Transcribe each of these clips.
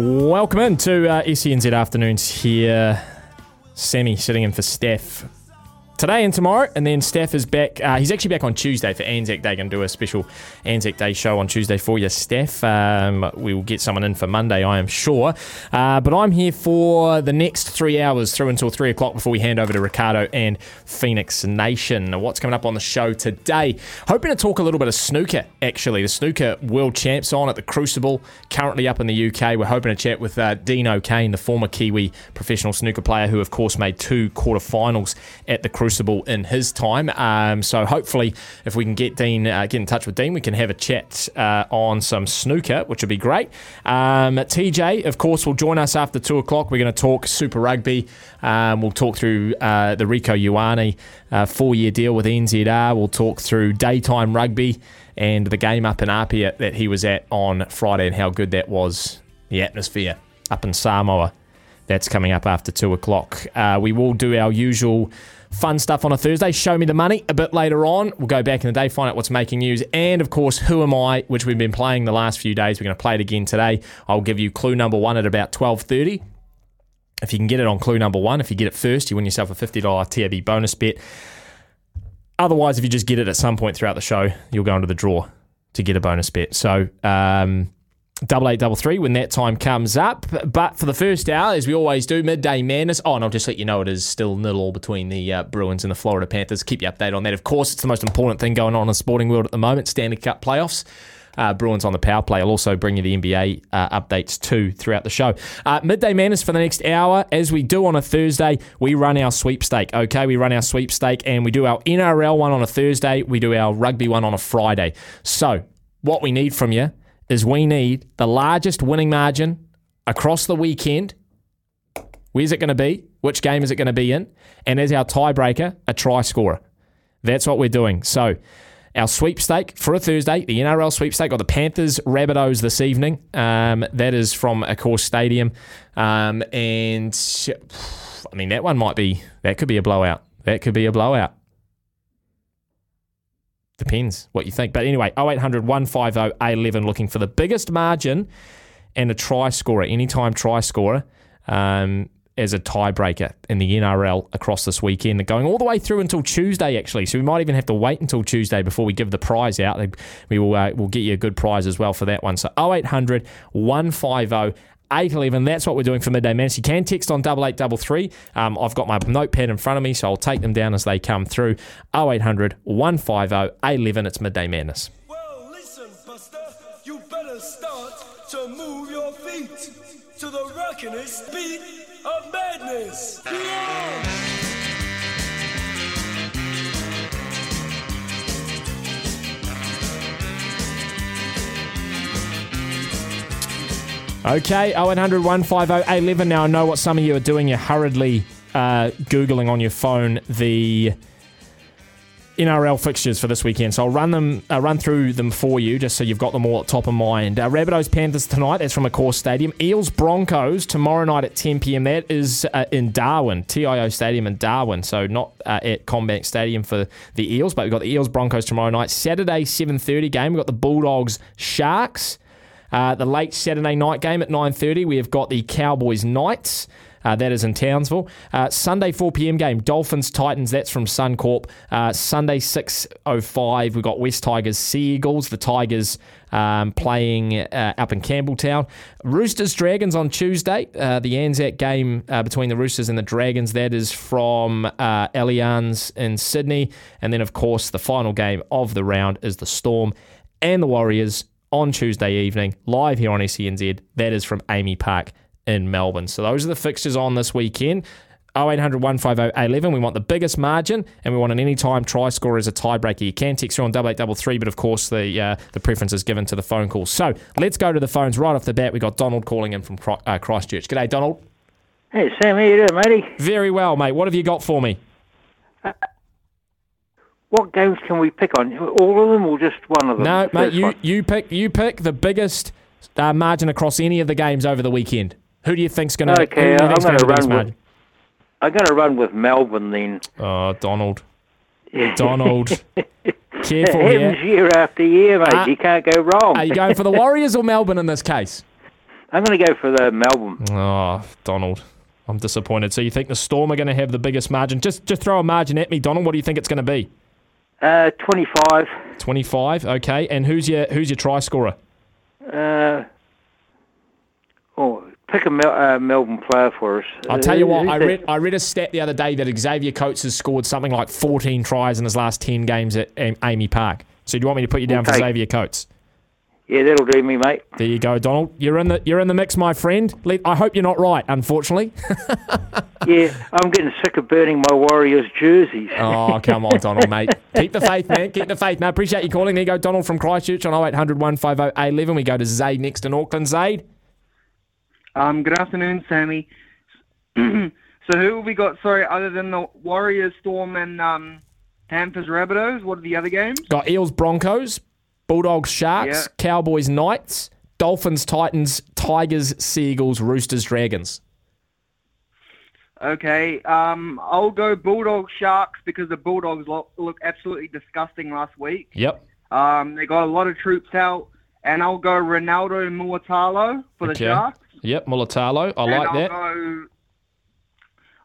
Welcome into uh, SENZ Afternoons here. Sammy sitting in for Steph today and tomorrow, and then Steph is back. Uh, he's actually back on Tuesday for Anzac Day. Going to do a special Anzac Day show on Tuesday for you, Steph. Um, we will get someone in for Monday, I am sure. Uh, but I'm here for the next three hours through until three o'clock before we hand over to Ricardo and Phoenix Nation. What's coming up on the show today? Hoping to talk a little bit of snooker. Actually, the snooker world champs on at the Crucible, currently up in the UK. We're hoping to chat with uh, Dean O'Kane, the former Kiwi professional snooker player, who of course made two quarterfinals at the Crucible Crucible in his time. Um, so hopefully, if we can get Dean, uh, get in touch with Dean, we can have a chat uh, on some snooker, which would be great. Um, TJ, of course, will join us after two o'clock. We're going to talk Super Rugby. Um, we'll talk through uh, the Rieko Ioane uh, four-year deal with NZR. We'll talk through daytime rugby and the game up in Apia that he was at on Friday and how good that was. The atmosphere up in Samoa. That's coming up after two o'clock. Uh, we will do our usual fun stuff on a Thursday. Show me the money a bit later on. We'll go back in the day, find out what's making news, and of course, who am I, which we've been playing the last few days. We're going to play it again today. I'll give you clue number one at about twelve thirty. If you can get it on clue number one, if you get it first, you win yourself a fifty dollar TAB bonus bet. Otherwise, if you just get it at some point throughout the show, you'll go into the draw to get a bonus bet. So. Um, double eight double three when that time comes up. But for the first hour, as we always do, midday madness. Oh, and I'll just let you know it is still nil all between the uh, Bruins and the Florida Panthers. Keep you updated on that. Of course, it's the most important thing going on in the sporting world at the moment. Stanley Cup playoffs. Uh, Bruins on the power play. I'll also bring you the NBA uh, updates too throughout the show. Uh, midday madness for the next hour. As we do on a Thursday, we run our sweepstake. Okay, we run our sweepstake and we do our NRL one on a Thursday. We do our rugby one on a Friday. So, what we need from you is we need the largest winning margin across the weekend. Where's it going to be? Which game is it going to be in? And as our tiebreaker, a try scorer. That's what we're doing. So, our sweepstake for a Thursday, the NRL sweepstake, got the Panthers Rabbitohs this evening. Um, that is from Accor stadium. Um, and I mean, that one might be, that could be a blowout. That could be a blowout. Depends what you think. But anyway, 0800 150 A11 looking for the biggest margin and a try scorer, anytime try scorer, um, as a tiebreaker in the NRL across this weekend. They're going all the way through until Tuesday, actually. So we might even have to wait until Tuesday before we give the prize out. We will uh, we'll get you a good prize as well for that one. So 0800 150 811. That's what we're doing for Midday Madness. You can text on 8833. Um, I've got my notepad in front of me, so I'll take them down as they come through. 0800 150 811. It's Midday Madness. Well, listen, Buster, you better start to move your feet to the rockinest beat of madness. Yeah! Okay, 0800 150 811. Now, I know what some of you are doing. You're hurriedly uh, Googling on your phone the NRL fixtures for this weekend. So I'll run them, uh, run through them for you, just so you've got them all at top of mind. Uh, Rabbitohs Panthers tonight. That's from Accor stadium. Eels Broncos tomorrow night at 10 p.m. That is uh, in Darwin, TIO Stadium in Darwin. So not uh, at CommBank Stadium for the Eels, but we've got the Eels Broncos tomorrow night. Saturday 7:30 game. We've got the Bulldogs Sharks. Uh, the late Saturday night game at 9.30, we have got the Cowboys Knights. Uh, that is in Townsville. Uh, Sunday 4 p.m. game, Dolphins Titans. That's from Suncorp. Uh, Sunday 6:05. We've got West Tigers Sea Eagles. The Tigers um, playing uh, up in Campbelltown. Roosters Dragons on Tuesday. Uh, the Anzac game uh, between the Roosters and the Dragons. That is from uh, Allianz in Sydney. And then of course the final game of the round is the Storm and the Warriors on Tuesday evening, live here on SENZ. That is from AAMI Park in Melbourne. So those are the fixtures on this weekend. 0800 150 11. We want the biggest margin and we want an anytime try scorer as a tiebreaker. You can text through on 8833, but of course the uh, the preference is given to the phone call. So let's go to the phones right off the bat. we got Donald calling in from uh, Christchurch. G'day, Donald. Hey, Sam, how you doing, matey? Very well, mate. What have you got for me? Uh, what games can we pick on? All of them or just one of them? No, mate. You one? you pick you pick the biggest uh, margin across any of the games over the weekend. Who do you think's going to? Okay, I'm going gonna run with- I'm going to run with Melbourne then. Oh, Donald. Donald. Careful here. year after year, mate. Ah. you can't go wrong. Are you going for the Warriors or Melbourne in this case? I'm going to go for the Melbourne. Oh, Donald. I'm disappointed. So you think the Storm are going to have the biggest margin? Just just throw a margin at me, Donald. What do you think it's going to be? Uh, 25. 25. Okay. And who's your who's your try scorer? Uh, oh, pick a Mel- uh, Melbourne player for us. I'll tell you Uh, what. I read I read a stat the other day that Xavier Coates has scored something like 14 tries in his last 10 games at Am- AAMI Park. So do you want me to put you down for Okay. Xavier Coates? Yeah, that'll do me, mate. There you go, Donald. You're in the you're in the mix, my friend. Le- I hope you're not right. Unfortunately. Yeah, I'm getting sick of burning my Warriors jerseys. Oh, come on, Donald, mate. Keep the faith, man. Keep the faith. Now, appreciate you calling. There you go, Donald from Christchurch on 0800 150 811. We go to Zaid next in Auckland. Zaid. Um, good afternoon, Sammy. so who have we got? Sorry, other than the Warriors, Storm, and um, Panthers, Rabbitohs, what are the other games? Got Eels, Broncos, Bulldogs, Sharks, Yeah. Cowboys, Knights, Dolphins, Titans, Tigers, Seagulls, Roosters, Dragons. Okay, um, I'll go Bulldogs, Sharks because the Bulldogs look, look absolutely disgusting last week. Yep. Um, they got a lot of troops out, and I'll go Ronaldo Mulitalo for the Okay. Sharks. Yep. Mulitalo. I and like I'll that. Go,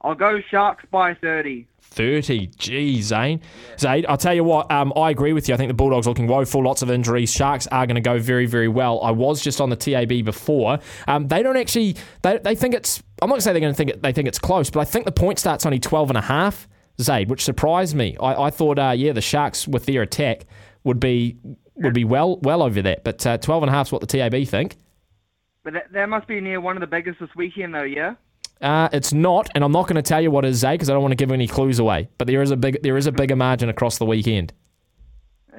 I'll go Sharks by 30. 30. Gee, Zane. Zaid, I'll tell you what, um, I agree with you. I think the Bulldogs looking woeful, lots of injuries. Sharks are going to go very, very well. I was just on the TAB before. Um, they don't actually, they, they think it's, I'm not going to say they're going to think it, they think it's close, but I think the point start's only 12 and a half, Zaid, which surprised me. I, I thought, uh, yeah, the Sharks with their attack would be would be well well over that, but uh, 12 and a half is what the TAB think. But that, that must be near one of the biggest this weekend, though, yeah? Uh, it's not, and I'm not going to tell you what it is, Zaid, because I don't want to give any clues away. But there is a big, there is a bigger margin across the weekend.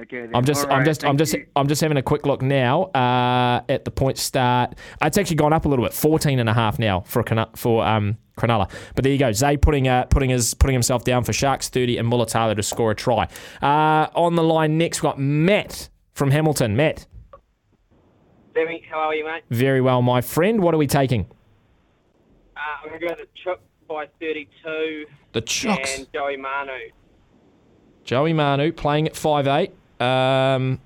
Okay. Then. I'm just, All I'm just, I'm just, you. I'm just having a quick look now uh, at the point start. It's actually gone up a little bit, 14 and a half now for Cronulla- for um, Cronulla. But there you go, Zay putting uh, putting his putting himself down for Sharks 30 and Mulitalo to score a try. Uh, on the line next, we've got Matt from Hamilton. Matt, Sammy, how are you, mate? very well, my friend. What are we taking? I'm going to go the Chook by 32 The Chooks. and Joey Manu. Joey Manu playing at five eight. Um,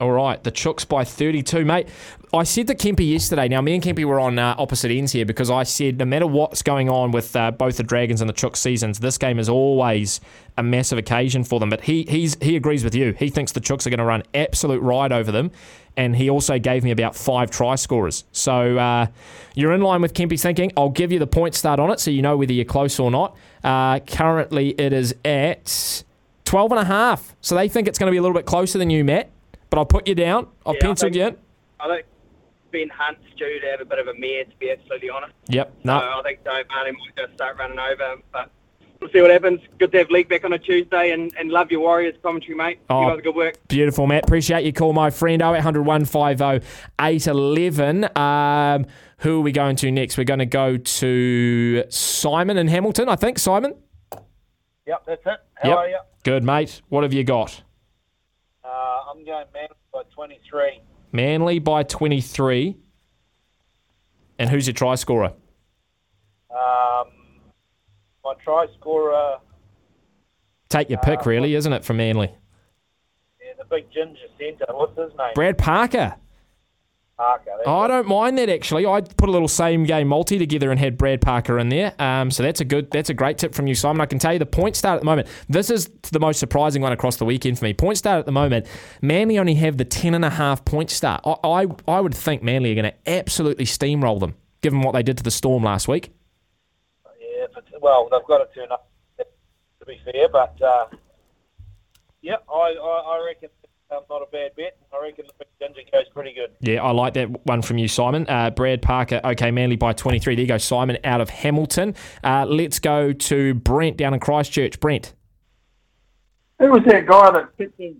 all right, the Chooks by 32, mate. I said to Kempy yesterday. Now, me and Kempy were on uh, opposite ends here because I said no matter what's going on with uh, both the Dragons and the Chooks seasons, this game is always a massive occasion for them. But he he's he agrees with you. He thinks the Chooks are going to run absolute ride over them, and he also gave me about five try scorers. So uh, you're in line with Kempy's thinking. I'll give you the point start on it so you know whether you're close or not. Uh, currently, it is at 12 and a half. So they think it's going to be a little bit closer than you, Matt. But I'll put you down. I've Yeah, I penciled think- you in. I think Ben Hunt's due to have a bit of a mare, to be absolutely honest. Yep. So No. I think Joey Manu might just start running over him. But we'll see what happens. Good to have League back on a Tuesday and, and love your Warriors commentary, mate. Oh. You guys are good work. Beautiful, Matt. Appreciate your call, my friend. 0800 150 811. Um, who are we going to next? We're going to go to Simon in Hamilton, I think. Simon? Yep, that's it. How Yep. are you? Good, mate. What have you got? Uh, I'm going man by 23. Manly by 23. And who's your try scorer? Um, my try scorer, Take your pick, really, isn't it, for Manly? yeah, the big ginger centre. What's his name? Brad Parker. Parker. Oh, I don't mind that actually. I put a little same game multi together and had Brad Parker in there. Um, so that's a good, that's a great tip from you, Simon. I can tell you the point start at the moment. This is the most surprising one across the weekend for me. Point start at the moment. Manly only have the ten and a half point start. I, I, I would think Manly are going to absolutely steamroll them, given what they did to the Storm last week. Yeah, well, they've got to turn up, to be fair, but uh, yeah, I, I, I reckon um, not a bad bet. I reckon the big ginger goes pretty good. Yeah, I like that one from you, Simon. Uh, Brad Parker, okay, Manly by 23. There you go, Simon out of Hamilton. Uh, let's go to Brent down in Christchurch. Brent. Who was that guy that picked the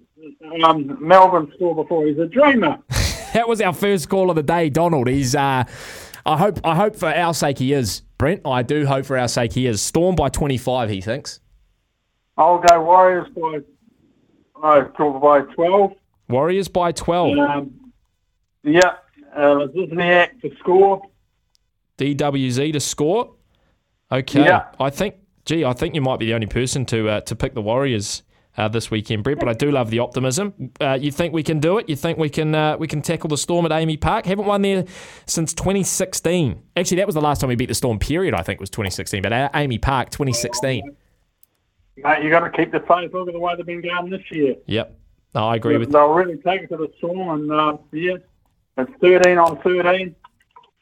um, Melbourne score before? He's a dreamer. that was our first call of the day, Donald. He's uh, I hope I hope for our sake he is. Brent, I do hope for our sake he is. Storm by twenty five, he thinks. I'll go Warriors by oh, by 12. Warriors by twelve. Um, yeah, uh, Zelezniak to score. DWZ to score. Okay. Yeah. I think gee, I think you might be the only person to uh, to pick the Warriors uh, this weekend, Brett. But I do love the optimism. Uh, you think we can do it? You think we can uh, we can tackle the Storm at AAMI Park? Haven't won there since 2016. Actually, that was the last time we beat the Storm. Period. I think was 2016. But AAMI Park, 2016. Mate, you got to keep the faith. Look at the way they've been going this year. Yep. No, I agree with. They'll really take it to the storm, and uh, yeah, it's 13 on 13,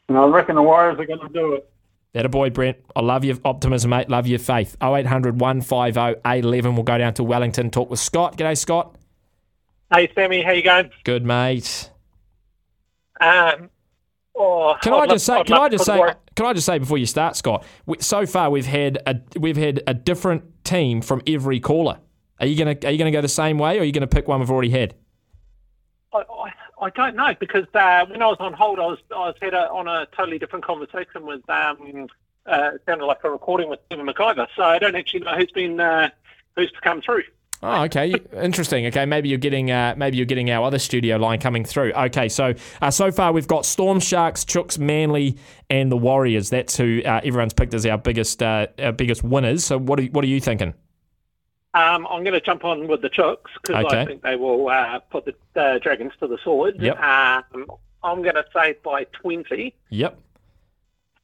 and I reckon the Warriors are going to do it. That a boy, Brent. I love your optimism, mate. Love your faith. 0800 150 811. We'll go down to Wellington, talk with Scott. G'day, Scott. Hey Sammy, how you going? Good, mate. Um, oh, Can I love- just say? Can I just say? Can I just say before you start, Scott? We, so far, we've had a we've had a different team from every caller. Are you gonna Are you gonna go the same way, or are you gonna pick one we've already had? I, I, I don't know because uh, when I was on hold, I was I was had a, on a totally different conversation with um, uh, it sounded like a recording with Stephen McIver. So I don't actually know who's been uh, who's come through. Oh, okay, interesting. Okay, maybe you're getting uh, maybe you're getting our other studio line coming through. Okay, so uh, so far we've got Storm Sharks, Chooks, Manly, and the Warriors. That's who uh, everyone's picked as our biggest uh, our biggest winners. So what are, what are you thinking? Um, I'm going to jump on with the Chooks because Okay. I think they will uh, put the uh, Dragons to the sword. Yep. Um, I'm going to say by 20. Yep.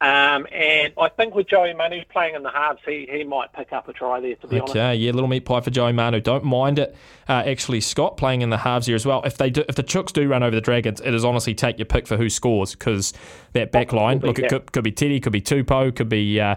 Um, and I think with Joey Manu playing in the halves, he, he might pick up a try there, to be honest. Okay, yeah, little meat pie for Joey Manu. Don't mind it. Uh, actually, Scott playing in the halves here as well. If they do, if the Chooks do run over the Dragons, it is honestly take your pick for who scores because that back line. Look, it could, could be Teddy, could be Tupou, could be uh,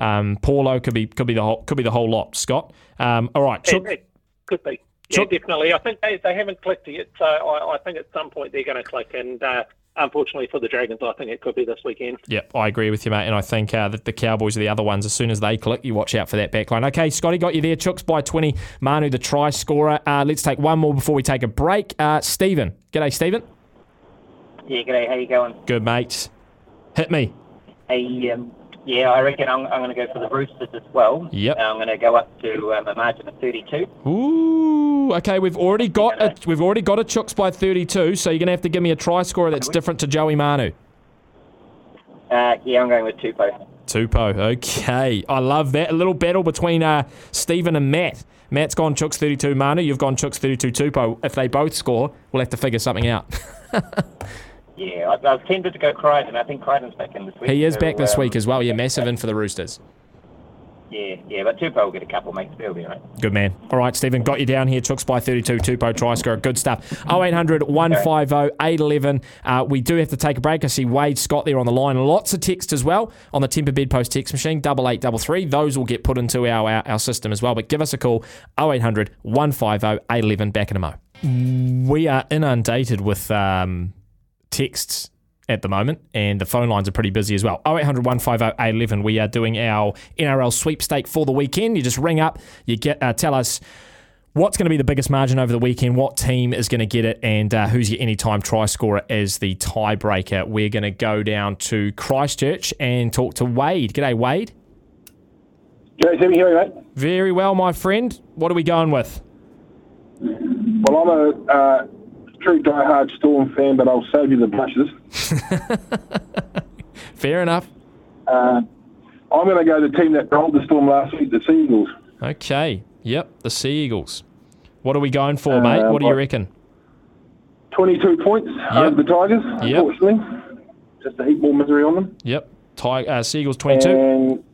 um, Paulo, could be could be the whole could be the whole lot. Scott. Um, all right, It, Chook, it could be. Yeah, Chook- definitely. I think they, they haven't clicked yet, so I, I think at some point they're going to click. And uh, unfortunately for the Dragons, I think it could be this weekend. Yep, I agree with you, mate. And I think uh, that the Cowboys are the other ones. As soon as they click, you watch out for that back line. Okay, Scotty got you there. Chooks by 20. Manu, the try scorer. Uh, let's take one more before we take a break. Uh, Stephen. G'day, Stephen. Yeah, g'day. How you going? Good, mate. Hit me. Hey, um, yeah, I reckon I'm, I'm going to go for the Roosters as well. Yep. I'm going to go up to um, a margin of 32. Ooh, okay. We've already got a we've already got a Chooks by 32. So you're gonna have to give me a try scorer that's different to Joey Manu. Uh, yeah, I'm going with Tupou. Tupo. Okay, I love that. A little battle between uh, Stephen and Matt. Matt's gone Chooks 32 Manu. You've gone Chooks 32 Tupou. If they both score, we'll have to figure something out. Yeah, I, I was tempted to go Crichton. I think Crichton's back in this week. he is so, back this um, week as well. Yeah, massive in for the Roosters. Yeah, yeah, but Tupou will get a couple, mate. They'll be all right. Good man. All right, Stephen, got you down here. Chooks by 32, Tupou try scorer. Good stuff. 0800 150 811. Uh, we do have to take a break. I see Wade Scott there on the line. Lots of text as well on the Temper Bedpost text machine, 8833. Those will get put into our, our, our system as well. But give us a call, 0800 150 811. Back in a mo. We are inundated with um, texts at the moment, and the phone lines are pretty busy as well. 0800 150 811. We are doing our NRL sweepstake for the weekend. You just ring up, you get uh, tell us what's going to be the biggest margin over the weekend, what team is going to get it, and uh, who's your anytime try scorer as the tiebreaker. We're going to go down to Christchurch and talk to Wade. G'day, Wade. G'day, Sammy. How are you, mate? Very well, my friend. What are we going with? Well, I'm a uh, true die-hard Storm fan, but I'll save you the blushes. Fair enough. Uh, I'm going to go the team that rolled the Storm last week, the Sea Eagles. Okay. Yep, the Sea Eagles. What are we going for, mate? Uh, What do you reckon? 22 points over the Tigers, Yep. unfortunately. Just a heap more misery on them. Yep. Ti- uh, Sea Eagles 22. And,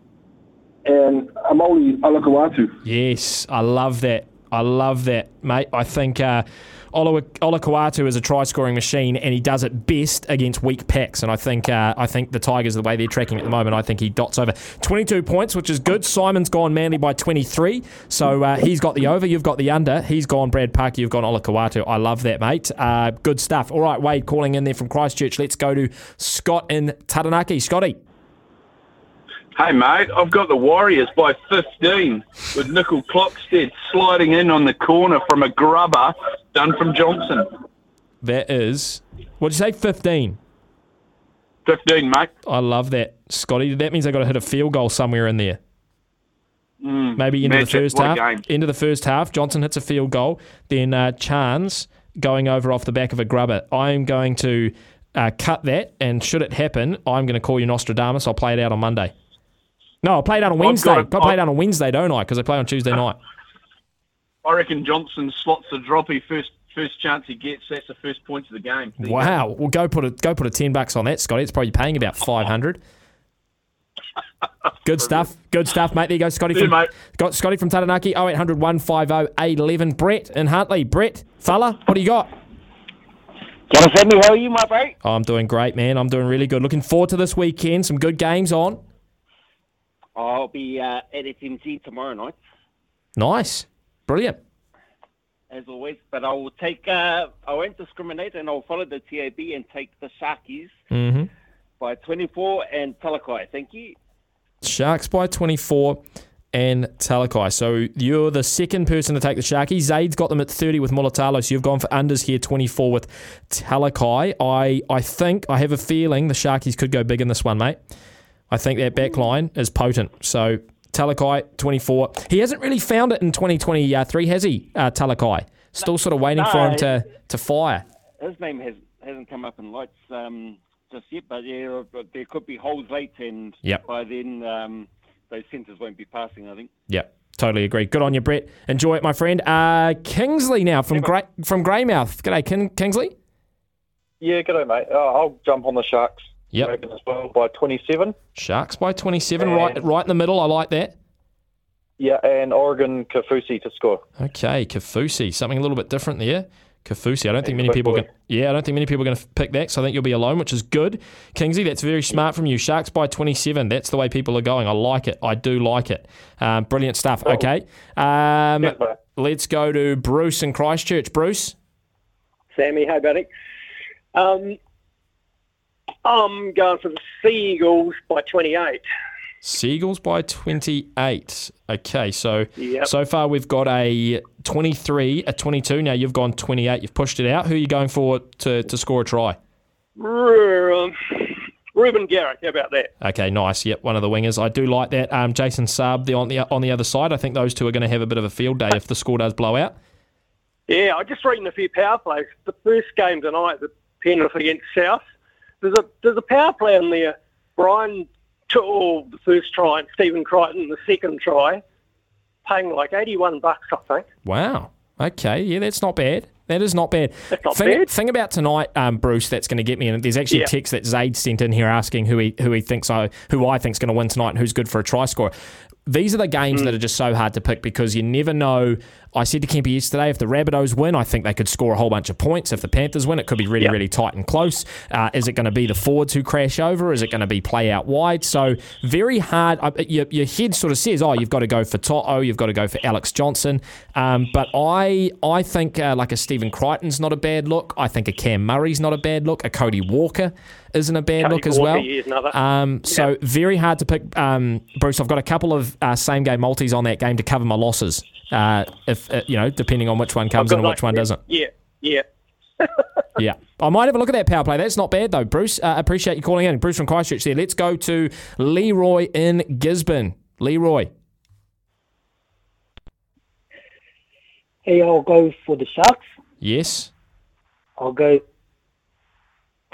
and Haumole Olakau'atu. Yes, I love that. I love that, mate. I think uh, Olakau'atu is a try scoring machine, and he does it best against weak packs. And I think uh, I think the Tigers, the way they're tracking at the moment, I think he dots over 22 points, which is good. Simon's gone Manly by 23, so uh, he's got the over. You've got the under. He's gone Brad Parker. You've gone Olakau'atu. I love that, mate. Uh, good stuff. All right, Wade calling in there from Christchurch. Let's go to Scott in Taranaki. Scotty. Hey, mate, I've got the Warriors by 15 with Nicoll-Klokstad sliding in on the corner from a grubber done from Johnson. That is, what did you say, 15? 15, mate. I love that, Scotty. That means they got to hit a field goal somewhere in there. Mm, Maybe into the first half. Into the first half, Johnson hits a field goal. Then uh, Charnze going over off the back of a grubber. I'm going to uh, cut that, and should it happen, I'm going to call you Nostradamus. I'll play it out on Monday. No, I'll play it out on I've Wednesday. got I'll a- play it out on Wednesday, don't I? Because I play on Tuesday night. I reckon Johnson slots the droppy first first chance he gets. That's the first points of the game. There you go. Wow. Well, go put a go put a ten bucks on that, Scotty. It's probably paying about five hundred. Good stuff. Good stuff, mate. There you go, Scotty See from mate. got Scotty from Taranaki. 0800 150 811. Brett in Huntly. Brett, fella, what do you got? John Sammy, how are you, my bro? Oh, I'm doing great, man. I'm doing really good. Looking forward to this weekend. Some good games on. I'll be uh, at FMG tomorrow night, Nice. Brilliant. as always. But I will take. Uh, I won't discriminate, and I'll follow the TAB and take the Sharkies Mm-hmm. by 24 and Talakai. Thank you. Sharks by 24 and Talakai. So you're the second person to take the Sharkies. Zaid's got them at 30 with Mulitalo, so you've gone for unders here, 24 with Talakai. I, I think, I have a feeling the Sharkies could go big in this one, mate. I think that back line is potent. So Talakai, 24. He hasn't really found it in 2023, has he, uh, Talakai? Still sort of waiting for him to, to fire. His name has hasn't come up in lights um, just yet, but yeah, there could be holes late, and Yep. by then um, those centres won't be passing. I think. Yep, totally agree. Good on you, Brett. Enjoy it, my friend. Uh, Kingsley now from Grey, from Greymouth. G'day, King, Kingsley. Yeah, g'day, mate. Uh, I'll jump on the Sharks. Yep. reckon as well by 27. Sharks by 27, right, right in the middle. I like that. Yeah, and Oregon Kaufusi to score. Okay, Kaufusi, something a little bit different there. Kaufusi, I don't think many people are going. Yeah, I don't think many people are going to pick that. So I think you'll be alone, which is good. Kingsley, that's very smart from you. Sharks by 27. That's the way people are going. I like it. I do like it. Um, brilliant stuff. Okay, um, let's go to Bruce in Christchurch. Bruce. Sammy, hey buddy. Um, I'm going for the Seagulls by 28. Seagulls by 28. Okay, so Yep. so far we've got a 23, a 22. Now you've gone 28. You've pushed it out. Who are you going for to, to score a try? Ru- um, Reuben Garrick, how about that? Okay, nice. Yep, one of the wingers. I do like that. Um, Jason Saab the, on the on the other side. I think those two are going to have a bit of a field day if the score does blow out. Yeah, I just reading a few power plays. The first game tonight, the Penrith against South. There's a there's a power play in there. Brian took the first try and Stephen Crichton the second try, paying like 81 bucks, I think. Wow. Okay, yeah, that's not bad. That is not bad. That's not thing, bad. thing about tonight, um, Bruce, that's going to get me. And there's actually Yeah. a text that Zaid sent in here asking who he who he thinks I who I think's going to win tonight and who's good for a try scorer. These are the games Mm. that are just so hard to pick because you never know. I said to Kempy yesterday, if the Rabbitohs win, I think they could score a whole bunch of points. If the Panthers win, it could be really, really tight and close. Uh, is it going to be the forwards who crash over? Is it going to be play out wide? So very hard. Uh, your, your head sort of says, oh, you've got to go for Toto, you've got to go for Alex Johnson. Um, but I I think uh, like a Stephen Crichton's not a bad look. I think a Cam Murray's not a bad look. A Cody Walker isn't a bad Cody look as Walker, well. yeah. Um, so very hard to pick. Um, Bruce, I've got a couple of uh, same game multis on that game to cover my losses. Uh, if uh, you know, depending on which one comes in and which one doesn't. Yeah, yeah. Yeah, I might have a look at that power play. That's not bad though, Bruce. Uh, appreciate you calling in, Bruce from Christchurch. There. Let's go to Leroy in Gisborne. Leroy. Hey, I'll go for the Sharks. Yes, I'll go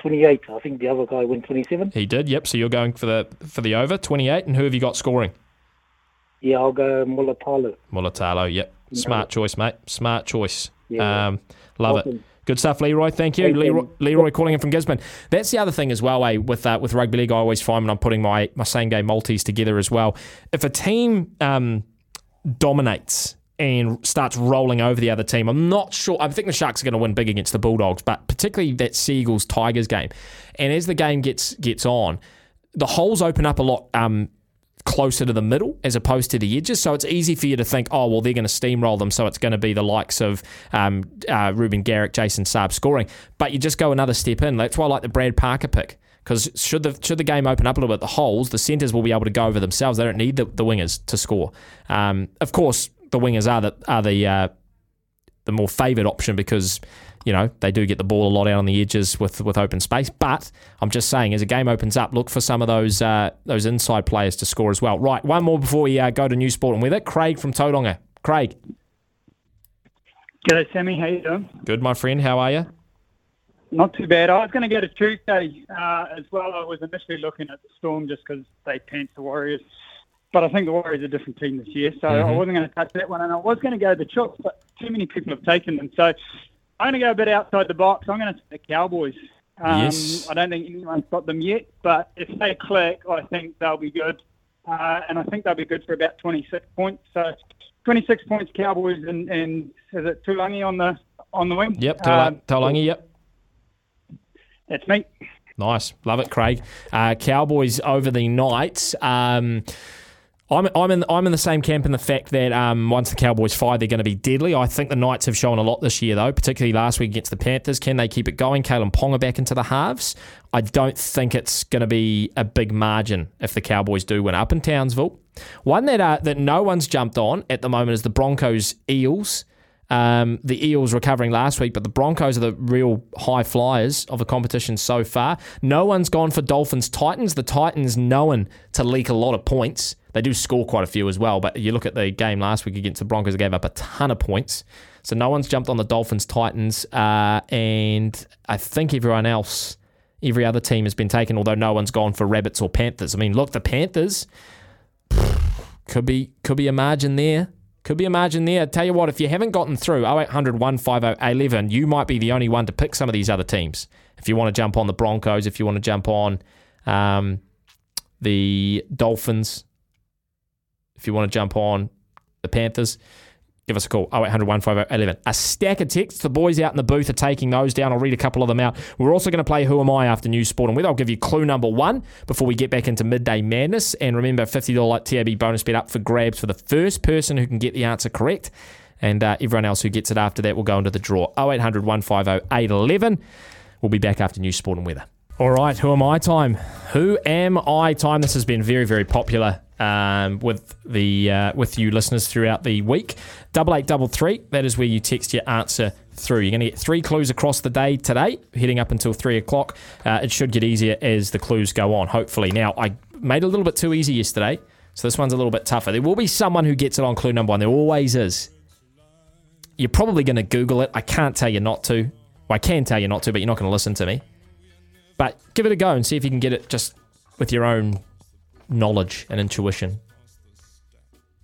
28. I think the other guy went 27. he did. Yep. So you're going for the for the over twenty eight, and who have you got scoring? Yeah, I'll go Mulitalo. Mulitalo. Yep. Smart choice, mate. Smart choice. Yeah. Um, love it. Good stuff, Leroy. Thank you, Thank you. Leroy, Leroy calling in from Gisborne. That's the other thing as well, eh, with uh, with rugby league. I always find when I'm putting my my same game multis together as well. If a team um, dominates and starts rolling over the other team, I'm not sure. I think the Sharks are going to win big against the Bulldogs, but particularly that Seagulls Tigers game. And as the game gets gets on, the holes open up a lot. Um, closer to the middle as opposed to the edges. So it's easy for you to think, oh, well, they're going to steamroll them. So it's going to be the likes of um, uh, Reuben Garrick, Jason Saab scoring. But you just go another step in. That's why I like the Brad Parker pick. Because should the should the game open up a little bit, the holes, the centres will be able to go over themselves. They don't need the, the wingers to score. Um, of course, the wingers are the are the uh, the more favoured option because you know they do get the ball a lot out on the edges with with open space. But I'm just saying, as a game opens up, look for some of those uh, those inside players to score as well. Right, one more before we uh, go to new sport and weather. Craig from Tauranga. Craig, G'day, Sammy. How you doing? good, my friend. How are you? Not too bad. I was going to go to Tuesday uh, as well. I was initially looking at the Storm just because they pants the Warriors but I think the Warriors are a different team this year, so I Mhm. wasn't going to touch that one. And I was going to go the Chooks, but too many people have taken them. So I'm going to go a bit outside the box. I'm going to take the Cowboys. Um, Yes. I don't think anyone's got them yet, but if they click, I think they'll be good. Uh, and I think they'll be good for about 26 points. So 26 points, Cowboys, and, and is it Taulagi on the on the wing? Yep, Uh, Taula- yep. That's me. Nice. Love it, Craig. Uh, Cowboys over the Knights. Um, I'm, I'm, in, I'm in the same camp in the fact that um, once the Cowboys fire, they're going to be deadly. I think the Knights have shown a lot this year, though, particularly last week against the Panthers. Can they keep it going? Kalyn Ponga back into the halves. I don't think it's going to be a big margin if the Cowboys do win up in Townsville. One that uh, that no one's jumped on at the moment is the Broncos Eels. Um, the Eels recovering last week, but the Broncos are the real high flyers of the competition so far. No one's gone for Dolphins Titans. The Titans known to leak a lot of points. They do score quite a few as well, but you look at the game last week against the Broncos, they gave up a ton of points. So no one's jumped on the Dolphins Titans, uh, and I think everyone else, every other team has been taken, although no one's gone for Rabbits or Panthers. I mean, look, the Panthers could be could be a margin there. Could be a margin there. Tell you what, if you haven't gotten through 0800 150 11, you might be the only one to pick some of these other teams. If you want to jump on the Broncos, if you want to jump on um, the Dolphins, if you want to jump on the Panthers, give us a call 0800 150 A stack of texts. The boys out in the booth are taking those down. I'll read a couple of them out. We're also going to play Who Am I after News Sport and Weather. I'll give you clue number one before we get back into midday madness. And remember, $50 TAB bonus bet up for grabs for the first person who can get the answer correct. And uh, everyone else who gets it after that will go into the draw 0800 150 811. We'll be back after News Sport and Weather. All right, who am I time? Who am I time? This has been very, very popular um, with the uh, with you listeners throughout the week. Double eight double three. That is where you text your answer through. You're going to get three clues across the day today, heading up until three o'clock. Uh, it should get easier as the clues go on. Hopefully, now I made it a little bit too easy yesterday, so this one's a little bit tougher. There will be someone who gets it on clue number one. There always is. You're probably going to Google it. I can't tell you not to. Well, I can tell you not to, but you're not going to listen to me. But give it a go and see if you can get it just with your own knowledge and intuition.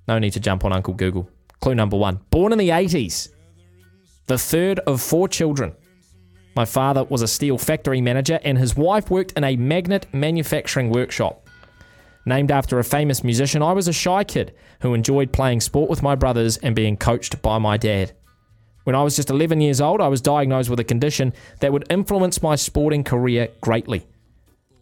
No need to jump on Uncle Google. Clue number one. Born in the 80s, the third of four children. My father was a steel factory manager, and his wife worked in a magnet manufacturing workshop. Named after a famous musician, I was a shy kid who enjoyed playing sport with my brothers and being coached by my dad. When I was just 11 years old, I was diagnosed with a condition that would influence my sporting career greatly.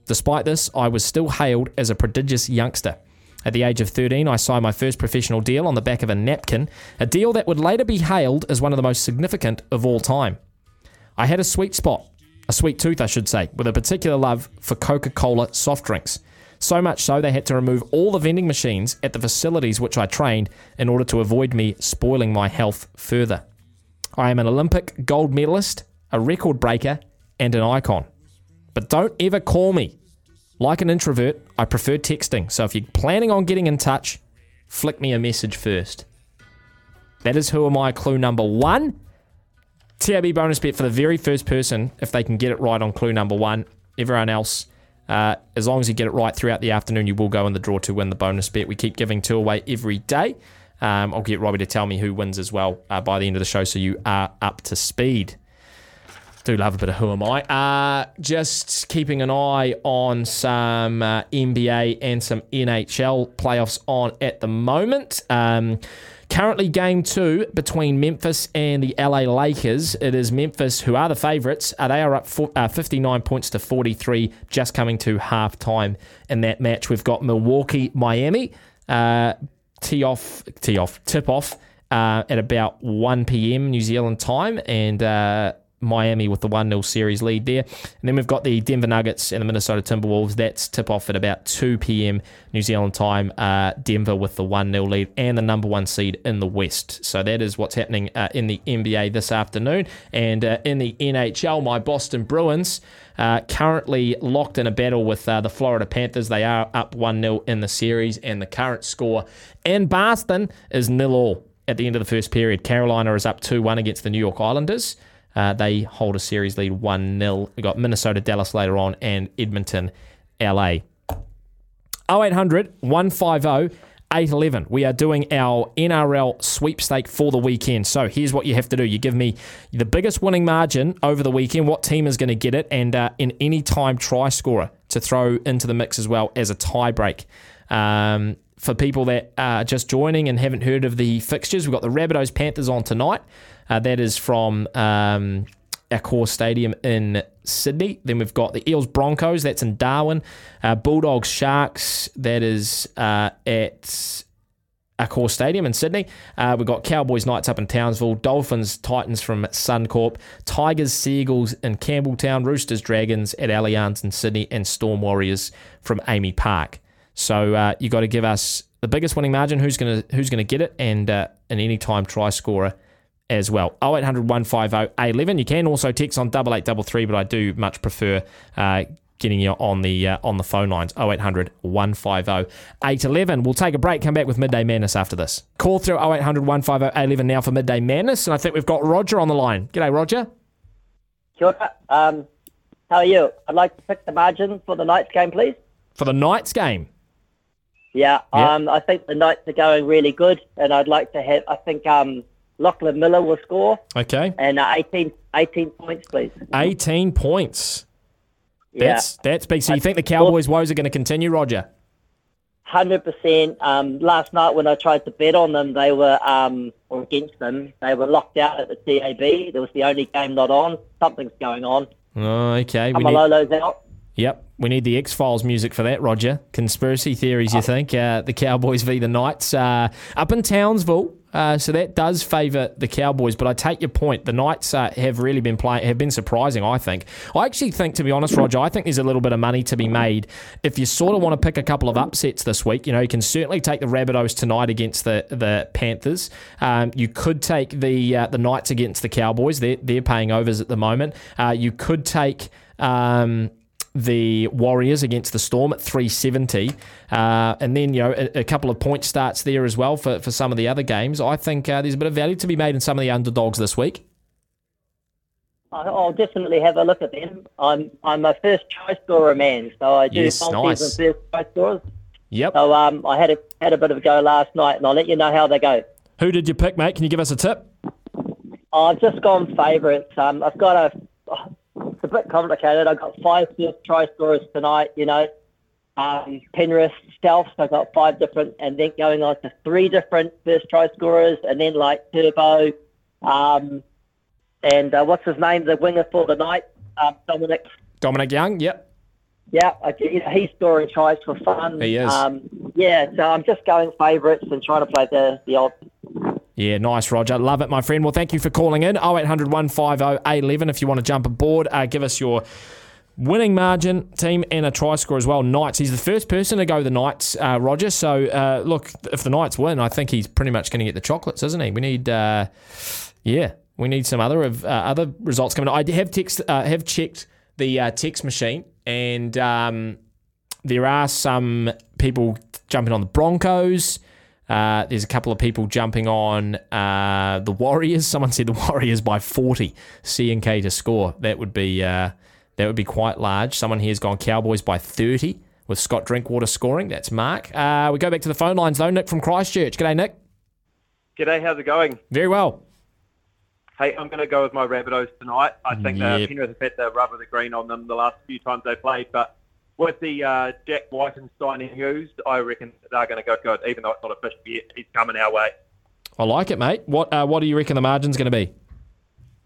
Despite this, I was still hailed as a prodigious youngster. At the age of 13, I signed my first professional deal on the back of a napkin, a deal that would later be hailed as one of the most significant of all time. I had a sweet spot, a sweet tooth, I should say, with a particular love for Coca Cola soft drinks. So much so, they had to remove all the vending machines at the facilities which I trained in order to avoid me spoiling my health further. I am an Olympic gold medalist, a record breaker, and an icon. But don't ever call me. Like an introvert, I prefer texting. So if you're planning on getting in touch, flick me a message first. That is who am I clue number one. TAB bonus bet for the very first person if they can get it right on clue number one. Everyone else, uh, as long as you get it right throughout the afternoon, you will go in the draw to win the bonus bet. We keep giving two away every day. Um, I'll get Robbie to tell me who wins as well uh, by the end of the show so you are up to speed. Do love a bit of who am I? Uh, just keeping an eye on some uh, NBA and some NHL playoffs on at the moment. Um, currently, game two between Memphis and the LA Lakers. It is Memphis who are the favourites. Uh, they are up for, uh, 59 points to 43, just coming to half time in that match. We've got Milwaukee, Miami. Uh, tee off, tee off, tip off uh, at about 1 p.m. New Zealand time, and uh, Miami with the 1 0 series lead there. And then we've got the Denver Nuggets and the Minnesota Timberwolves. That's tip off at about 2 p.m. New Zealand time. Uh, Denver with the 1 0 lead and the number one seed in the West. So that is what's happening uh, in the NBA this afternoon. And uh, in the NHL, my Boston Bruins. Uh, currently locked in a battle with uh, the Florida Panthers. They are up 1 0 in the series, and the current score in Boston is nil all at the end of the first period. Carolina is up 2 1 against the New York Islanders. Uh, they hold a series lead 1 0. We've got Minnesota, Dallas later on, and Edmonton, LA. 0800 150 811. We are doing our NRL sweepstake for the weekend. So here's what you have to do you give me the biggest winning margin over the weekend, what team is going to get it, and uh, an any time try scorer to throw into the mix as well as a tie break. Um, for people that are just joining and haven't heard of the fixtures, we've got the Rabbitohs Panthers on tonight. Uh, that is from um, Accor stadium in Sydney. Then we've got the Eels Broncos, that's in Darwin. Uh, Bulldogs Sharks, that is uh, at Accor stadium in Sydney. Uh, we've got Cowboys Knights up in Townsville, Dolphins Titans from Suncorp, Tigers Seagulls in Campbelltown, Roosters Dragons at Allianz in Sydney, and Storm Warriors from AAMI Park. So uh, you got to give us the biggest winning margin, who's gonna who's gonna get it, and uh, an anytime try scorer as well. 0800 150 11. You can also text on 8833, but I do much prefer uh, getting you on the uh, on the phone lines 0800 150 811. We'll take a break, come back with Midday Madness after this. Call through 0800 150 811 now for Midday Madness, and I think we've got Roger on the line. G'day, Roger. Kia. Um, how are you? I'd like to pick the margin for the Knights game, please. For the Knights game. Yeah, um, I think the Knights are going really good, and I'd like to have. I think um, Lachlan Miller will score, Okay. and uh, 18, 18 points, please. 18 points. Yeah. That's that's big. So you think the Cowboys' woes are going to continue, Roger? Hundred percent. Um, last night when I tried to bet on them, they were um, or against them, they were locked out at the TAB. It was the only game not on. Something's going on. Oh, okay. We need, Amalolo's out. yep, we need the X Files music for that, Roger. Conspiracy theories, you think? Uh, the Cowboys v the Knights uh, up in Townsville. Uh, so that does favour the Cowboys, but I take your point. The Knights uh, have really been playing, have been surprising. I think. I actually think, to be honest, Roger, I think there's a little bit of money to be made if you sort of want to pick a couple of upsets this week. You know, you can certainly take the Rabbitohs tonight against the the Panthers. Um, you could take the uh, the Knights against the Cowboys. They're they're paying overs at the moment. Uh, you could take. Um, the Warriors against the Storm at 370. Uh, and then, you know, a, a couple of point starts there as well for, for some of the other games. I think uh, there's a bit of value to be made in some of the underdogs this week. I'll definitely have a look at them. I'm I'm a first choice scorer man, so I do Yes, nice. first try scorers. Yep. So um, I had a had a bit of a go last night, and I'll let you know how they go. Who did you pick, mate? Can you give us a tip? I've just gone favourites. Um, I've got a. It's a bit complicated. I've got five first try scorers tonight. You know, um, Penrith, Stealth. I've got five different, and then going on to three different first try scorers, and then like Turbo, um, and uh, what's his name, the winger for the night, um, Dominic. Dominic Young, yep. Yeah, I, you know, he's scoring tries for fun. He is. Um, yeah, so I'm just going favourites and trying to play the the odds. Yeah, nice, Roger. Love it, my friend. Well, thank you for calling in. 0800 150 811 if you want to jump aboard. Uh, give us your winning margin, team, and a try score as well. Knights. He's the first person to go the Knights, uh, Roger. So, uh, look, if the Knights win, I think he's pretty much going to get the chocolates, isn't he? We need, uh, yeah, we need some other of uh, other results coming. I have text, uh, have checked the text machine, and um, there are some people jumping on the Broncos. Uh, there's a couple of people jumping on uh, the Warriors. Someone said the Warriors by 40 C and K to score. That would be uh, that would be quite large. Someone here's gone Cowboys by 30 with Scott Drinkwater scoring. That's Mark. Uh, we go back to the phone lines though. Nick from Christchurch. G'day, Nick. G'day, how's it going? Very well. Hey, I'm going to go with my Rabbitohs tonight. I think uh, Yep. Penrith have had the rubber the green on them the last few times they played, but with the uh, Jack Whitenstein used, I reckon they're going to go good, even though it's not official yet. He's coming our way. I like it, mate. What uh, what do you reckon the margin's going to be?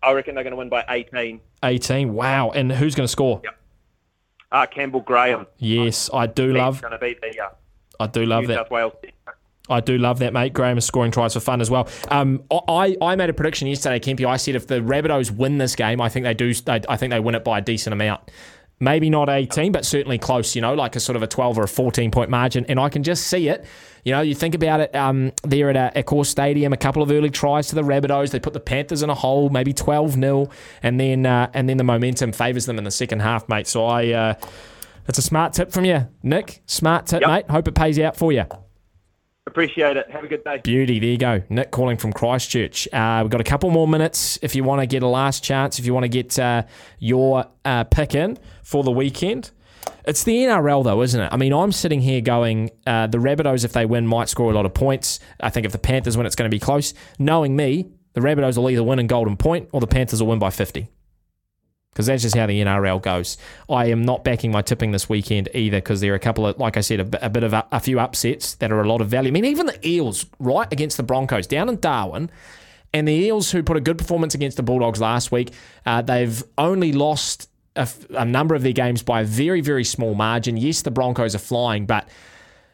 I reckon they're going to win by 18. 18. Wow. And who's going to score? Uh, Campbell Graham. Yes, I do He's love. going to be the uh, I do love New that. South Wales. I do love that, mate. Graham is scoring tries for fun as well. Um, I, I made a prediction yesterday, Kempy. I said if the Rabbitohs win this game, I think they do. I think they win it by a decent amount. Maybe not 18, but certainly close. You know, like a sort of a 12 or a 14 point margin. And I can just see it. You know, you think about it. Um, there at Accor Stadium, a couple of early tries to the Rabbitohs. They put the Panthers in a hole, maybe 12 0 and then uh, and then the momentum favours them in the second half, mate. So I. Uh, it's a smart tip from you, Nick. Smart tip, mate. Hope it pays out for you. Appreciate it. Have a good day. Beauty. There you go. Nick calling from Christchurch. Uh, we've got a couple more minutes if you want to get a last chance, if you want to get uh, your uh, pick in for the weekend. It's the NRL though, isn't it? I mean, I'm sitting here going, uh, the Rabbitohs, if they win, might score a lot of points. I think if the Panthers win, it's going to be close. Knowing me, the Rabbitohs will either win in Golden Point or the Panthers will win by 50. Because that's just how the NRL goes. I am not backing my tipping this weekend either because there are a couple of, like I said, a, bit- a bit of a, a few upsets that are a lot of value. I mean, even the Eels, right, against the Broncos down in Darwin, and the Eels, who put a good performance against the Bulldogs last week, uh, they've only lost a number of their games by a very, very small margin. Yes, the Broncos are flying, but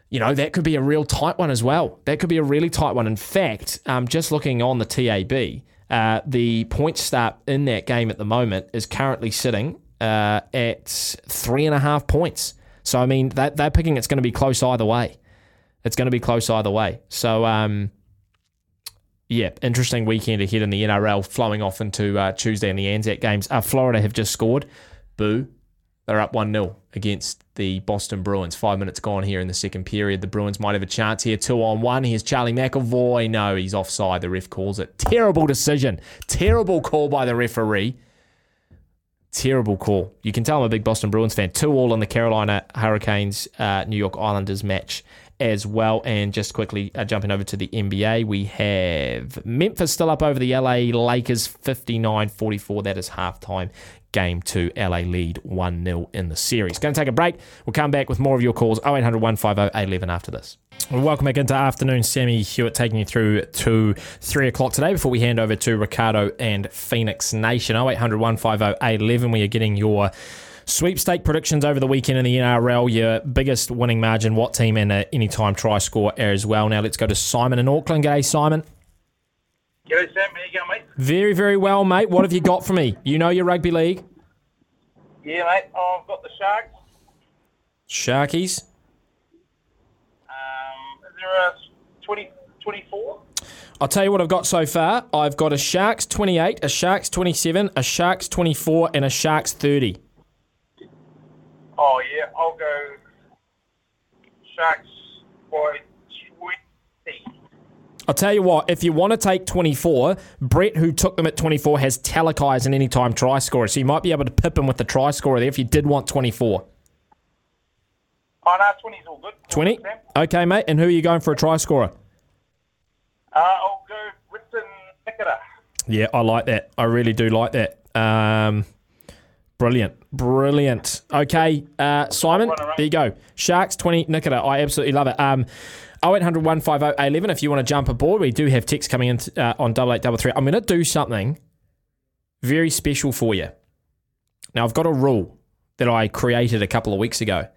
you know that could be a real tight one as well. That could be a really tight one. In fact, um, just looking on the TAB, uh, the point start in that game at the moment is currently sitting uh, at three and a half points. So I mean, that they're picking it's going to be close either way. It's going to be close either way. So um, yeah, interesting weekend ahead in the NRL, flowing off into uh, Tuesday in the Anzac games. Uh, Florida have just scored. Boo. They're up 1 0 against the Boston Bruins. Five minutes gone here in the second period. The Bruins might have a chance here. Two on one. Here's Charlie McAvoy. No, he's offside. The ref calls it. Terrible decision. Terrible call by the referee. Terrible call. You can tell I'm a big Boston Bruins fan. Two all in the Carolina Hurricanes uh, New York Islanders match as well. And just quickly uh, jumping over to the NBA, we have Memphis still up over the LA Lakers 59 44. That is halftime. Game two, LA lead 1 0 in the series. Going to take a break. We'll come back with more of your calls 0800 150 811 after this. Welcome back into afternoon. Sammy Hewitt taking you through to three o'clock today before we hand over to Ricardo and Phoenix Nation. 0800 150 811. We are getting your sweepstake predictions over the weekend in the NRL. Your biggest winning margin, what team, and uh, any time try score as well. Now let's go to Simon in Auckland. G'day, Simon. G'day, Sam. How you going, mate? Very, very well, mate. What have you got for me? You know your rugby league. Yeah, mate. Oh, I've got the Sharks. Sharkies. Um, is there a 20, 24? I'll tell you what I've got so far. I've got a Sharks 28, a Sharks 27, a Sharks 24, and a Sharks 30. Oh, yeah. I'll go Sharks by 20. I'll tell you what, if you want to take 24, Brett, who took them at 24, has Talakai as an anytime try scorer. So you might be able to pip him with the try scorer there if you did want 24. Oh, no, 20's all good. 20? Okay, mate. And who are you going for a try scorer? Uh, I'll go Briton Nikora. Yeah, I like that. I really do like that. Um, brilliant. Brilliant. Okay, uh, Simon, there you go. Sharks 20, Nikora. I absolutely love it. Um, 0800 150 11 if you want to jump aboard. We do have text coming in uh, on 8833. I'm going to do something very special for you. Now, I've got a rule that I created a couple of weeks ago,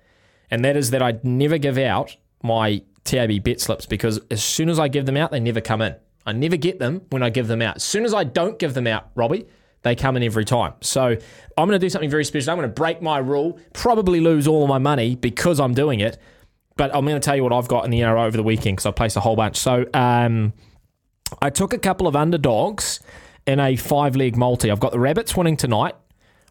and that is that I never give out my TAB bet slips because as soon as I give them out, they never come in. I never get them when I give them out. As soon as I don't give them out, Robbie, they come in every time. So I'm going to do something very special. I'm going to break my rule, probably lose all of my money because I'm doing it. But I'm going to tell you what I've got in the NRL over the weekend because I placed a whole bunch. So um, I took a couple of underdogs in a five leg multi. I've got the Rabbits winning tonight.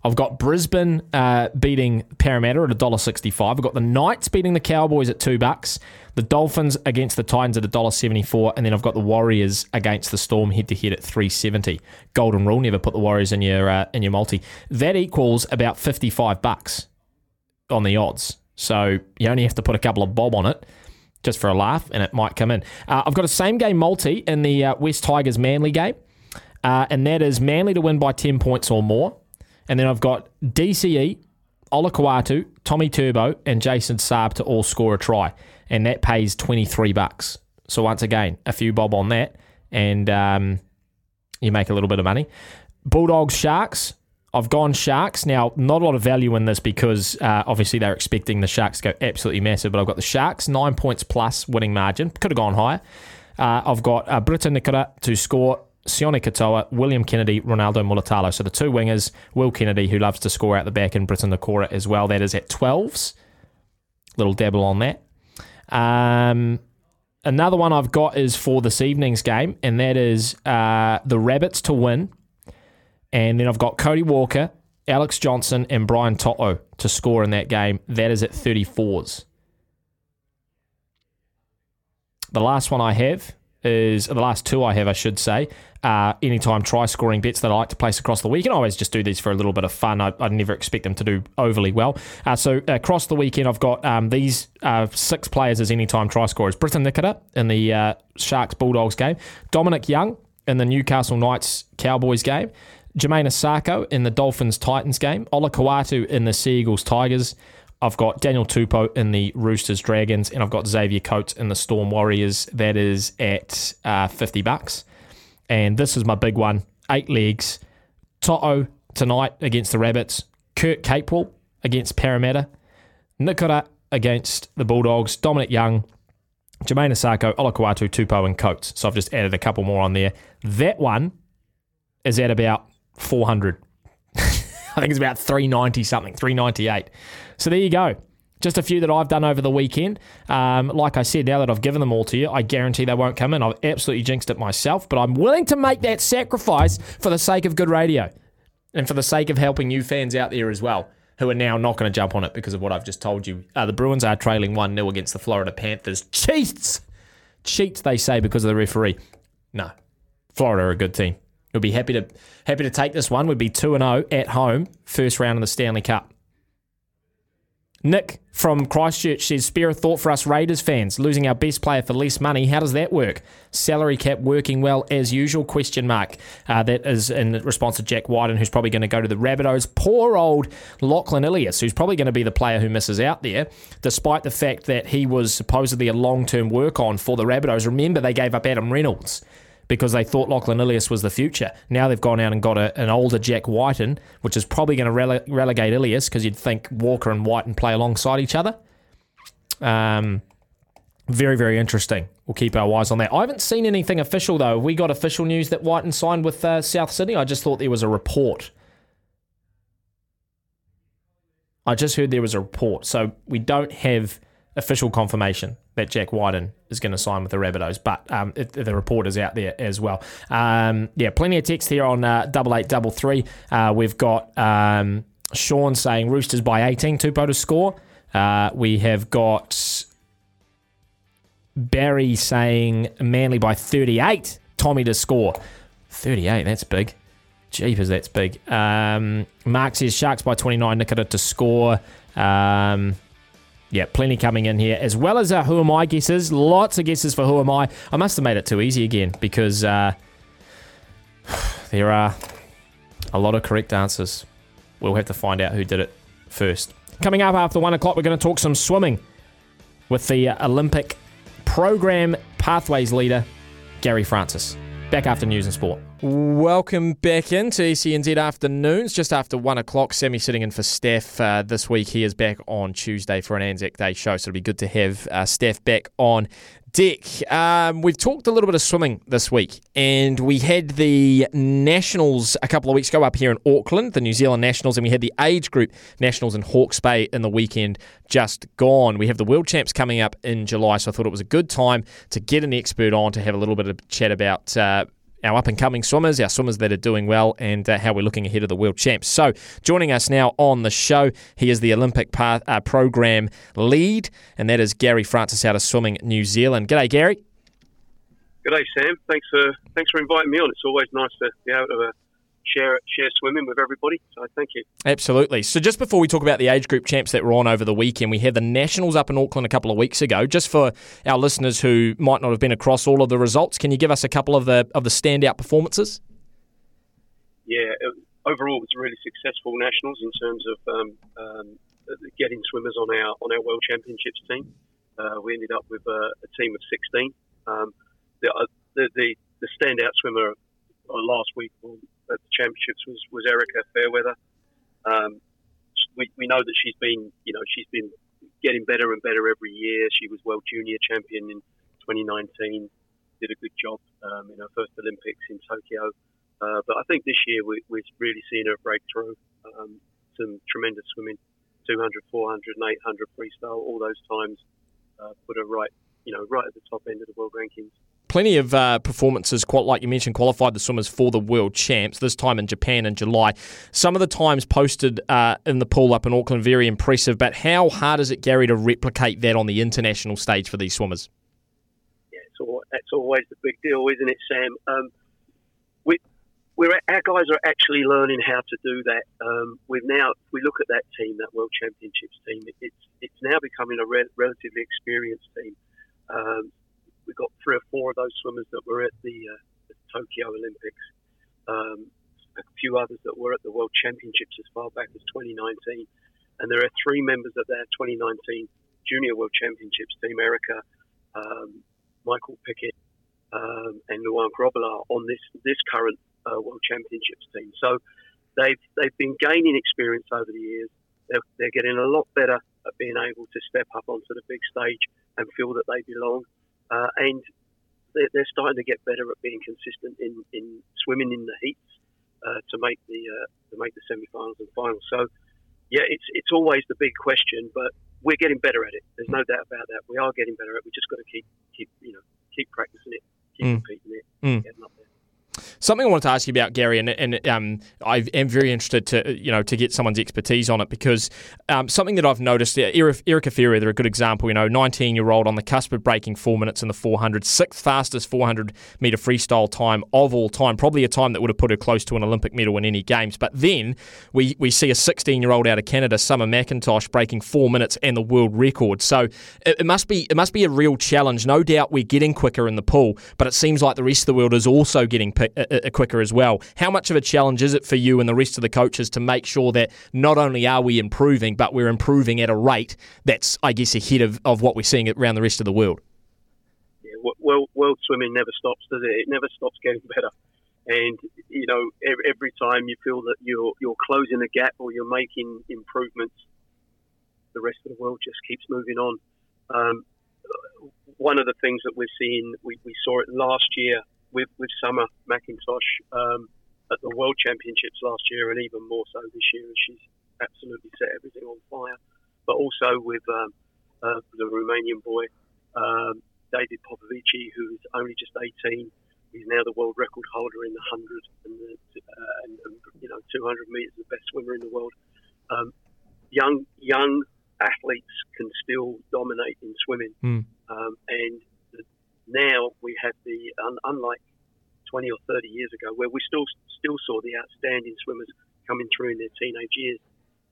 I've got Brisbane uh, beating Parramatta at $1.65. I've got the Knights beating the Cowboys at two bucks. The Dolphins against the Titans at $1.74. And then I've got the Warriors against the Storm head to head at 370. Golden rule, never put the Warriors in your uh, in your multi. That equals about 55 bucks on the odds. So you only have to put a couple of bob on it just for a laugh, and it might come in. Uh, I've got a same game multi in the uh, West Tigers Manly game, uh, and that is Manly to win by 10 points or more. And then I've got DCE, Olakau'atu, Tommy Turbo, and Jason Saab to all score a try, and that pays 23 bucks. So once again, a few bob on that, and um, you make a little bit of money. Bulldogs Sharks. I've gone Sharks. Now, not a lot of value in this because uh, obviously they're expecting the Sharks to go absolutely massive, but I've got the Sharks, nine points plus winning margin. Could have gone higher. Uh, I've got uh, Briton Nikora to score, Sione Katoa, William Kennedy, Ronaldo Mulitalo. So the two wingers, Will Kennedy, who loves to score out the back, and Briton Nikora as well. That is at 12s. Little dabble on that. Um, another one I've got is for this evening's game, and that is uh, the Rabbits to win. And then I've got Cody Walker, Alex Johnson, and Brian To'o to score in that game. That is at 34s. The last one I have is the last two I have, I should say. Uh, anytime try scoring bets that I like to place across the weekend. I always just do these for a little bit of fun. I, I never expect them to do overly well. Uh, so across the weekend, I've got um, these uh, six players as anytime try scorers: Briton Nikora in the uh, Sharks Bulldogs game, Dominic Young in the Newcastle Knights Cowboys game, Jamayne Isaako in the Dolphins Titans game, Olakau'atu in the Seagulls Tigers. I've got Daniel Tupou in the Roosters Dragons, and I've got Xavier Coates in the Storm Warriors. That is at uh, 50 bucks. And this is my big one eight legs. To'o tonight against the Rabbits. Kurt Capewell against Parramatta. Nikora against the Bulldogs. Dominic Young, Jamayne Isaako, Olakau'atu, Tupou, and Coates. So I've just added a couple more on there. That one is at about 400. I think it's about 390 something, 398. So there you go. Just a few that I've done over the weekend. Um, like I said, now that I've given them all to you, I guarantee they won't come in. I've absolutely jinxed it myself, but I'm willing to make that sacrifice for the sake of good radio and for the sake of helping you fans out there as well, who are now not going to jump on it because of what I've just told you. Uh, the Bruins are trailing 1 0 against the Florida Panthers. Cheats! Cheats, they say, because of the referee. No. Florida are a good team. We'll be happy to happy to take this one. We'd be 2 0 at home, first round of the Stanley Cup. Nick from Christchurch says, spare a thought for us Raiders fans. Losing our best player for less money. How does that work? Salary cap working well as usual? Question mark. Uh, that is in response to Jack Wighton, who's probably going to go to the Rabbitohs. Poor old Lachlan Ilias, who's probably going to be the player who misses out there, despite the fact that he was supposedly a long-term work on for the Rabbitohs. Remember, they gave up Adam Reynolds because they thought Lachlan Ilias was the future. Now they've gone out and got a, an older Jack Wighton, which is probably going to rele- relegate Ilias because you'd think Walker and Wighton play alongside each other. Um, very, very interesting. We'll keep our eyes on that. I haven't seen anything official though. We got official news that Whiten signed with uh, South Sydney? I just thought there was a report. I just heard there was a report, so we don't have official confirmation that Jack Wighton is going to sign with the Rabbitohs, but um, it, the report is out there as well. Um, yeah, plenty of text here on uh, double eight double three. Uh, we've got um, Sean saying Roosters by eighteen, Tupou to score. Uh, we have got Barry saying Manly by thirty-eight, Tommy to score. Thirty-eight, that's big. Jeepers, that's big. Um, Mark says Sharks by 29, Nikora to score. Um, yeah, plenty coming in here, as well as uh, who am I guesses. Lots of guesses for who am I. I must have made it too easy again because uh, there are a lot of correct answers. We'll have to find out who did it first. Coming up after one o'clock, we're going to talk some swimming with the Olympic program pathways leader, Gary Francis. Back after news and sport. Welcome back into SENZ afternoons, just after one o'clock. Sammy sitting in for Steph uh, this week. He is back on Tuesday for an Anzac Day show, so it'll be good to have uh, Steph back on deck. Um, we've talked a little bit of swimming this week, and we had the Nationals a couple of weeks ago up here in Auckland, the New Zealand Nationals, and we had the age group Nationals in Hawke's Bay in the weekend just gone. We have the World Champs coming up in July, so I thought it was a good time to get an expert on to have a little bit of chat about. Uh, our up and coming swimmers, our swimmers that are doing well, and uh, how we're looking ahead of the World Champs. So, joining us now on the show, he is the Olympic path, uh, program lead, and that is Gary Francis out of Swimming New Zealand. G'day, Gary. G'day, Sam. Thanks for thanks for inviting me on. It's always nice to be able to uh, share share swimming with everybody. So thank you. Absolutely. So just before we talk about the age group champs that were on over the weekend, we had the Nationals up in Auckland a couple of weeks ago. Just for our listeners who might not have been across all of the results, can you give us a couple of the of the standout performances? Yeah, it, overall, it was a really successful Nationals in terms of um, um, getting swimmers on our on our World Championships team. Uh, we ended up with a, a team of 16. Um, the, uh, the, the the standout swimmer uh, last week at the championships was, was Erica Fairweather. Um, we, we know that she's been, you know, she's been getting better and better every year. She was world junior champion in 2019, did a good job um, in her first Olympics in Tokyo. Uh, but I think this year we, we're really seeing her break through. Um, some tremendous swimming, 200, 400, and 800 freestyle, all those times uh, put her right, you know, right at the top end of the world rankings plenty of uh, performances, like you mentioned, qualified the swimmers for the world champs, this time in Japan in July. Some of the times posted uh, in the pool up in Auckland, very impressive, but how hard is it, Gary, to replicate that on the international stage for these swimmers? Yeah, all. That's always the big deal, isn't it, Sam? Um, we we're our guys are actually learning how to do that. Um, we've now if we look at that team, that World Championships team. It, it's it's now becoming a re- relatively experienced team. Um, we've got three or four of those swimmers that were at the, uh, the Tokyo Olympics. Um, a few others that were at the World Championships as far back as 2019, and there are three members of that 2019 Junior World Championships team: Erica, um, Michael Pickett, um, and Luan Grobbelaar on this this current uh, World Championships team. So they've they've been gaining experience over the years. They're, they're getting a lot better at being able to step up onto the big stage and feel that they belong. Uh, and they're, they're starting to get better at being consistent in, in swimming in the heats uh, to make the uh, to make the semi-finals and finals. So yeah, it's it's always the big question, but we're getting better at it. There's no doubt about that. We are getting better at it. We just got to keep keep you know keep practicing it, keep Mm. repeating it, Mm. getting up there. Something I wanted to ask you about, Gary, and, and um, I am very interested to you know to get someone's expertise on it because um, something that I've noticed, Erica Erica Fairweather, they're a good example. You know, 19 year old on the cusp of breaking four minutes in the 400, sixth fastest 400 meter freestyle time of all time, probably a time that would have put her close to an Olympic medal in any games. But then we we see a 16 year old out of Canada, Summer McIntosh, breaking four minutes and the world record. So it, it must be it must be a real challenge. No doubt we're getting quicker in the pool, but it seems like the rest of the world is also getting pi- uh, quicker as well. How much of a challenge is it for you and the rest of the coaches to make sure that not only are we improving, but we're improving at a rate that's, I guess, ahead of, of what we're seeing around the rest of the world? Yeah, wo- world, world swimming never stops, does it? It never stops getting better. And you know, every, every time you feel that you're you're closing a gap or you're making improvements, the rest of the world just keeps moving on. Um, one of the things that we're seeing, we, we saw it last year with with Summer McIntosh um, at the World Championships last year, and even more so this year, as she's absolutely set everything on fire. But also with um, uh, the Romanian boy um, David Popovici, who's only just 18. He's now the world record holder in the 100 and, the, uh, and, and you know 200 meters, the best swimmer in the world. Um, young young athletes can still dominate in swimming, um, and now we have the un, unlike 20 or 30 years ago, where we still still saw the outstanding swimmers coming through in their teenage years.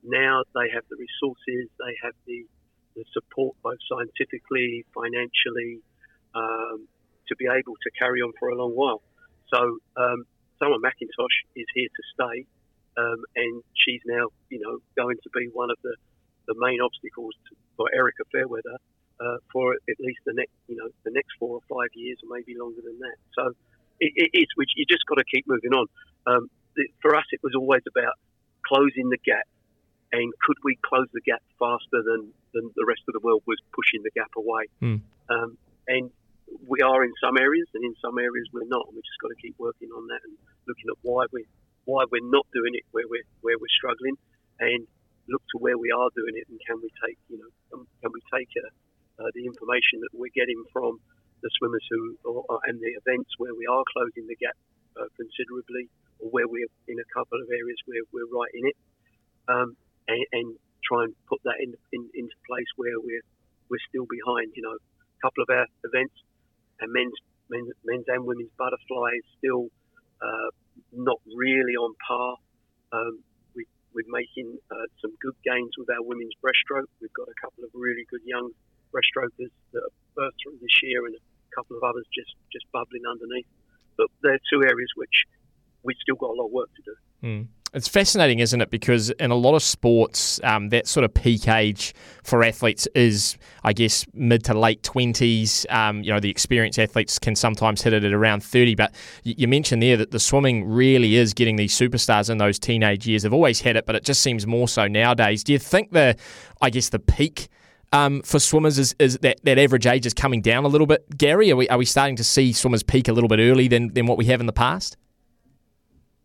Now they have the resources, they have the the support both scientifically, financially, um, to be able to carry on for a long while. So um, Summer McIntosh is here to stay, um, and she's now, you know, going to be one of the, the main obstacles to, for Erica Fairweather uh, for at least the next, you know, the next four or five years, or maybe longer than that. So it, it, it's which you just got to keep moving on. Um, for us, it was always about closing the gap and could we close the gap faster than, than the rest of the world was pushing the gap away? Um, and we are in some areas, and in some areas we're not. And we just got to keep working on that and looking at why we why we're not doing it where we're where we're struggling, and look to where we are doing it, and can we take you know um, can we take uh, uh, the information that we're getting from the swimmers who and the events where we are closing the gap uh, considerably, or where we're in a couple of areas where we're right in it, um, and, and try and put that in, in into place where we're we're still behind. You know, a couple of our events and men's men's, men's and women's butterfly is still uh, not really on par. Um, we, we're making uh, some good gains with our women's breaststroke. We've got a couple of really good young breaststrokers that birthed through this year, and a couple of others just just bubbling underneath. But they're two areas which we've still got a lot of work to do. Mm. It's fascinating, isn't it? Because in a lot of sports, um, that sort of peak age for athletes is, I guess, mid to late twenties. Um, you know, the experienced athletes can sometimes hit it at around thirty. But you, you mentioned there that the swimming really is getting these superstars in those teenage years. They've always had it, but it just seems more so nowadays. Do you think the, I guess, the peak um, for swimmers is, is that, that average age is coming down a little bit? Gary, are we are we starting to see swimmers peak a little bit early than than what we have in the past?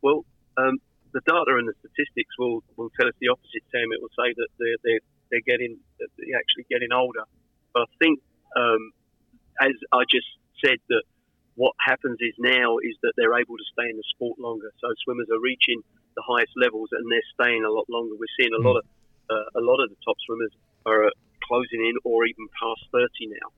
Well, um, the data and the statistics will, will tell us the opposite, Sam. It will say that they're, they're, they're getting they're actually getting older. But I think, um, as I just said, that what happens is now is that they're able to stay in the sport longer. So swimmers are reaching the highest levels and they're staying a lot longer. We're seeing a lot of uh, a lot of the top swimmers are closing in or even past 30 now.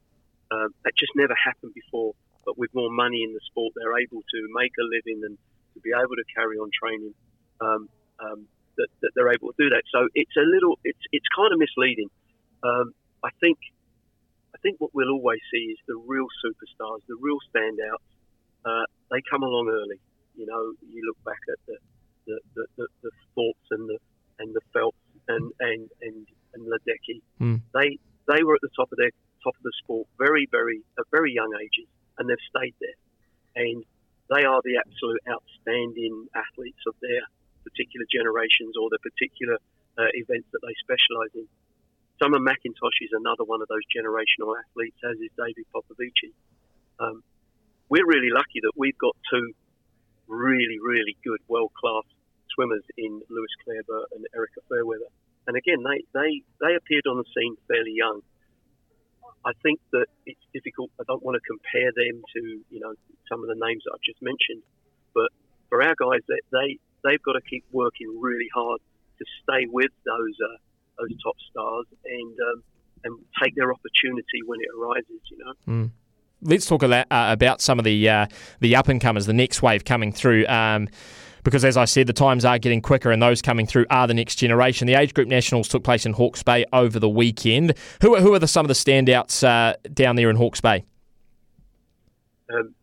Um, that just never happened before. But with more money in the sport, they're able to make a living and to be able to carry on training. Um, um, that, that they're able to do that. So it's a little, it's it's kind of misleading. Um, I think, I think what we'll always see is the real superstars, the real standouts. Uh, they come along early. You know, you look back at the the, the, the, the and the and the Phelps and and and and Ledecky. Mm. They they were at the top of their top of the sport very very at very young ages, and they've stayed there. And they are the absolute outstanding athletes of their particular generations or the particular uh, events that they specialise in. Summer McIntosh is another one of those generational athletes, as is David Popovici. Um, we're really lucky that we've got two really, really good, world class swimmers in Lewis Clareburt and Erica Fairweather. And again, they, they, they appeared on the scene fairly young. I think that it's difficult. I don't want to compare them to, you know, some of the names that I've just mentioned. But for our guys, they, they they've got to keep working really hard to stay with those uh, those top stars and um, and take their opportunity when it arises. You know. Mm. Let's talk about, uh, about some of the uh, the up and comers, the next wave coming through. Um, because as I said, the times are getting quicker, and those coming through are the next generation. The age group nationals took place in Hawke's Bay over the weekend. Who are, who are the, some of the standouts uh, down there in Hawke's Bay? Um,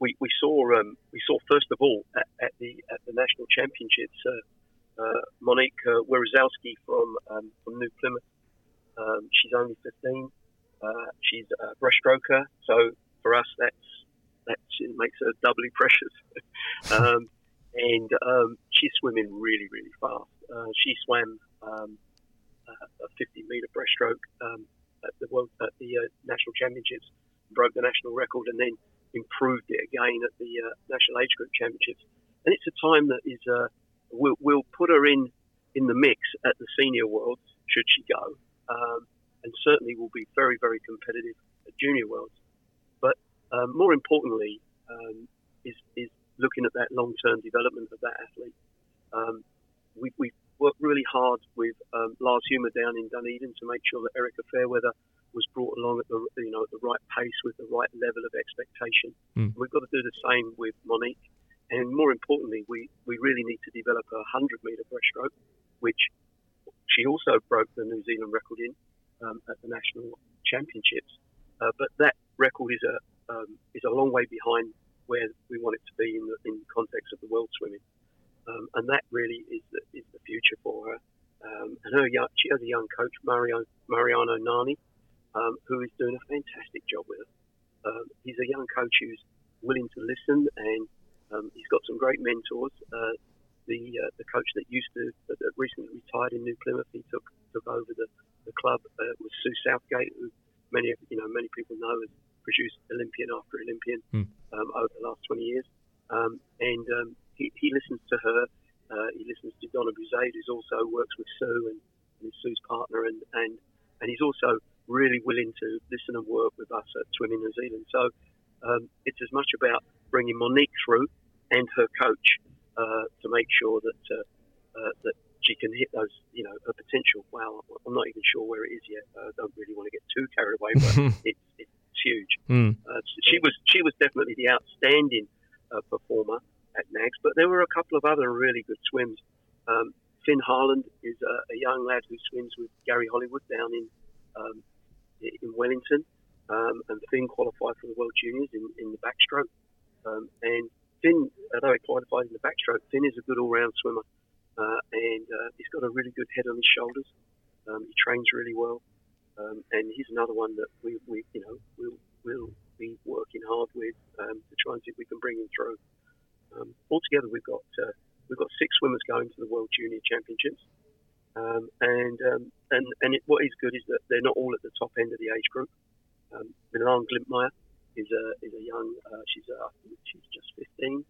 we, we saw um, we saw first of all at, at the at the national championships uh, uh, Monique uh, Wieruszowski from um, from New Plymouth. Um, she's only 15. Uh, she's a breaststroker, so for us that's that makes her doubly precious. um, and um, she's swimming really really fast. Uh, she swam um, a 50 meter breaststroke um, at the world at the uh, national championships, broke the national record, and then improved it again at the uh, national age group championships. And it's a time that is uh, we'll, we'll put her in in the mix at the senior worlds should she go, um, and certainly will be very very competitive at junior worlds. But um, more importantly, um, is is looking at that long term development of that athlete. Um, we, we worked really hard with um, Lars Humer down in Dunedin to make sure that Erica Fairweather was brought along at the you know at the right pace with the right level of expectation. Mm. We've got to do the same with Monique, and more importantly, we, we really need to develop a 100 metre breaststroke, which she also broke the New Zealand record in um, at the national championships. Uh, but that record is a um, is a long way behind where we want it to be in the in the context of the world swimming, um, and that really is the, is the future for her. Um, and her she has a young coach, Mario, Mariano Nani, um, who is doing a fantastic job with her. Um, he's a young coach who's willing to listen, and um, he's got some great mentors. Uh, the uh, the coach that used to that recently retired in New Plymouth, he took took over the, the club uh, was Sue Southgate, who many you know many people know has produced Olympian after Olympian Hmm. um, over the last 20 years. Um, and um, he, he listens to her. Uh, he listens to Donna Buzaid, who also works with Sue and, and is Sue's partner, and, and and he's also really willing to listen and work with us at Swimming New Zealand. So um, it's as much about bringing Monique through and her coach uh, to make sure that uh, uh, that she can hit those, you know, her potential. Well, I'm not even sure where it is yet. I don't really want to get too carried away, but it's, it's huge. Mm. Uh, she was she was definitely the outstanding uh, performer at Nags, but there were a couple of other really good swims. Um, Finn Harland is a, a young lad who swims with Gary Hollywood down in um, in Wellington, um, and Finn qualified for the World Juniors in, in the backstroke. Um, and Finn, although he qualified in the backstroke, Finn is a good all-round swimmer, uh, and uh, he's got a really good head on his shoulders. Um, he trains really well, um, and he's another one that we, we you know, we'll, we'll be working hard with um, to try and see if we can bring him through. Um, altogether, we've got uh, we've got six swimmers going to the World Junior Championships, um, and um, and and it, what is good is that they're not all at the top end of the age group. Um, Milan Glimtmeyer is a is a young uh, she's uh, she's just 15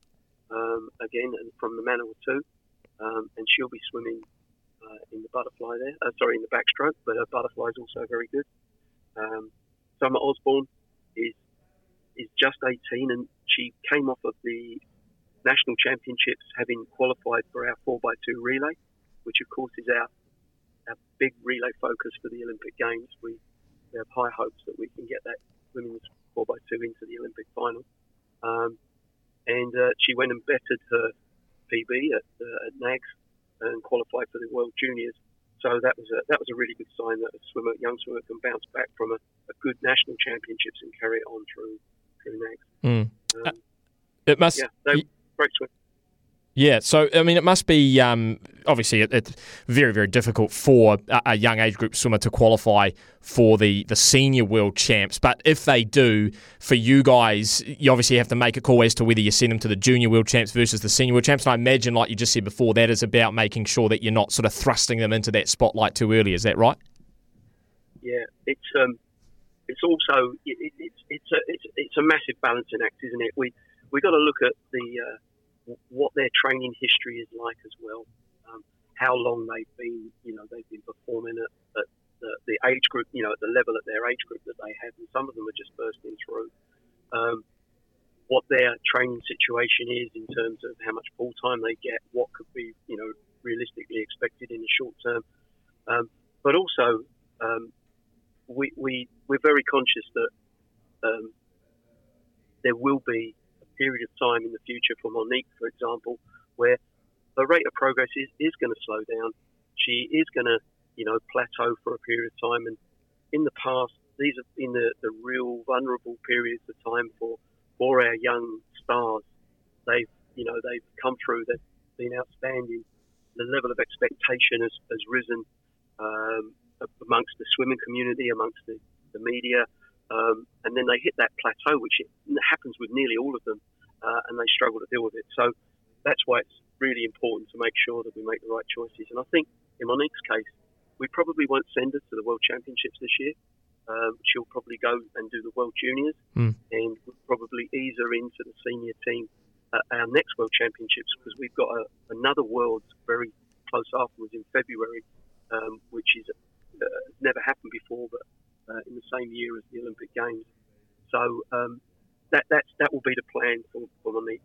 um, again and from the Manitou too, and she'll be swimming uh, in the butterfly there. Uh, sorry, in the backstroke, but her butterfly is also very good. Um, Summer Osborne is is just 18 and she came off of the national championships having qualified for our 4x2 relay, which of course is our our big relay focus for the Olympic Games. We, we have high hopes that we can get that women's 4x2 into the Olympic final. Um, and uh, she went and bettered her PB at, uh, at NAGS and qualified for the World Juniors. So that was a that was a really good sign that a swimmer, young swimmer, can bounce back from a, a good national championships and carry it on through through NAGS. Mm. Um, It must. yeah, they, great swim. Yeah, so I mean, it must be um, obviously it, very, very difficult for a, a young age group swimmer to qualify for the, the senior world champs. But if they do, for you guys, you obviously have to make a call as to whether you send them to the junior world champs versus the senior world champs. And I imagine, like you just said before, that is about making sure that you're not sort of thrusting them into that spotlight too early. Is that right? Yeah, it's um, it's also it, it, it's it's a it's, it's a massive balancing act, isn't it? We we got to look at the uh, what their training history is like as well. Um, how long they've been, you know, they've been performing at, at the, the age group, you know, at the level at their age group that they have, and some of them are just bursting through. Um, what their training situation is in terms of how much full time they get, what could be, you know, realistically expected in the short term, um, but also um, we, we we're very conscious that um, there will be period of time in the future for Monique, for example, where the rate of progress is, is going to slow down. She is going to, you know, plateau for a period of time. And in the past, these have been the, the real vulnerable periods of time for, for our young stars. They've, you know, they've come through, they've been outstanding. The level of expectation has, has risen um, amongst the swimming community, amongst the, the media, um, and then they hit that plateau, which it happens with nearly all of them, uh, and they struggle to deal with it. So that's why it's really important to make sure that we make the right choices. And I think in Monique's case, we probably won't send her to the World Championships this year. Um, she'll probably go and do the World Juniors, Mm. and we'll probably ease her into the senior team at our next World Championships because we've got a, another Worlds very close afterwards in February, um, which is uh, never happened before, but uh, in the same year as the Olympic Games. So um, that that's, that will be the plan for, for Monique.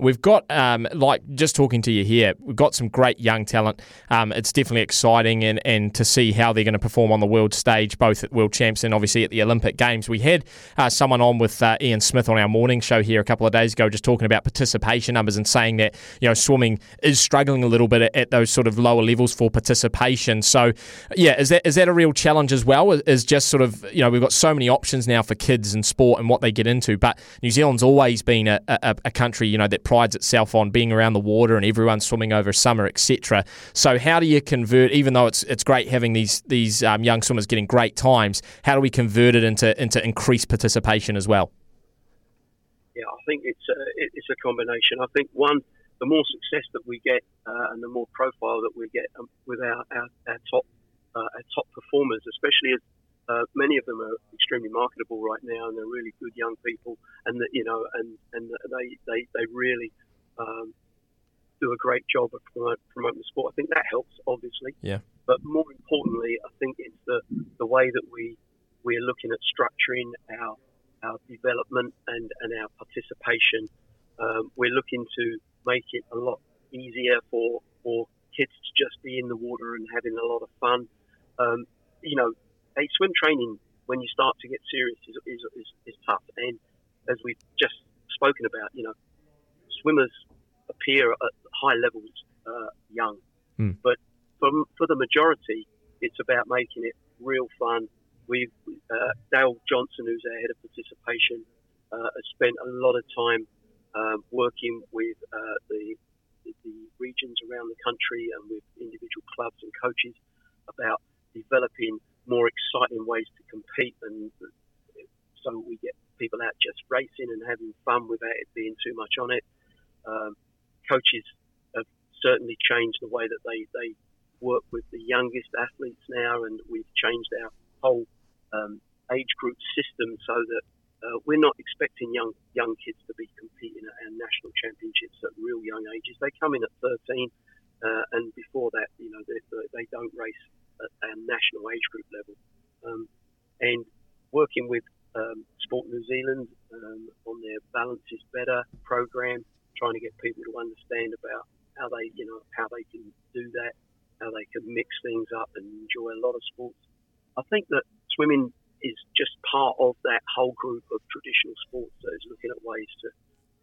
We've got, um, like, just talking to you here, we've got some great young talent. Um, it's definitely exciting and, and to see how they're going to perform on the world stage, both at World Champs and obviously at the Olympic Games. We had uh, someone on with uh, Ian Smith on our morning show here a couple of days ago, just talking about participation numbers and saying that, you know, swimming is struggling a little bit at, those sort of lower levels for participation. So, yeah, is that is that a real challenge as well? Is just sort of, you know, we've got so many options now for kids and sport and what they get into, but New Zealand's always been a, a, a country, you know, that prides itself on being around the water and everyone swimming over summer, etc. So how do you convert? Even though it's it's great having these these um, young swimmers getting great times, how do we convert it into into increased participation as well? Yeah, I think it's a, it's a combination. I think one, the more success that we get uh, and the more profile that we get um, with our, our, our top uh, our top performers, especially as uh, many of them are extremely marketable right now, and they're really good young people, and that you know, and and they they they really um, do a great job of promote, promoting the sport. I think that helps, obviously. Yeah. But more importantly, I think it's the the way that we we're looking at structuring our our development and, and our participation. Um, we're looking to make it a lot easier for for kids to just be in the water and having a lot of fun. Um, you know, a swim training when you start to get serious is, is, is, is tough. And as we've just spoken about, you know, swimmers appear at high levels uh, young. Hmm. But for, for the majority, it's about making it real fun. We've uh, Dale Johnson, who's our head of participation, uh, has spent a lot of time um, working with uh, the, the regions around the country and with individual clubs and coaches about developing more exciting ways to compete, and so we get people out just racing and having fun without it being too much on it. Um, coaches have certainly changed the way that they, they work with the youngest athletes now, and we've changed our whole um, age group system so that uh, we're not expecting young young kids to be competing at our national championships at real young ages. They come in at 13, uh, and before that, you know, they, they don't race at our national age group level. Um, and working with um, Sport New Zealand um, on their Balance is Better program, trying to get people to understand about how they, you know, how they can do that, how they can mix things up and enjoy a lot of sports. I think that swimming is just part of that whole group of traditional sports that is looking at ways to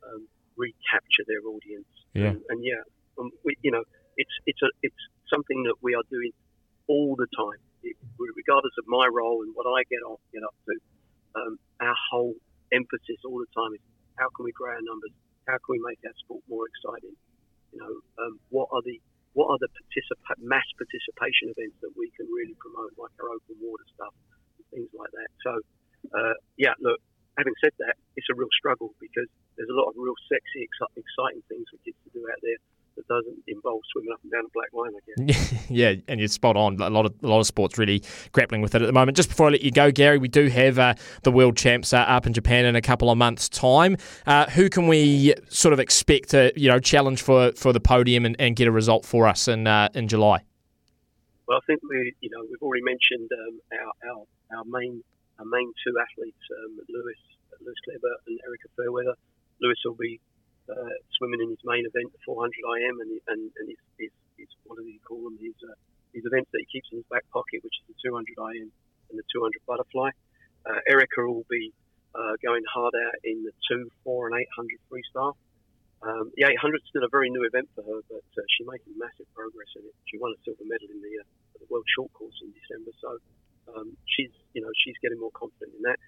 um, recapture their audience. Yeah. And, and yeah, um, we, you know, it's it's a it's something that we are doing all the time, it, regardless of my role and what I get off get up to. Um, our whole emphasis all the time is how can we grow our numbers? How can we make our sport more exciting? You know, um, what are the what are the mass participation events that we can really promote, like our open water stuff and things like that. So, uh, yeah, look, having said that, it's a real struggle because there's a lot of real sexy, exci- exciting things for kids to do out there that doesn't involve swimming up and down a black line, I guess. yeah, and you're spot on. A lot of a lot of sports really grappling with it at the moment. Just before I let you go, Gary, we do have uh, the world champs uh, up in Japan in a couple of months' time. Uh, who can we sort of expect to you know challenge for, for the podium and, and get a result for us in uh, in July? Well, I think we, you know, we've already mentioned um, our, our our main our main two athletes, um, Lewis Lewis Clareburt and Erica Fairweather. Lewis will be uh, swimming in his main event, the 400 IM, and and, and his, his, his what do you call them? His uh, his events that he keeps in his back pocket, which is the 200 IM and the 200 butterfly. Uh, Erica will be uh, going hard out in the two, four, and 800 freestyle. Um, the 800 is still a very new event for her, but uh, she's making massive progress in it. She won a silver medal in the, uh, the World Short Course in December, so um, she's you know she's getting more confident in that.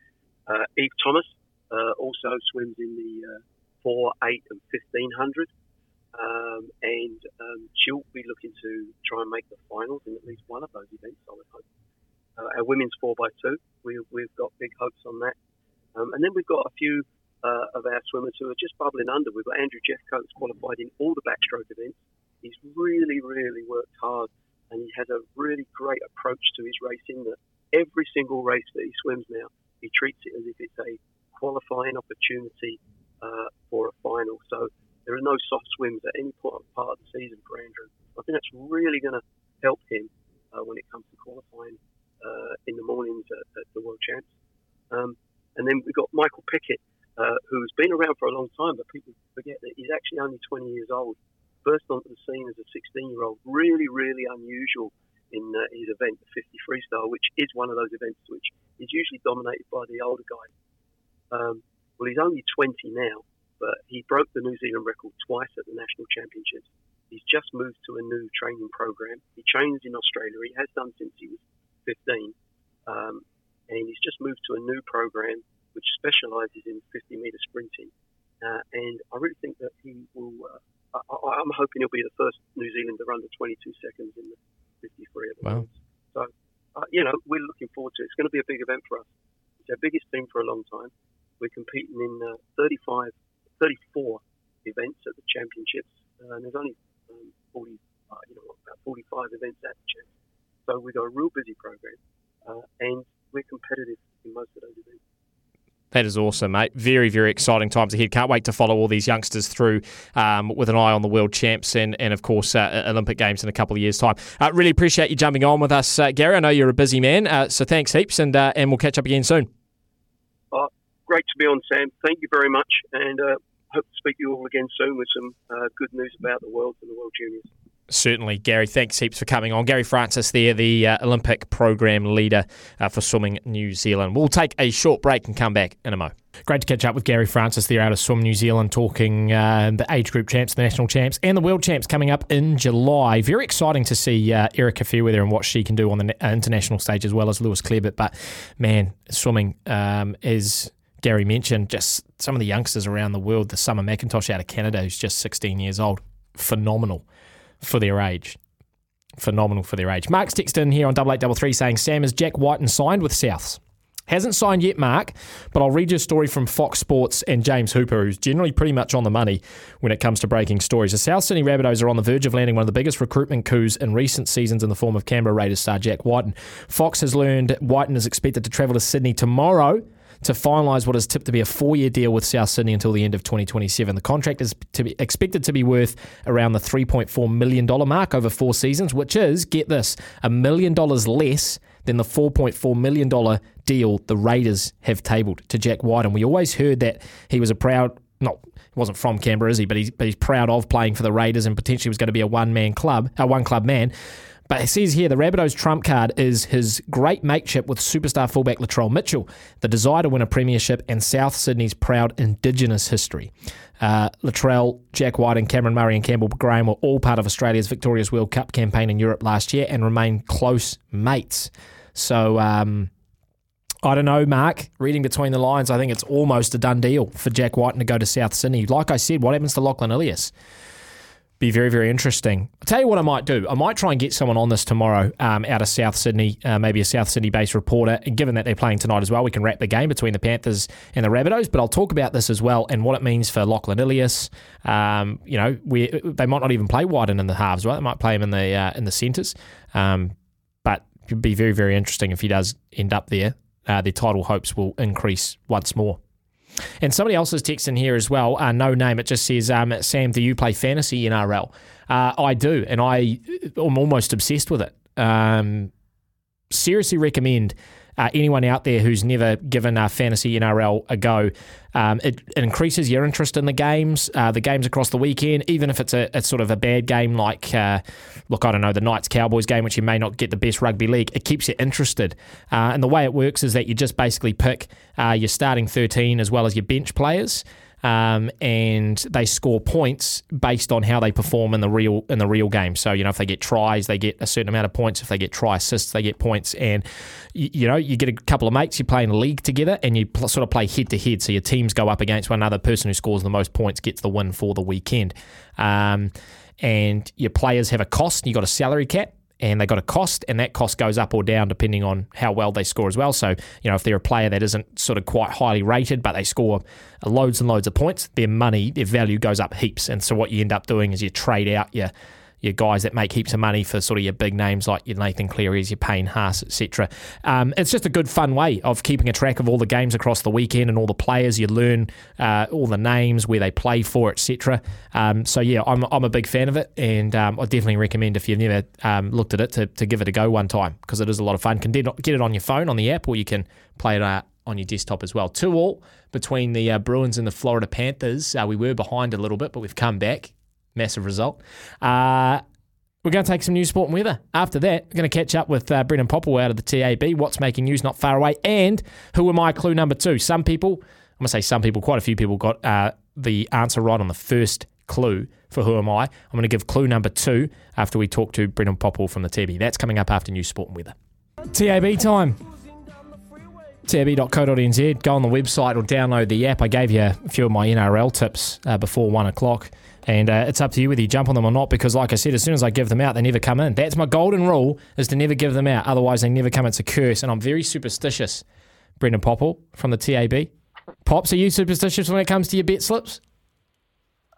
Uh, Eve Thomas uh, also swims in the uh, four, eight, and fifteen hundred, um, and um, she'll be looking to try and make the finals in at least one of those events. I would hope. Uh, our women's four by two, we, we've got big hopes on that, um, and then we've got a few uh, of our swimmers who are just bubbling under. We've got Andrew Jeffcoat qualified in all the backstroke events. He's really, really worked hard, and he has a really great approach to his racing. That every single race that he swims now, he treats it as if it's a qualifying opportunity uh, for a final. So there are no soft swims at any part of the season for Andrew. I think that's really going to help him uh, when it comes to qualifying uh, in the mornings at, at the World Champs. Um, and then we've got Michael Pickett, uh, who's been around for a long time, but people forget that he's actually only 20 years old. Burst onto the scene as a 16 year old. Really, really unusual in uh, his event, the 50 freestyle, which is one of those events which is usually dominated by the older guys. Um, well, he's only 20 now, but he broke the New Zealand record twice at the national championships. He's just moved to a new training program. He trains in Australia. He has done since he was 15. Um, and he's just moved to a new program which specialises in 50 metre sprinting. Uh, and I really think that he will. Uh, I, am hoping he'll be the first New Zealander under 22 seconds in the 50 at the wow. So, uh, you know, we're looking forward to it. It's going to be a big event for us. It's our biggest team for a long time. We're competing in uh, 35, 34 events at the championships, uh, and there's only um, 40, uh, you know, about 45 events at the champs. So we've got a real busy program, uh, and we're competitive in most of those events. That is awesome, mate. Very, very exciting times ahead. Can't wait to follow all these youngsters through um, with an eye on the world champs and, and of course, uh, Olympic Games in a couple of years' time. Uh, really appreciate you jumping on with us, uh, Gary. I know you're a busy man, uh, so thanks heaps, and uh, and we'll catch up again soon. Oh, great to be on, Sam. Thank you very much, and uh, hope to speak to you all again soon with some good news about the World and the World Juniors. Certainly, Gary. Thanks heaps for coming on. Gary Francis there, the uh, Olympic program leader uh, for Swimming New Zealand. We'll take a short break and come back in a mo. Great to catch up with Gary Francis there out of Swim New Zealand, talking uh, the age group champs, the national champs, and the world champs coming up in July. Very exciting to see uh, Erica Fairweather and what she can do on the international stage as well as Lewis Clareburt. But man, swimming, um, as Gary mentioned, just some of the youngsters around the world. The Summer McIntosh out of Canada, who's just 16 years old, phenomenal for their age. Phenomenal for their age. Mark's texted in here on double eight double three saying Sam is Jack Wighton signed with Souths. Hasn't signed yet, Mark, but I'll read you a story from Fox Sports and James Hooper, who's generally pretty much on the money when it comes to breaking stories. The South Sydney Rabbitohs are on the verge of landing one of the biggest recruitment coups in recent seasons in the form of Canberra Raiders star Jack Wighton. Fox has learned Wighton is expected to travel to Sydney tomorrow to finalise what is tipped to be a four year deal with South Sydney until the end of 2027. The contract is to be expected to be worth around the $3.4 million mark over four seasons, which is, get this, a million dollars less than the $4.4 million deal the Raiders have tabled to Jack Wighton. And we always heard that he was a proud, not he wasn't from Canberra, is he? But he's, but he's proud of playing for the Raiders and potentially was going to be a one man club, a one club man. But it says here the Rabbitohs trump card is his great mateship with superstar fullback Latrell Mitchell, the desire to win a premiership, and South Sydney's proud Indigenous history. Uh, Latrell, Jack Wighton, and Cameron Murray and Campbell Graham were all part of Australia's victorious World Cup campaign in Europe last year and remain close mates. So, um, I don't know, Mark. Reading between the lines, I think it's almost a done deal for Jack Wighton to go to South Sydney. Like I said, what happens to Lachlan Ilias? Be very, very interesting. I'll tell you what I might do. I might try and get someone on this tomorrow um, out of South Sydney, uh, maybe a South Sydney based reporter. And given that they're playing tonight as well, we can wrap the game between the Panthers and the Rabbitohs. But I'll talk about this as well and what it means for Lachlan Ilias. Um, you know, we, they might not even play Wighton in the halves, right? They might play him in the uh, in the centres. Um, but it'd be very, very interesting if he does end up there. Uh, their title hopes will increase once more. And somebody else has texted in here as well. Uh, no name. It just says, um, Sam, do you play fantasy NRL? Uh, I do, and I am almost obsessed with it. Um, seriously recommend uh, anyone out there who's never given uh, fantasy NRL a go. Um, it, it, increases your interest in the games, uh, the games across the weekend, even if it's a, a sort of a bad game like, uh, look, I don't know, the Knights Cowboys game, which you may not get the best rugby league. It keeps you interested. Uh, and the way it works is that you just basically pick uh, your starting 13 as well as your bench players um, and they score points based on how they perform in the real in the real game. So you know if they get tries, they get a certain amount of points. If they get try assists, they get points. And you, you know you get a couple of mates, you play in a league together, and you pl- sort of play head to head. So your teams go up against one another. Person who scores the most points gets the win for the weekend. Um, and your players have a cost. You got a salary cap and they got a cost, and that cost goes up or down depending on how well they score as well. So, you know, if they're a player that isn't sort of quite highly rated, but they score loads and loads of points, their money, their value goes up heaps. And so, what you end up doing is you trade out your your guys that make heaps of money for sort of your big names like your Nathan Clearys, your Payne Haas, etc. Um, it's just a good fun way of keeping a track of all the games across the weekend and all the players. You learn uh, all the names, where they play for, etc. Um, so yeah, I'm, I'm a big fan of it, and um, I definitely recommend if you've never um, looked at it to, to give it a go one time because it is a lot of fun. Can get it on your phone on the app, or you can play it uh, on your desktop as well. Two all between the uh, Bruins and the Florida Panthers. Uh, we were behind a little bit, but we've come back massive result. Uh, we're going to take some news, sport, and weather. After that, we're going to catch up with uh, Brendan Popple out of the TAB. What's making news not far away? And who am I? Clue number two. Some people, I'm going to say some people, quite a few people got uh, the answer right on the first clue for who am I. I'm going to give clue number two after we talk to Brendan Popple from the TAB. That's coming up after news, sport, and weather. TAB time. TAB.co.nz. Go on the website or download the app. I gave you a few of my NRL tips uh, before one o'clock. And uh, it's up to you whether you jump on them or not, because like I said, as soon as I give them out, they never come in. That's my golden rule: is to never give them out. Otherwise, they never come. It's a curse, and I'm very superstitious. Brendan Popple from the TAB. Pops, are you superstitious when it comes to your bet slips?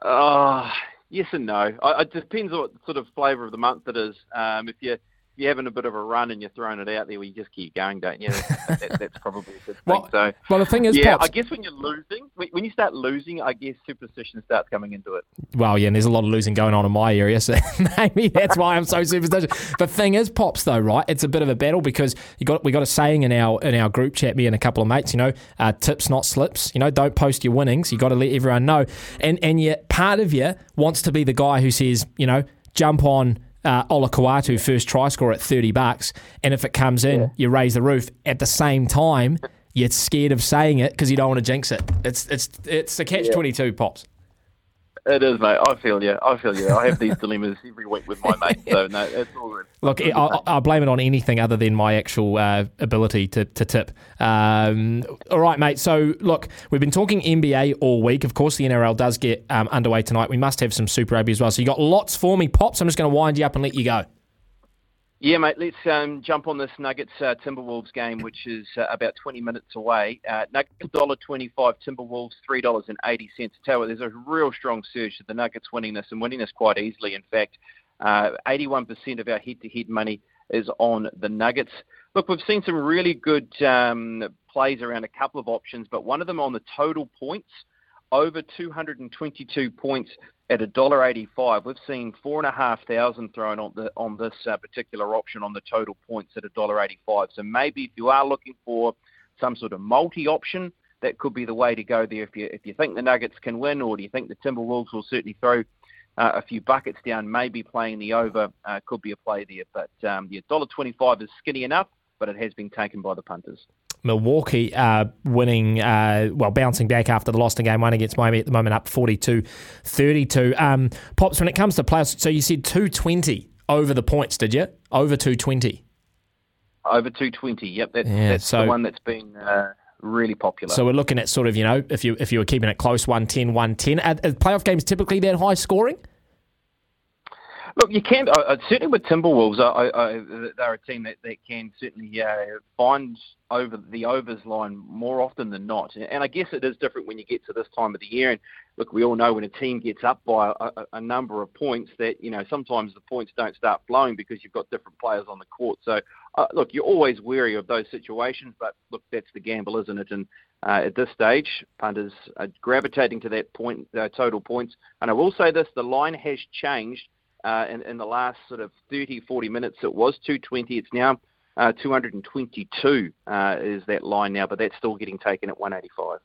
Uh, yes and no. I, it depends on what sort of flavour of the month it is. Um, if you you're having a bit of a run and you're throwing it out there, well, you just keep going, don't you? that, that's probably a good thing. Well, so, well, the thing is, yeah, Pops, I guess when you're losing, when you start losing, I guess superstition starts coming into it. Well, yeah, and there's a lot of losing going on in my area, so maybe that's why I'm so superstitious. The thing is, pops though, right? It's a bit of a battle because you got we got a saying in our in our group chat, me and a couple of mates, you know, uh, tips not slips. You know, don't post your winnings. You got to let everyone know, and and yet part of you wants to be the guy who says, you know, jump on uh, Olakau'atu first try score at 30 bucks, and if it comes in, yeah. you raise the roof. At the same time, you're scared of saying it because you don't want to jinx it. It's it's it's a catch 22, pops. It is, mate. I feel you. I feel you. I have these dilemmas every week with my mates, so no, it's all good. Look, I, I blame it on anything other than my actual uh, ability to, to tip. Um, all right, mate. So, look, we've been talking NBA all week. Of course, the NRL does get um, underway tonight. We must have some Super Rugby as well. So, you got lots for me, Pops. I'm just going to wind you up and let you go. Yeah, mate. Let's um, jump on this Nuggets uh, Timberwolves game, which is uh, about 20 minutes away. Uh, Nuggets dollar 25, Timberwolves three dollars and eighty cents. Tell you, there's a real strong surge to the Nuggets winning this and winning this quite easily. In fact, Uh, 81% uh, of our head-to-head money is on the Nuggets. Look, we've seen some really good um, plays around a couple of options, but one of them on the total points over 222 points at $1.85. We've seen four and a half thousand thrown on the on this uh, particular option on the total points at $1.85. So maybe if you are looking for some sort of multi option, that could be the way to go there. If you if you think the Nuggets can win, or do you think the Timberwolves will certainly throw uh, a few buckets down, maybe playing the over uh, could be a play there. But um, dollar twenty five is skinny enough, but it has been taken by the punters. Milwaukee uh, winning, uh, well, bouncing back after the loss in game one against Miami at the moment, up 42 32. Um, Pops, when it comes to players, so you said 220 over the points, did you? Over 220. Over 220, yep. That's, Yeah, that's so- the one that's been uh, really popular. So we're looking at sort of, you know, if you if you were keeping it close, 110, 110. Are, are playoff games typically that high scoring? Look, you can uh, uh, certainly with Timberwolves. I, I, they're a team that, that can certainly uh, find over the overs line more often than not. And I guess it is different when you get to this time of the year. And look, we all know when a team gets up by a, a, a number of points that you know sometimes the points don't start flowing because you've got different players on the court. So uh, look, you're always wary of those situations. But look, that's the gamble, isn't it? And uh, at this stage, punters are gravitating to that point uh, total points. And I will say this: the line has changed uh, in, in the last sort of 30, 40 minutes. It was 220. It's now uh, 222 uh, is that line now, but that's still getting taken at 185.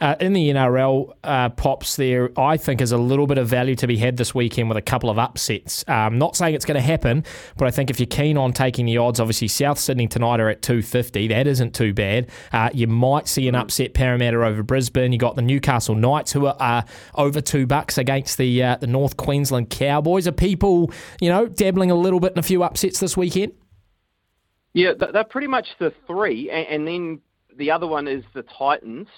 Uh, in the NRL, uh, pops there, I think, is a little bit of value to be had this weekend with a couple of upsets. Um, not saying it's going to happen, but I think if you're keen on taking the odds, obviously South Sydney tonight are at 250. That isn't too bad. Uh, you might see an upset Parramatta over Brisbane. You got the Newcastle Knights who are uh, over two bucks against the uh, the North Queensland Cowboys. Are people, you know, dabbling a little bit in a few upsets this weekend? Yeah, th- they're pretty much the three, and, and then the other one is the Titans.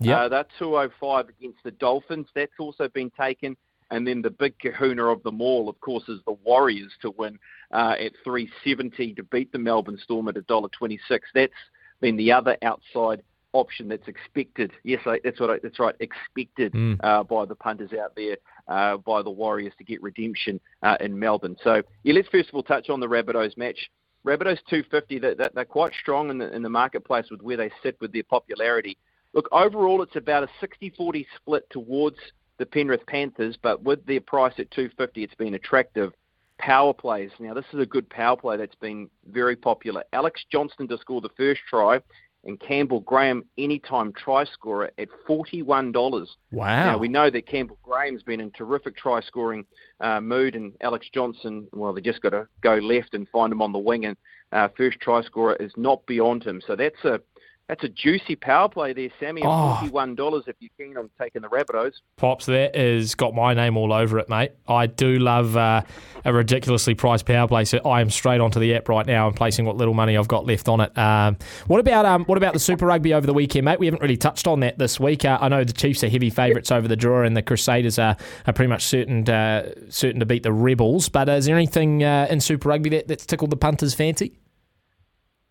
Yeah, Uh, they're 205 against the Dolphins. That's also been taken. And then the big kahuna of them all, of course, is the Warriors to win uh, at 370 to beat the Melbourne Storm at $1.26. That's been the other outside option that's expected. Yes, I, that's what I, that's right, expected Mm. uh, by the punters out there, uh, by the Warriors to get redemption uh, in Melbourne. So yeah, let's first of all touch on the Rabbitohs match. Rabbitohs 250, that, that, they're quite strong in the, in the marketplace with where they sit with their popularity. Look, overall, it's about a 60-40 split towards the Penrith Panthers, but with their price at 250, it's been attractive. Power plays. Now, this is a good power play that's been very popular. Alex Johnston to score the first try, and Campbell Graham anytime try scorer at $41. Wow. Now, we know that Campbell Graham's been in terrific try scoring uh, mood, and Alex Johnston, well, they just got to go left and find him on the wing, and uh, first try scorer is not beyond him. So that's a that's a juicy power play there, Sammy. Oh. forty-one dollars if you're keen on taking the Rabbitohs. Pops, that has got my name all over it, mate. I do love uh, a ridiculously priced power play, so I am straight onto the app right now and placing what little money I've got left on it. Um, what about um, what about the Super Rugby over the weekend, mate? We haven't really touched on that this week. Uh, I know the Chiefs are heavy favourites over the draw, and the Crusaders are, are pretty much certain uh, certain to beat the Rebels. But is there anything uh, in Super Rugby that, that's tickled the punters' fancy?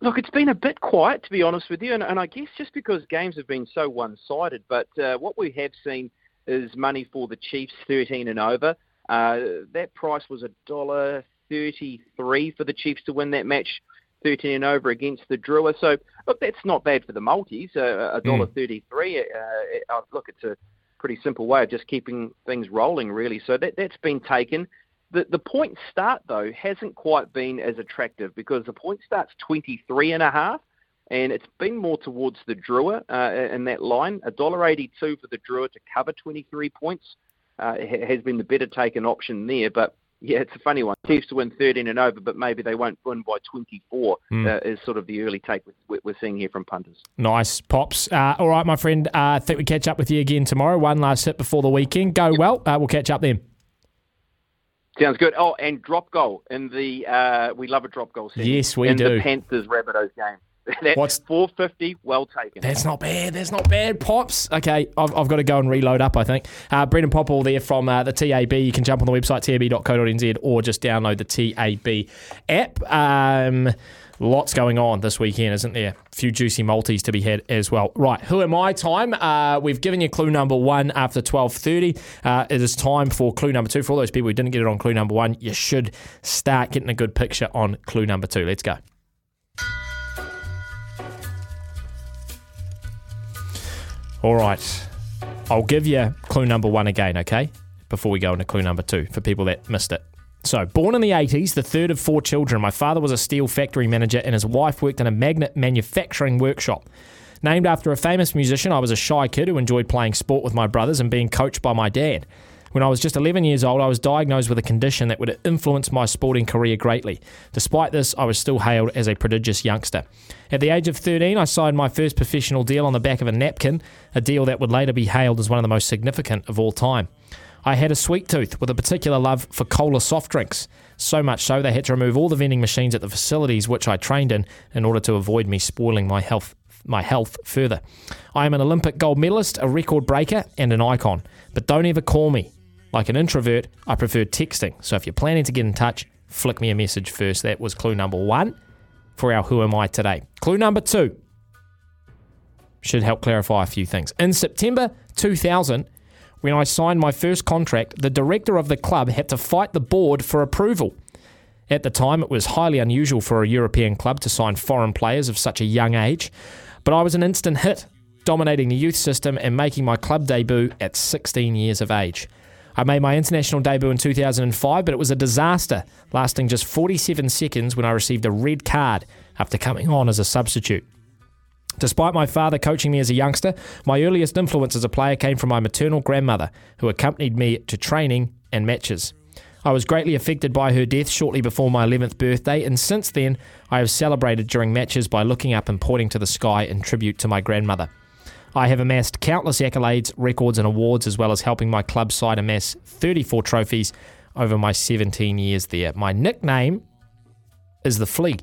Look, it's been a bit quiet, to be honest with you, and, and I guess just because games have been so one-sided. But uh, what we have seen is money for the Chiefs, 13 and over. Uh, that price was a dollar thirty-three for the Chiefs to win that match, 13 and over against the Drua. So, look, that's not bad for the multis. Uh, a dollar thirty-three. Uh, uh, look, it's a pretty simple way of just keeping things rolling, really. So that that's been taken. The the point start though hasn't quite been as attractive because the point start's twenty three and a half, and a half, and it's been more towards the Drua uh, in that line. A dollar eighty two for the Drua to cover twenty three points uh, has been the better taken option there. But yeah, it's a funny one. Chiefs to win thirteen and over, but maybe they won't win by twenty four. Hmm. Uh, is sort of the early take we- we're seeing here from punters. Nice pops. Uh, all right, my friend. Uh, I think we catch up with you again tomorrow. One last hit before the weekend. Go well. Uh, we'll catch up then. Sounds good. Oh, and drop goal in the uh, we love a drop goal. Sammy, Yes, we in do. the Panthers Rabbitohs game. That's What's- 450, well taken. That's not bad. That's not bad, Pops. Okay, I've, I've got to go and reload up, I think. Uh, Brendan Popple there from uh, the TAB. You can jump on the website, tab.co.nz, or just download the TAB app. Um, lots going on this weekend, isn't there? A few juicy multis to be had as well. Right, who am I time? Uh, we've given you clue number one after 12.30. Uh, it is time for clue number two. For all those people who didn't get it on clue number one, you should start getting a good picture on clue number two. Let's go. All right. I'll give you clue number one again, okay? Before we go into clue number two for people that missed it. So, born in the 80s, the third of four children, my father was a steel factory manager and his wife worked in a magnet manufacturing workshop. Named after a famous musician, I was a shy kid who enjoyed playing sport with my brothers and being coached by my dad. When I was just 11 years old, I was diagnosed with a condition that would influence my sporting career greatly. Despite this, I was still hailed as a prodigious youngster. At the age of 13, I signed my first professional deal on the back of a napkin, a deal that would later be hailed as one of the most significant of all time. I had a sweet tooth with a particular love for cola soft drinks. So much so, they had to remove all the vending machines at the facilities which I trained in in order to avoid me spoiling my health my health further. I am an Olympic gold medalist, a record breaker, and an icon. But don't ever call me. Like an introvert, I prefer texting. So if you're planning to get in touch, flick me a message first. That was clue number one for our Who Am I today. Clue number two should help clarify a few things. In September 2000, when I signed my first contract, the director of the club had to fight the board for approval. At the time, it was highly unusual for a European club to sign foreign players of such a young age, but I was an instant hit, dominating the youth system and making my club debut at 16 years of age. I made my international debut in 2005, but it was a disaster, lasting just 47 seconds when I received a red card after coming on as a substitute. Despite my father coaching me as a youngster, my earliest influence as a player came from my maternal grandmother, who accompanied me to training and matches. I was greatly affected by her death shortly before my 11th birthday, and since then, I have celebrated during matches by looking up and pointing to the sky in tribute to my grandmother. I have amassed countless accolades, records, and awards, as well as helping my club side amass 34 trophies over my 17 years there. My nickname is the Flea.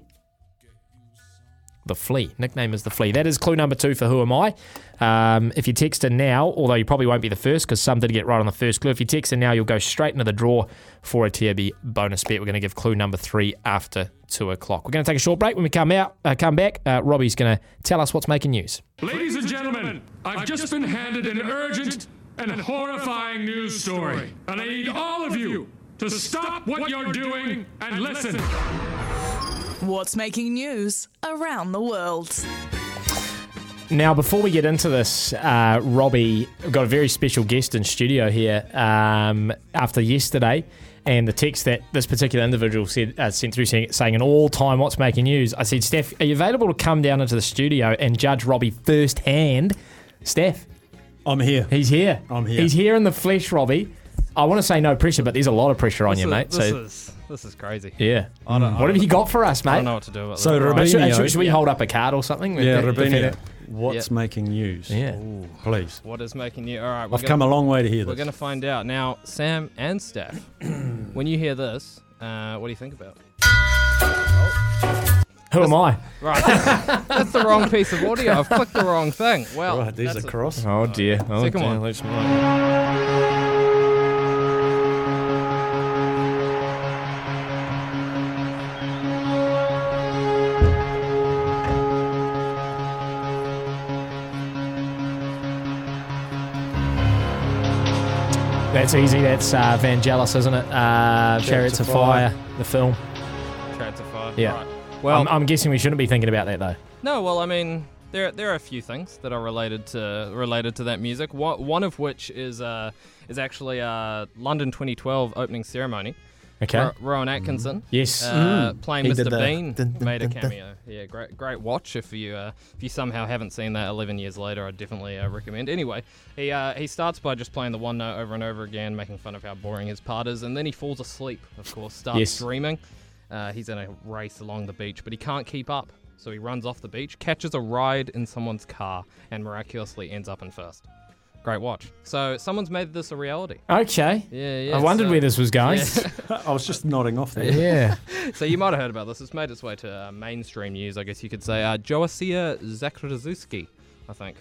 The Flea. Nickname is the Flea. That is clue number two for Who Am I? Um, if you text in now, although you probably won't be the first because some did get right on the first clue, if you text in now, you'll go straight into the draw for a TAB bonus bet. We're going to give clue number three after two o'clock. We're going to take a short break. When we come out, uh, come back, uh, Robbie's going to tell us what's making news. Ladies and gentlemen, I've just been handed an urgent and horrifying news story, and I need all of you to stop what you're doing and listen. What's making news around the world? Now, before we get into this, uh, Robbie, we've got a very special guest in studio here um, after yesterday. And the text that this particular individual said, uh, sent through saying, saying an all time what's making news. I said, Steph, are you available to come down into the studio and judge Robbie firsthand? Steph. I'm here. He's here. I'm here. He's here in the flesh, Robbie. I want to say no pressure, but there's a lot of pressure on This you, is- mate. This so is this is crazy. yeah. I don't- I what don't have you got for us, mate? I don't know what to do about So, that. Robinho- Should, should- should we Yeah. hold up a card or something? Yeah, Defend Robinho, it? What's Yeah. making news? Yeah. Please. What is making news? All right, we're I've gonna- come a long way to hear this. We're going to find out now. Sam and Steph, when you hear this, uh, what do you think about? Who am I? Right, that's, that's the wrong piece of audio. I've clicked the wrong thing. Well, Right, these are cross. Oh dear. Oh Second dear. one. Let's move. That's easy. That's uh, Vangelis, isn't it? Uh, Chariots of Fire, the film. Chariots of Fire. Yeah. Right. Well, Well, I'm, I'm guessing we shouldn't be thinking about that though. No, well, I mean, there there are a few things that are related to related to that music. One, one of which is uh, is actually uh, London 2012 opening ceremony. Okay. Ro- Rowan Atkinson. Yes. Uh, Mm. Playing He Mr. the Bean dun, dun, made a dun, dun. cameo. Yeah, great great watch. If you uh, if you somehow haven't seen that 11 years later, I'd definitely uh, recommend. Anyway, he uh, he starts by just playing the one note over and over again, making fun of how boring his part is, and then he falls asleep. Of course, starts Yes. dreaming. Uh, he's in a race along the beach, but he can't keep up. So he runs off the beach, catches a ride in someone's car, and miraculously ends up in first. Great watch. So someone's made this a reality. Okay. Yeah, yeah. I wondered so- where this was going. Yeah. I was just nodding off there. Yeah. so you might have heard about this. It's made its way to uh, mainstream news, I guess you could say. Uh, Joasia Zakrzewski, I think.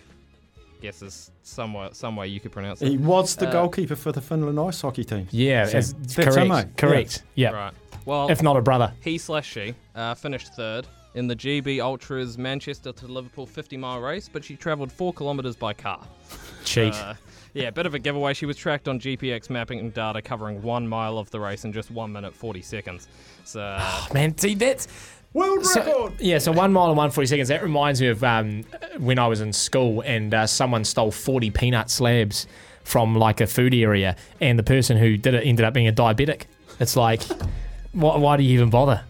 Guess is somewhere, some way you could pronounce it. He was the Uh, goalkeeper for the Finland ice hockey team. Yeah, So as- that's correct. him, mate. Correct. Yeah. Right. Well, If not a brother. he slash she uh, finished third in the GB Ultras Manchester to Liverpool 50 mile race, but she travelled four kilometres by car. Cheat. Uh, yeah, bit of a giveaway. She was tracked on GPX mapping data covering one mile of the race in just one minute 40 seconds. So, uh, Man, see that's world so, Yeah, so one mile and one forty seconds. That reminds me of um, when I was in school and uh, someone stole forty peanut slabs from like a food area, and the person who did it ended up being a diabetic. It's like, why, why do you even bother?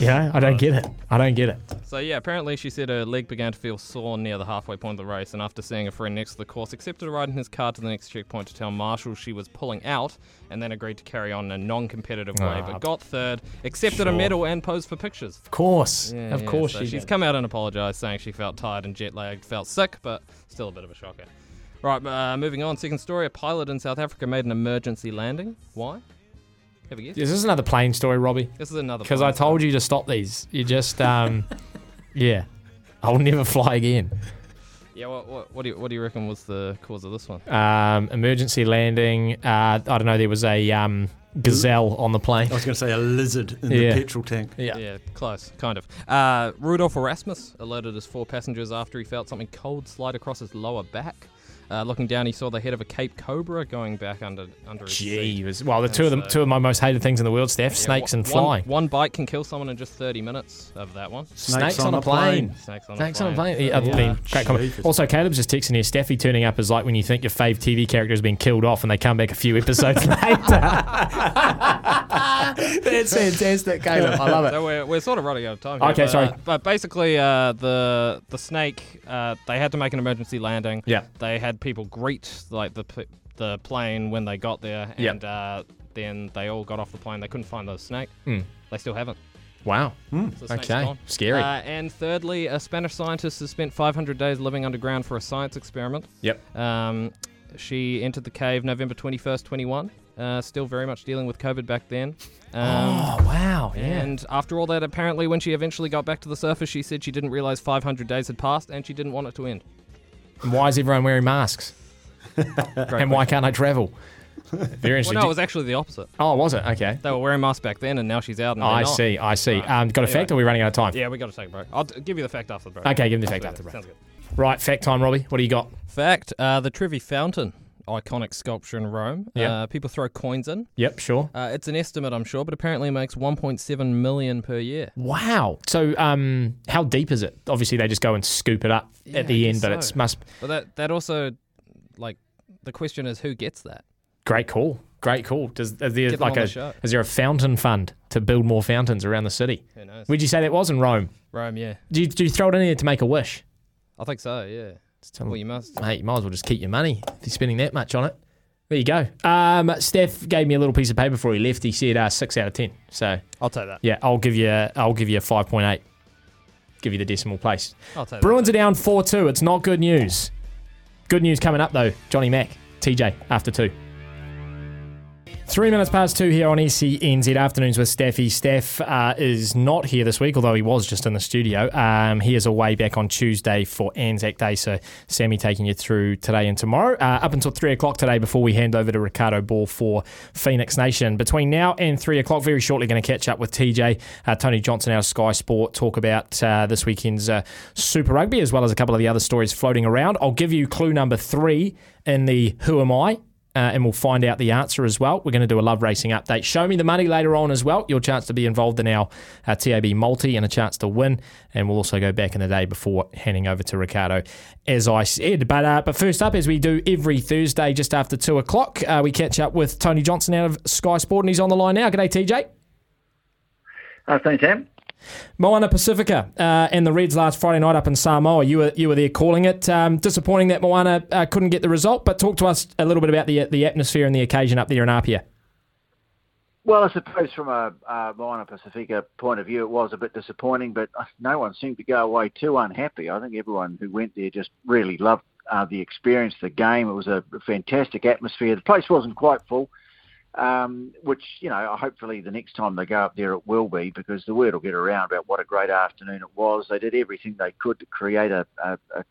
Know, I don't get it. I don't get it. So yeah, apparently she said her leg began to feel sore near the halfway point of the race, and after seeing a friend next to the course, accepted a ride in his car to the next checkpoint to tell marshals she was pulling out, and then agreed to carry on in a non-competitive way, Ah. but got third, accepted a Sure. medal, and posed for pictures. Of course. Yeah, of yeah, course so she she's did. come out and apologised, saying she felt tired and jet lagged, felt sick, but still a bit of a shocker. Right, uh, moving on. Second story: A pilot in South Africa made an emergency landing. Why? Have a guess? This Is another plane story, Robbie? This is another Because I told you to stop these. You just, um, yeah. I'll never fly again. Yeah. What, what, what do you what do you reckon was the cause of this one? Um, emergency landing. Uh, I don't know. There was a um, gazelle on the plane. I was going to say a lizard in Yeah. the petrol tank. Yeah. Yeah, close, kind of. Uh, Rudolf Erasmus alerted his four passengers after he felt something cold slide across his lower back. Uh, looking down, he saw the head of a Cape Cobra going back under under his seat. Jeez. Well, the And two of them, so- two of my most hated things in the world, Steph: Yeah, snakes one- and one- flying. One, bite can kill someone in just 30 minutes of that one. Snakes, on, a plane. Snakes on Snakes a on a plane. plane. Yeah, other great comment. Also, Caleb's just texting here. Steffi turning up is like when you think your fave TV character has been killed off and they come back a few episodes later. That's fantastic, Caleb. I love it. So we're, we're sort of running out of time. Here, Okay, but, sorry. uh, but basically, uh, the the snake, uh, they had to make an emergency landing. Yeah. They had people greet like the p- the plane when they got there, and uh, then they all got off the plane. They couldn't find the snake. Hmm. They still haven't. Wow. So Okay. Scary. Uh, and thirdly, a Spanish scientist has spent 500 days living underground for a science experiment. Yep. Um, she entered the cave November 21st, 21. Uh, still very much dealing with COVID back then. Um, oh wow. Yeah. And after all that, apparently, when she eventually got back to the surface, she said she didn't realize 500 days had passed and she didn't want it to end. And why is everyone wearing masks? and why can't I travel? Very Well, interesting. no, it was actually the opposite. Oh, was it? Okay. They were wearing masks back then, and now she's out. And I not. see. I see. Right. Um, got a Anyway. fact? Or are we running out of time? Yeah, we got to take a break. I'll give you the fact after the break. Okay, give me the fact after the break. Sounds good. Right, fact time, Robbie. What do you got? Fact: uh, the Trevi Fountain, iconic sculpture in Rome. Yeah. Uh, people throw coins in. Yep, sure. Uh, it's an estimate, I'm sure, but apparently it makes 1.7 million per year. Wow. So, um, how deep is it? Obviously, they just go and scoop it up Yeah, at the end, but it's must. But that that also, like, the question is who gets that? Great call. Great call. Does is there Get like on the a is there a fountain fund to build more fountains around the city? Who knows? Where'd you say that was in Rome? Rome, yeah. Do you, do you throw it in there to make a wish? I think so. Yeah. Tell well, them- you must. Mate, you might as well just keep your money if you're spending that much on it. There you go. Um, Steph gave me a little piece of paper before he left. He said uh, six out of ten. So I'll take that. yeah, I'll give you I'll give you a five point eight. Give you the decimal place. I'll take that. Bruins are down four two. It's not good news. Good news coming up though. Johnny Mack, TJ after two. Three minutes past two here on SENZ Afternoons with Steffi. Steph uh, is not here this week, although he was just in the studio. Um, he is away back on Tuesday for Anzac Day, so Sammy taking you through today and tomorrow. Uh, up until three o'clock today before we hand over to Ricardo Ball for Phoenix Nation. Between now and three o'clock, very shortly going to catch up with TJ, uh, Tony Johnson, our Sky Sport, talk about uh, this weekend's uh, Super Rugby as well as a couple of the other stories floating around. I'll give you clue number three in the Who Am I? Uh, and we'll find out the answer as well. We're going to do a love racing update. Show me the money later on as well. Your chance to be involved in our uh, TAB multi and a chance to win. And we'll also go back in the day before handing over to Ricardo, as I said. But uh, but first up, as we do every Thursday just after two o'clock, uh, we catch up with Tony Johnson out of Sky Sport, and he's on the line now. G'day, TJ. Uh, thanks, Sam. Moana Pacifica uh, and the Reds last Friday night up in Samoa. You were you were there calling it. Um, disappointing that Moana uh, couldn't get the result, but talk to us a little bit about the the atmosphere and the occasion up there in Apia. Well, I suppose from a uh, Moana Pacifica point of view, it was a bit disappointing, but uh, no one seemed to go away too unhappy. I think everyone who went there just really loved uh, the experience, the game. It was a fantastic atmosphere. The place wasn't quite full, um, which, you know, hopefully the next time they go up there it will be because the word will get around about what a great afternoon it was. They did everything they could to create a, a, a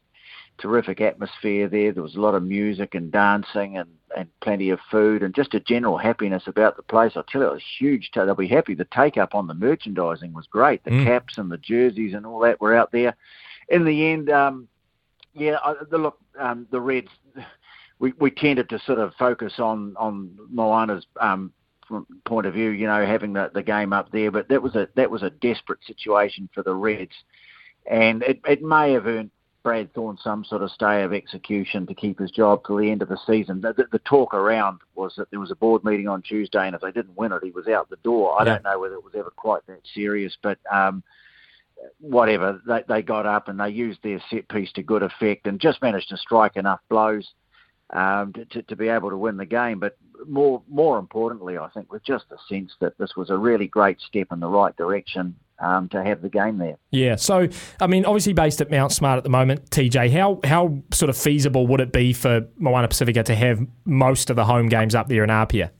terrific atmosphere there. There was a lot of music and dancing and, and plenty of food and just a general happiness about the place. I tell you, it was huge. They'll be happy. The take up on the merchandising was great. The Mm. caps and the jerseys and all that were out there. In the end, um, yeah, I, the look, um, the Reds, we, we tended to sort of focus on on Moana's um, point of view, you know, having the, the game up there, but that was a that was a desperate situation for the Reds, and it, it may have earned Brad Thorn some sort of stay of execution to keep his job till the end of the season. The, the, the talk around was that there was a board meeting on Tuesday, and if they didn't win it, he was out the door. I Yeah. don't know whether it was ever quite that serious, but um, whatever. They, they got up and they used their set piece to good effect and just managed to strike enough blows um, to, to, be able to win the game. But more more importantly, I think with just the sense that this was a really great step in the right direction um, to have the game there. Yeah. So, I mean, obviously based at Mount Smart at the moment, TJ, how how sort of feasible would it be for Moana Pacifica to have most of the home games up there in Apia?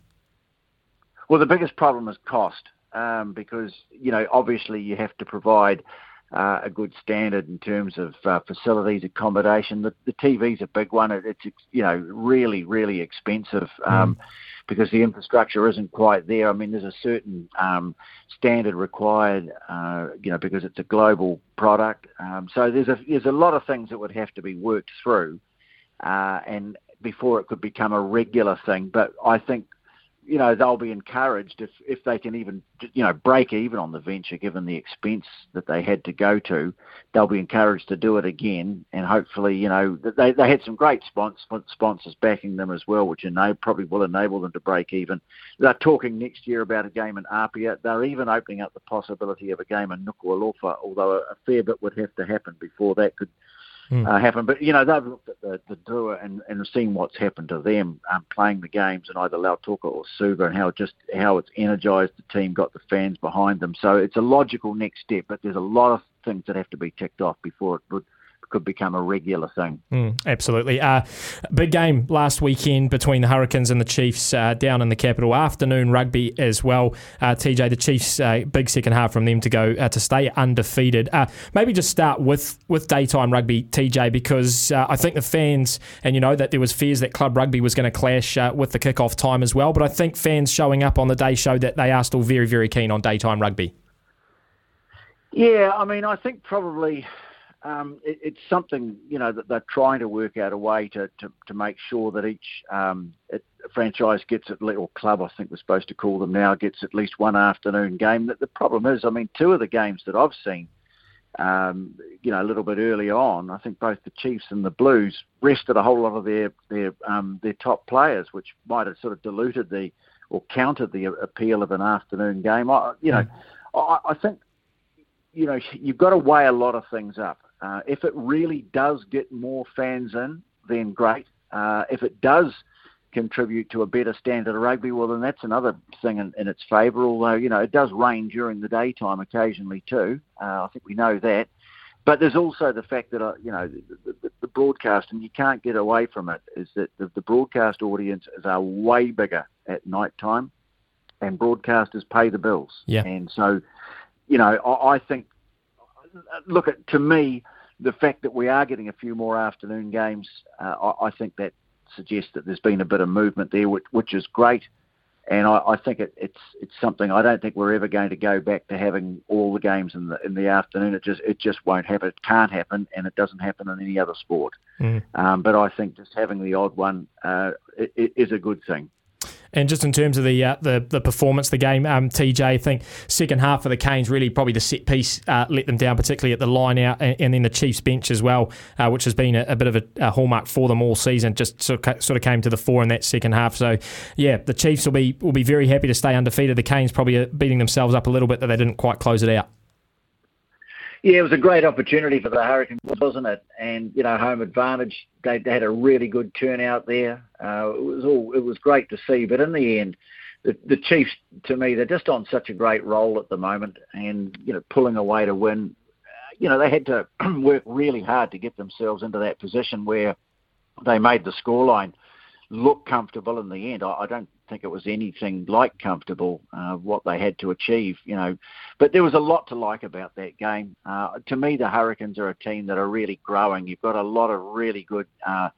Well, the biggest problem is cost um, because, you know, obviously you have to provide uh, a good standard in terms of uh, facilities, accommodation. The, the TV's a big one. It, it's, you know, really, really expensive um, because the infrastructure isn't quite there. I mean, there's a certain um, standard required, uh, you know, because it's a global product. Um, so there's a, there's a lot of things that would have to be worked through uh, and before it could become a regular thing. But I think you know they'll be encouraged if if they can even you know break even on the venture given the expense that they had to go to they'll be encouraged to do it again. And hopefully you know they they had some great sponsors sponsors backing them as well which enable, probably will enable them to break even. They're talking next year about a game in Apia. They're even opening up the possibility of a game in Nuku'alofa although a, fair bit would have to happen before that could uh, happen. But you know they've looked at the, the Drua and, and seen what's happened to them um, playing the games in either Lautoka or Suva and how just how it's energised the team, got the fans behind them. So it's a logical next step. But there's a lot of things that have to be ticked off before it would could become a regular thing. Mm, absolutely. Uh, big game last weekend between the Hurricanes and the Chiefs uh, down in the capital. Afternoon rugby as well. Uh, TJ, the Chiefs, uh, big second half from them to go uh, to stay undefeated. Uh, maybe just start with, with daytime rugby, TJ, because uh, I think the fans, and you know that there was fears that club rugby was going to clash uh, with the kickoff time as well, but I think fans showing up on the day showed that they are still very, very keen on daytime rugby. Yeah, I mean, I think probably um, it, it's something you know that they're trying to work out a way to, to, to make sure that each um, it, franchise gets at least, or club I think we're supposed to call them now, gets at least one afternoon game. That the problem is, I mean, two of the games that I've seen, um, you know, a little bit earlier on, I think both the Chiefs and the Blues rested a whole lot of their their um, their top players, which might have sort of diluted the or countered the appeal of an afternoon game. I, you know, I, I think you know, you've got to weigh a lot of things up. Uh, if it really does get more fans in, then great. Uh, if it does contribute to a better standard of rugby, well, then that's another thing in, in its favour. Although, you know, it does rain during the daytime occasionally too. Uh, I think we know that. But there's also the fact that, uh, you know, the, the, the broadcast, and you can't get away from it, is that the, the broadcast audiences are way bigger at night time, and broadcasters pay the bills. Yeah. And so, you know, I, I think, look, at to me, the fact that we are getting a few more afternoon games, uh, I, I think that suggests that there's been a bit of movement there, which, which is great. And I, I think it, it's it's something. I don't think we're ever going to go back to having all the games in the in the afternoon. It just it just won't happen. It can't happen, and it doesn't happen in any other sport. Mm. Um, but I think just having the odd one uh, is a good thing. And just in terms of the uh, the, the performance, the game, um, TJ, I think second half of the Canes really probably the set piece uh, let them down, particularly at the line out, and, and then the Chiefs bench as well, uh, which has been a, a bit of a, a hallmark for them all season. Just sort of, sort of came to the fore in that second half. So yeah, the Chiefs will be will be very happy to stay undefeated. The Canes probably beating themselves up a little bit that they didn't quite close it out. Yeah, it was a great opportunity for the Hurricanes, wasn't it? And you know, home advantage. They, they had a really good turnout there. Uh, it was all it was great to see. But in the end, the, the Chiefs, to me, they're just on such a great roll at the moment, and you know, pulling away to win. You know, they had to work really hard to get themselves into that position where they made the scoreline look comfortable in the end. I, I don't think it was anything like comfortable uh, what they had to achieve, you know. But there was a lot to like about that game. Uh, to me, the Hurricanes are a team that are really growing. You've got a lot of really good, uh,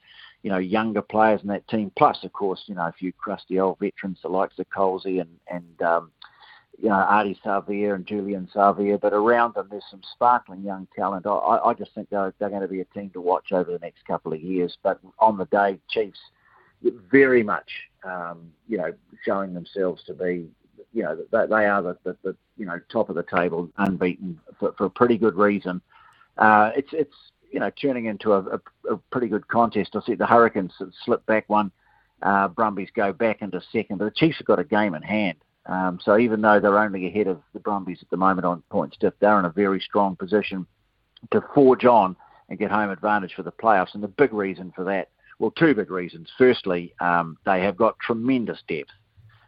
you know, younger players in that team. Plus, of course, you know, a few crusty old veterans, the likes of Colesy and and um, you know, Ardie Savea and Julian Savea, but around them there's some sparkling young talent. I, I just think they're, they're going to be a team to watch over the next couple of years. But on the day, Chiefs very much, um, you know, showing themselves to be, you know, they, they are the, the, the, you know, top of the table, unbeaten for, for a pretty good reason. Uh, it's it's you know, turning into a, a, a pretty good contest. I see the Hurricanes slip back one, uh, Brumbies go back into second, but the Chiefs have got a game in hand. Um, so even though they're only ahead of the Brumbies at the moment on points they're in a very strong position to forge on and get home advantage for the playoffs. And the big reason for that, well, two big reasons. Firstly, um, they have got tremendous depth.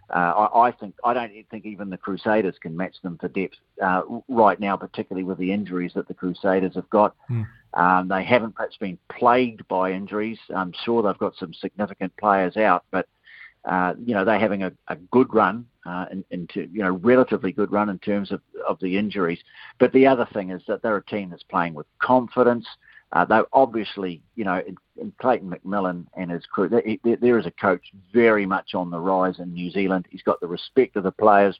Uh, I, I think I don't think even the Crusaders can match them for depth uh, right now, particularly with the injuries that the Crusaders have got. Mm. Um, they haven't perhaps been plagued by injuries. I'm sure they've got some significant players out, but uh, you know they're having a, a good run uh, in, into you know relatively good run in terms of, of the injuries. But the other thing is that they're a team that's playing with confidence. Uh, they obviously, you know, in, in Clayton McMillan and his crew, there is a coach very much on the rise in New Zealand. He's got the respect of the players.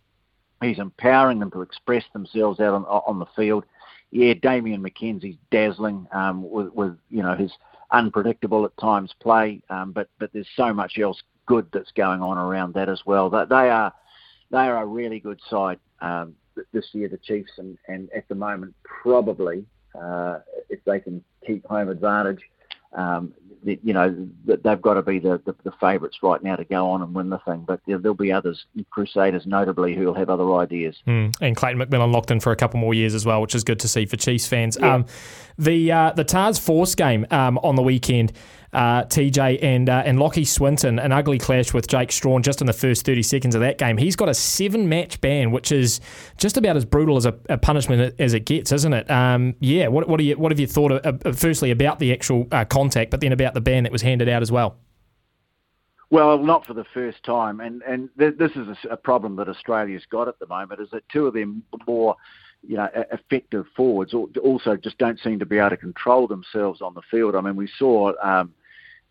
He's empowering them to express themselves out on, on the field. Yeah, Damian McKenzie's dazzling um, with, with, you know, his unpredictable at times play, um, but but there's so much else good that's going on around that as well. That they are they are a really good side um, this year, the Chiefs, and, and at the moment probably uh, if they can keep home advantage, um, the, you know they've got to be the, the, the favourites right now to go on and win the thing. But there, will be others, Crusaders notably, who will have other ideas. Mm. And Clayton McMillan locked in for a couple more years as well, which is good to see for Chiefs fans. Yeah. Um, the uh, the Tahs Force game um, on the weekend uh, TJ and uh, and Lachie Swinton, an ugly clash with Jake Strawn just in the first 30 seconds of that game. He's got a seven match ban, which is just about as brutal as a, a punishment as it gets, isn't it? Um, yeah. What what, you, what have you thought? Of, uh, firstly about the actual uh, contact, but then about the ban that was handed out as well. Well, not for the first time, and and th- this is a, a, problem that Australia's got at the moment. Is that two of them more, you know, effective forwards also just don't seem to be able to control themselves on the field. I mean, we saw um,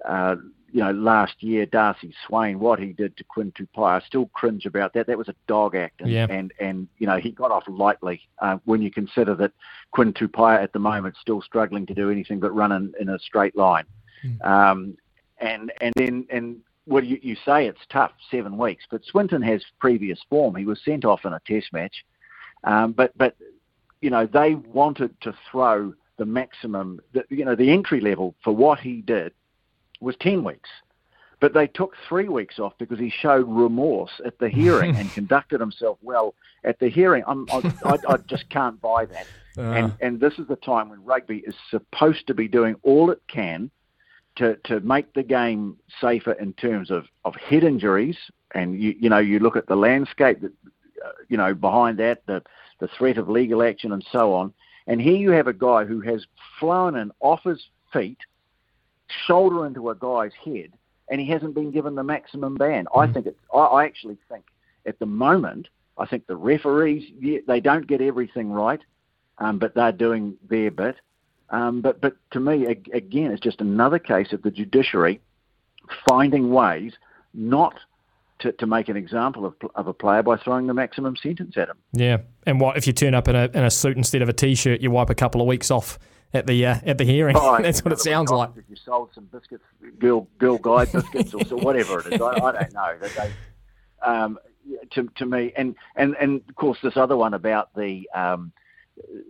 uh, you know, last year, Darcy Swain, what he did to Quinn Tupaea, I still cringe about that. That was a dog act, and yeah. and, and you know he got off lightly uh, when you consider that Quinn Tupaea at the moment still struggling to do anything but run in, in a straight line. Mm. Um, and and then and well, you, you say it's tough, seven weeks, but Swinton has previous form. He was sent off in a Test match, um, but but you know they wanted to throw the maximum, the, you know, the entry level for what he did was 10 weeks. But they took three weeks off because he showed remorse at the hearing and conducted himself well at the hearing. I'm, I, I, I just can't buy that. Uh. And, and this is the time when rugby is supposed to be doing all it can to, to make the game safer in terms of, of head injuries. And, you, you know, you look at the landscape that, uh, you know, behind that, the, the threat of legal action and so on. And here you have a guy who has flown in off his feet – shoulder into a guy's head, and he hasn't been given the maximum ban. I think it's. I, I actually think at the moment, I think the referees yeah, they don't get everything right, um, but they're doing their bit. Um, but but to me, again, it's just another case of the judiciary finding ways not to, to make an example of, of a player by throwing the maximum sentence at him. Yeah, and what if you turn up in a in a suit instead of a t-shirt? You wipe a couple of weeks off at the uh, at the hearing. Oh, That's what it sounds like. If you sold some biscuits, girl girl guide biscuits or so whatever it is, I, I don't know. They, um, to to me, and and and of course this other one about the um,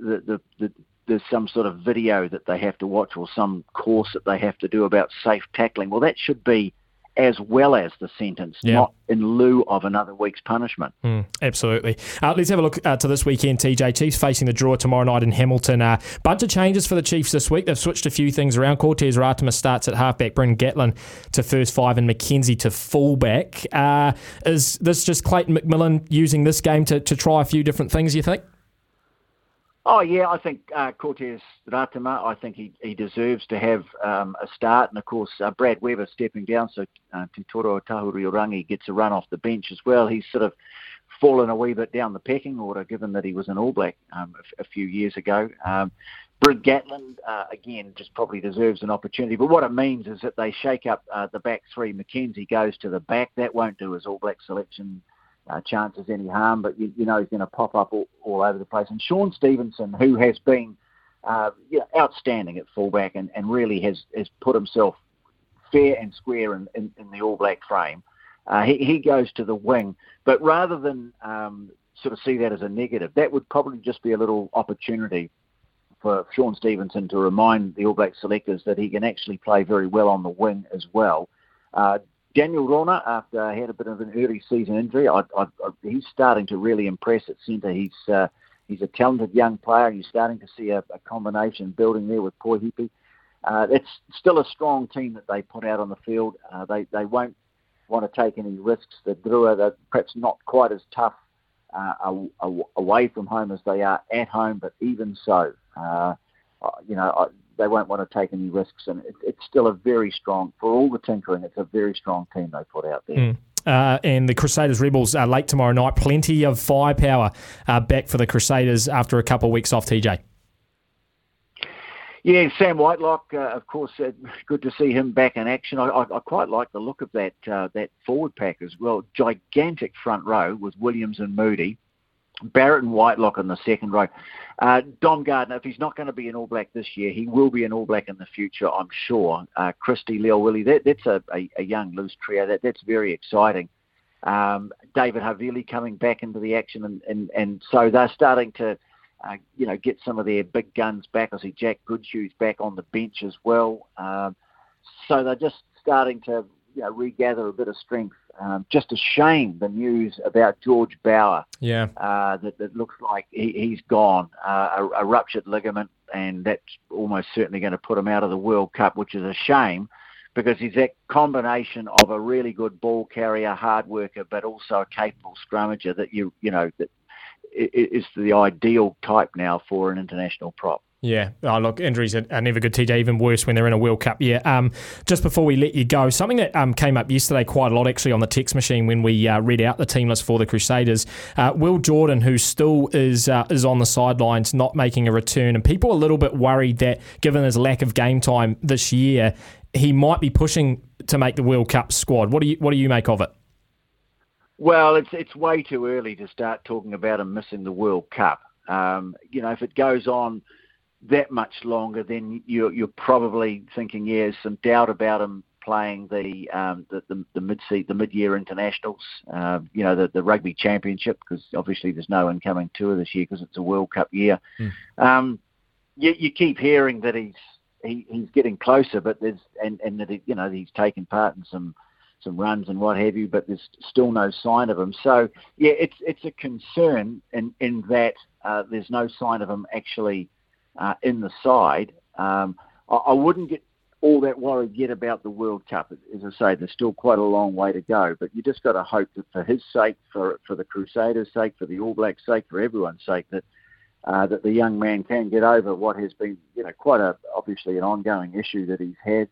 the, the the there's some sort of video that they have to watch or some course that they have to do about safe tackling. Well, that should be as well as the sentence, Yeah. not in lieu of another week's punishment. Mm, absolutely. Uh, let's have a look uh, to this weekend, TJ. Chiefs facing the draw tomorrow night in Hamilton. Uh, bunch of changes for the Chiefs this week. They've switched a few things around. Cortez Ratimus starts at halfback, Bryn Gatland to first five, and McKenzie to fullback. Uh, is this just Clayton McMillan using this game to, to try a few different things, you think? Oh yeah, I think uh, Cortez Ratima. I think he, he deserves to have um, a start, and of course uh, Brad Weber stepping down, so uh, Te Toiroa Tahuriorangi gets a run off the bench as well. He's sort of fallen a wee bit down the pecking order, given that he was an All Black um, a, a few years ago. Um, Bryn Gatland, uh, again, just probably deserves an opportunity. But what it means is that they shake up uh, the back three. McKenzie goes to the back. That won't do his All Black selection uh, chances any harm, but you, you know he's going to pop up all, all over the place. And Shaun Stevenson, who has been uh, you know, outstanding at fullback and, and really has, has put himself fair and square in, in, in the All Black frame, uh, he, he goes to the wing. But rather than um, sort of see that as a negative, that would probably just be a little opportunity for Shaun Stevenson to remind the All Black selectors that he can actually play very well on the wing as well. Uh, Daniel Rona, after he had a bit of an early season injury, I, I, I, he's starting to really impress at centre. He's uh, he's a talented young player. You're starting to see a, a combination building there with Poihipi. Uh, it's still a strong team that they put out on the field. Uh, they they won't want to take any risks. The Drua, they're perhaps not quite as tough uh, away from home as they are at home, but even so, uh, you know, they won't want to take any risks, and it, it's still a very strong, for all the tinkering, it's a very strong team they put out there. Mm. Uh, and the Crusaders Rebels are late tomorrow night. Plenty of firepower uh, back for the Crusaders after a couple of weeks off, TJ. Yeah, Sam Whitelock, uh, of course, uh, good to see him back in action. I, I, I quite like the look of that uh, that forward pack as well. Gigantic front row with Williams and Moody. Barrett and Whitelock in the second row. Uh, Dom Gardiner, if he's not going to be an All Black this year, he will be an All Black in the future, I'm sure. Uh, Christie, Lio-Willie, that, that's a, a, a, young loose trio. That, that's very exciting. Um, David Havili coming back into the action, and, and, and so they're starting to, uh, you know, get some of their big guns back. I see Jack Goodhue's back on the bench as well. Um, so they're just starting to you know, regather a bit of strength. Um, just a shame the news about George Bower. Yeah. Uh, that, that looks like he, has gone, uh, a, a, ruptured ligament, and that's almost certainly going to put him out of the World Cup, which is a shame because he's that combination of a really good ball carrier, hard worker, but also a capable scrummager that you you know that is the ideal type now for an international prop. Yeah, oh, look, injuries are, never good, TJ, even worse when they're in a World Cup. Yeah, um, just before we let you go, something that um, came up yesterday quite a lot actually on the text machine when we uh, read out the team list for the Crusaders. Uh, Will Jordan, who still is uh, is on the sidelines, not making a return, and people are a little bit worried that given his lack of game time this year, he might be pushing to make the World Cup squad. What do you what do you make of it? Well, it's it's way too early to start talking about him missing the World Cup. Um, you know, if it goes on that much longer, then you're, you're probably thinking, yeah, there's some doubt about him playing the um, the, the, the mid the mid year internationals, uh, you know, the, the rugby championship, because obviously there's no incoming tour this year because it's a World Cup year. Mm. Um, you, you keep hearing that he's he, he's getting closer, but there's and and that he, you know he's taken part in some some runs and what have you, but there's still no sign of him. So yeah, it's it's a concern in in that uh, there's no sign of him actually uh, in the side. Um, I, I, wouldn't get all that worried yet about the World Cup. As I say, there's still quite a long way to go, but you just got to hope that for his sake, for for the Crusaders' sake, for the All Blacks' sake, for everyone's sake, that uh, that the young man can get over what has been, you know, quite a obviously an ongoing issue that he's had.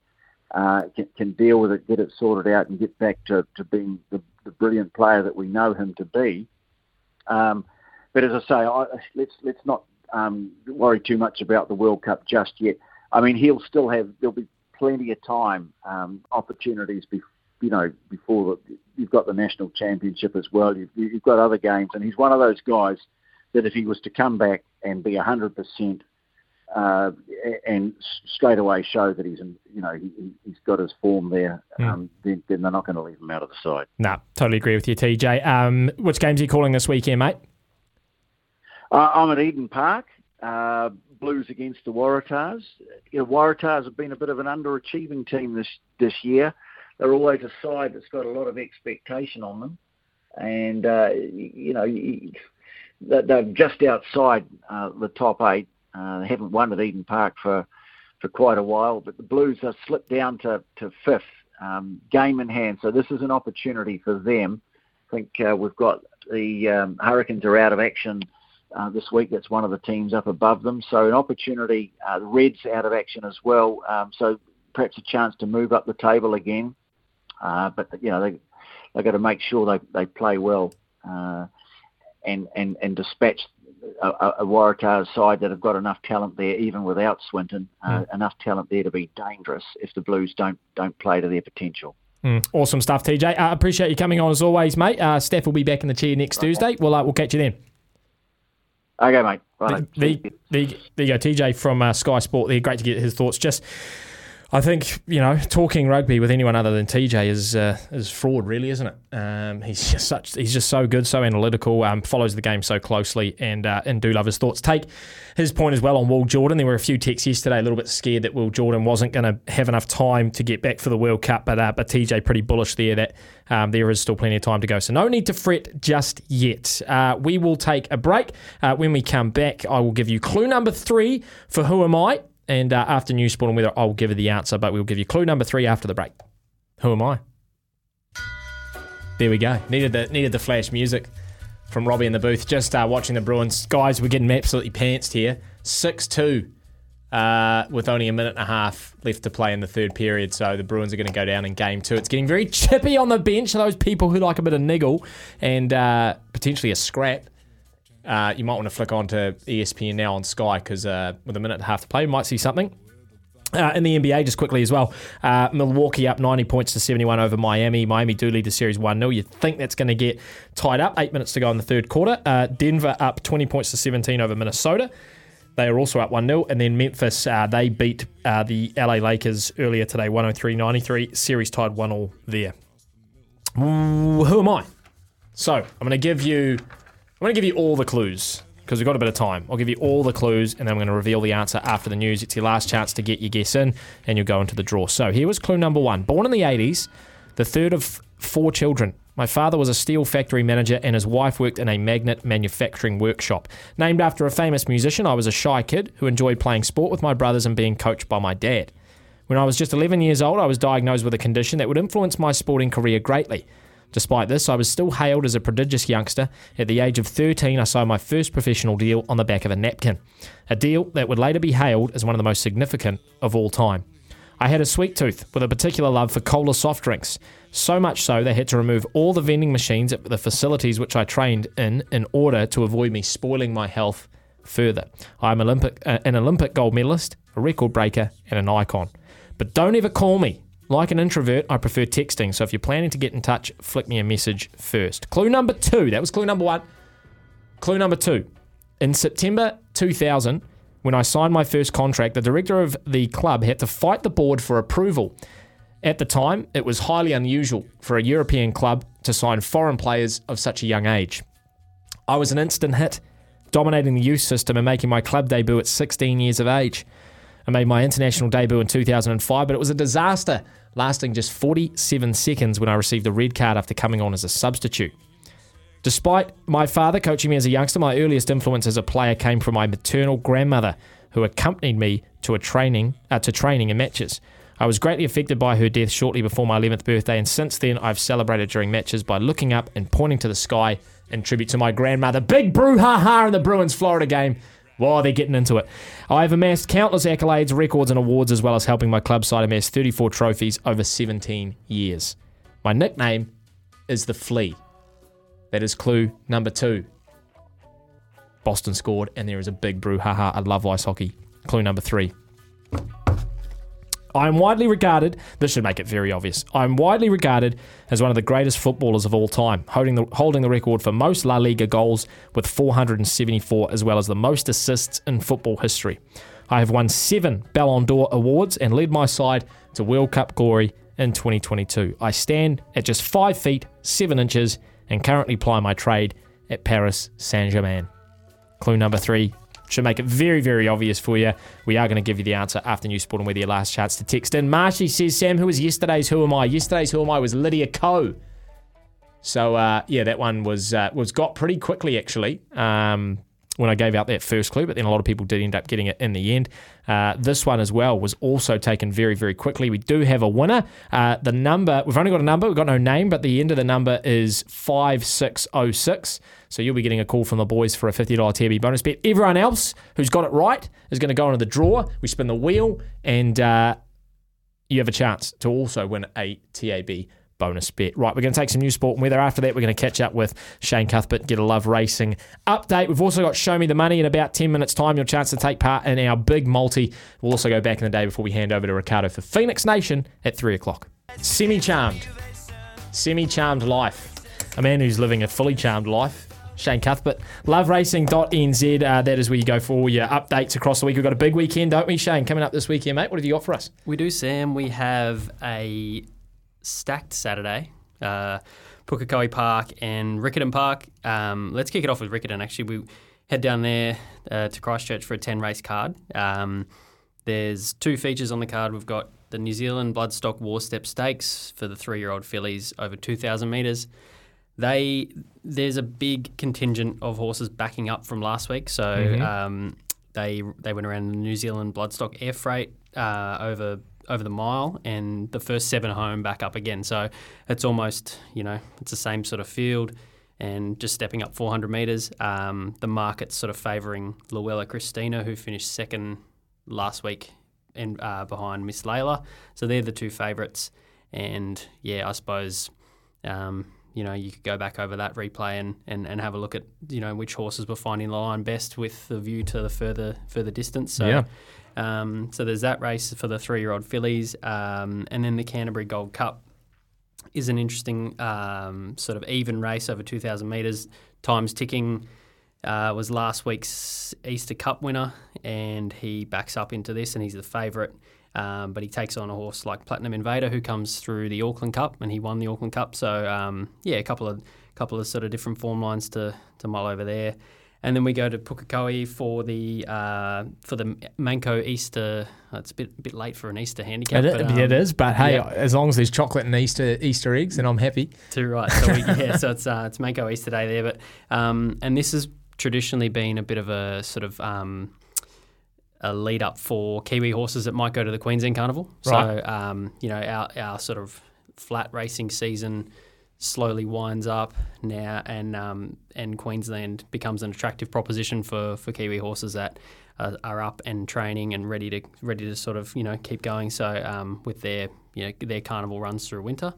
Uh, can, can deal with it, get it sorted out, and get back to, to being the, the brilliant player that we know him to be. Um, but as I say, I, let's let's not um, worry too much about the World Cup just yet. I mean, he'll still have there'll be plenty of time, um, opportunities, be, you know, before the, you've got the national championship as well. You've, you've got other games, and he's one of those guys that if he was to come back and be hundred percent. Uh, and straight away show that he's, in, you know, he, has got his form there. Mm. Um, then, then, they're not going to leave him out of the side. No, totally agree with you, TJ. Um, which games are you calling this weekend, mate? I'm at Eden Park. Uh, Blues against the Waratahs. You know, Waratahs have been a bit of an underachieving team this this year. They're always a side that's got a lot of expectation on them, and uh, you know they're just outside uh, the top eight. Uh, they haven't won at Eden Park for for quite a while, but the Blues have slipped down to to fifth, um, game in hand. So this is an opportunity for them. I think uh, we've got the um, Hurricanes are out of action uh, this week. That's one of the teams up above them. So an opportunity. Uh, the Reds out of action as well. Um, so perhaps a chance to move up the table again. Uh, but you know they they've got to make sure they they play well uh, and and and dispatch a, a Waratahs side that have got enough talent there, even without Swinton, uh, mm. enough talent there to be dangerous if the Blues don't don't play to their potential. Mm, awesome stuff, TJ. I uh, appreciate you coming on as always, mate. Uh, Steph will be back in the chair next right. Tuesday. We'll uh, we'll catch you then. Okay, mate. Right. The, the, the, there you go, TJ from uh, Sky Sport there. Great to get his thoughts. Just I think you know talking rugby with anyone other than TJ is uh, is fraud, really, isn't it? Um, he's just such he's just so good, so analytical, um, follows the game so closely, and uh, and do love his thoughts. Take his point as well on Will Jordan. There were a few texts yesterday, a little bit scared that Will Jordan wasn't going to have enough time to get back for the World Cup, but uh, but TJ pretty bullish there that um, there is still plenty of time to go. So no need to fret just yet. Uh, we will take a break. Uh, when we come back, I will give you clue number three for who am I. And uh, after News Sport and Weather, I'll give you the answer, but we'll give you clue number three after the break. Who am I? There we go. Needed the needed the flash music from Robbie in the booth. Just uh, watching the Bruins. Guys, we're getting absolutely pantsed here. 6 2 uh, with only a minute and a half left to play in the third period. So the Bruins are going to go down in game two. It's getting very chippy on the bench. Those people who like a bit of niggle and uh, potentially a scrap. Uh, you might want to flick on to ESPN now on Sky because uh, with a minute and a half to play, you might see something. Uh, in the NBA, just quickly as well, uh, Milwaukee up 90 points to 71 over Miami. Miami do lead the series 1 0. You think that's going to get tied up. Eight minutes to go in the third quarter. Uh, Denver up 20 points to 17 over Minnesota. They are also up 1 0. And then Memphis, uh, they beat uh, the LA Lakers earlier today, 103 93. Series tied 1 0 there. Ooh, who am I? So, I'm going to give you. I'm going to give you all the clues because we've got a bit of time. I'll give you all the clues and then I'm going to reveal the answer after the news. It's your last chance to get your guess in and you'll go into the draw. So here was clue number one. Born in the 80s, the third of four children. My father was a steel factory manager and his wife worked in a magnet manufacturing workshop. Named after a famous musician, I was a shy kid who enjoyed playing sport with my brothers and being coached by my dad. When I was just 11 years old, I was diagnosed with a condition that would influence my sporting career greatly. Despite this, I was still hailed as a prodigious youngster. At the age of 13, I signed my first professional deal on the back of a napkin, a deal that would later be hailed as one of the most significant of all time. I had a sweet tooth with a particular love for cola soft drinks, so much so they had to remove all the vending machines at the facilities which I trained in in order to avoid me spoiling my health further. I'm Olympic, uh, an Olympic gold medalist, a record breaker, and an icon. But don't ever call me like an introvert, I prefer texting. So if you're planning to get in touch, flick me a message first. Clue number two. That was clue number one. Clue number two. In September 2000, when I signed my first contract, the director of the club had to fight the board for approval. At the time, it was highly unusual for a European club to sign foreign players of such a young age. I was an instant hit, dominating the youth system and making my club debut at 16 years of age. I made my international debut in 2005, but it was a disaster, lasting just 47 seconds when I received a red card after coming on as a substitute. Despite my father coaching me as a youngster, my earliest influence as a player came from my maternal grandmother, who accompanied me to a training uh, to training and matches. I was greatly affected by her death shortly before my 11th birthday, and since then I've celebrated during matches by looking up and pointing to the sky in tribute to my grandmother. Big brouhaha in the Bruins Florida game. Wow, they're getting into it. I've amassed countless accolades, records, and awards, as well as helping my club side amass 34 trophies over 17 years. My nickname is the Flea. That is clue number two. Boston scored, and there is a big brouhaha. I love ice hockey. Clue number three. I am widely regarded, this should make it very obvious. I am widely regarded as one of the greatest footballers of all time, holding the, holding the record for most La Liga goals with 474, as well as the most assists in football history. I have won seven Ballon d'Or awards and led my side to World Cup glory in 2022. I stand at just 5 feet 7 inches and currently ply my trade at Paris Saint Germain. Clue number three should make it very, very obvious for you. We are going to give you the answer after News Sport and with your last chance to text in. Marshy says, Sam, who was yesterday's Who Am I? Yesterday's Who Am I was Lydia Ko. So, uh, yeah, that one was uh, was got pretty quickly, actually, um, when I gave out that first clue, but then a lot of people did end up getting it in the end. Uh, this one as well was also taken very, very quickly. We do have a winner. Uh, the number, we've only got a number, we've got no name, but the end of the number is 5606. So you'll be getting a call from the boys for a $50 TB bonus bet. Everyone else who's got it right is going to go into the draw. We spin the wheel, and uh, you have a chance to also win a TAB bonus bet. Right, we're going to take some new sport and weather. After that, we're going to catch up with Shane Cuthbert, get a love racing update. We've also got Show Me the Money in about 10 minutes' time. Your chance to take part in our big multi. We'll also go back in the day before we hand over to Ricardo for Phoenix Nation at 3 o'clock. Semi charmed. Semi charmed life. A man who's living a fully charmed life. Shane Cuthbert. Loveracing.nz. Uh, that is where you go for all your updates across the week. We've got a big weekend, don't we, Shane? Coming up this weekend, mate. What have you got for us? We do, Sam. We have a stacked Saturday. Uh, Pukekohe Park and Riccarton Park. Um, let's kick it off with Riccarton. Actually, we head down there uh, to Christchurch for a 10 race card. Um, there's two features on the card. We've got the New Zealand Bloodstock Warstep Stakes for the three year old fillies over 2,000 metres. They there's a big contingent of horses backing up from last week, so Mhm. um, they they went around the New Zealand Bloodstock Air Freight uh, over over the mile, and the first seven home back up again. So it's almost you know it's the same sort of field, and just stepping up 400 metres. Um, the market's sort of favouring Luella Christina, who finished second last week and uh, behind Miss Layla. So they're the two favourites. And yeah, I suppose um, you know you could go back over that replay and, and, and have a look at you know which horses were finding the line best with the view to the further further distance. So Yeah. Um, so there's that race for the three year old fillies, um, and then the Canterbury Gold Cup is an interesting um, sort of even race over 2,000 metres. Times ticking uh, was last week's Easter Cup winner, and he backs up into this, and he's the favourite. Um, but he takes on a horse like Platinum Invader, who comes through the Auckland Cup, and he won the Auckland Cup. So um, yeah, a couple of couple of sort of different form lines to to mull over there. And then we go to Pukekohe for the uh, for the Manco Easter. It's a bit bit late for an Easter handicap. It, but, it- it um, is, but hey, yeah. as long as there's chocolate and Easter Easter eggs, then I'm happy. Too right. So we, yeah, so it's uh, it's Manco Easter Day there, but um, and this has traditionally been a bit of a sort of um, a lead up for Kiwi horses that might go to the Queensland Carnival. Right. So um, you know our our sort of flat racing season slowly winds up now, and um, and Queensland becomes an attractive proposition for, for Kiwi horses that are, are up and training and ready to ready to sort of you know keep going. So um, with their you know their carnival runs through winter.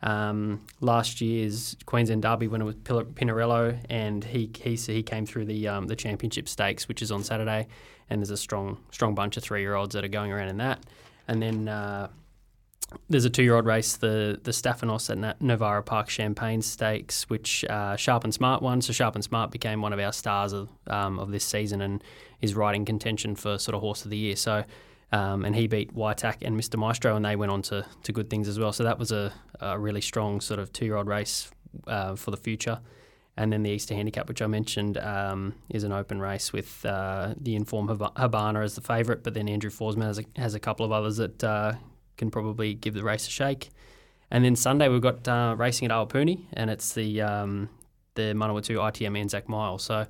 Um, last year's Queensland Derby winner was Pinarello, and he he he came through the um, the championship stakes, which is on Saturday, and there's a strong strong bunch of three year olds that are going around in that, and then. Uh, there's a two-year-old race, the the Staphanos at Novara Park Champagne Stakes, which uh, Sharp and Smart won. So Sharp and Smart became one of our stars of um, of this season and is riding contention for sort of horse of the year. So. Um, and he beat Wytack and Mr. Maestro, and they went on to, to good things as well. So that was a, a really strong sort of two year old race uh, for the future. And then the Easter Handicap, which I mentioned, um, is an open race with uh, the Inform Hab- Habana as the favourite, but then Andrew Forsman has a, has a couple of others that uh, can probably give the race a shake. And then Sunday we've got uh, racing at Awapuni, and it's the um, the Manawatu ITM Anzac Mile. So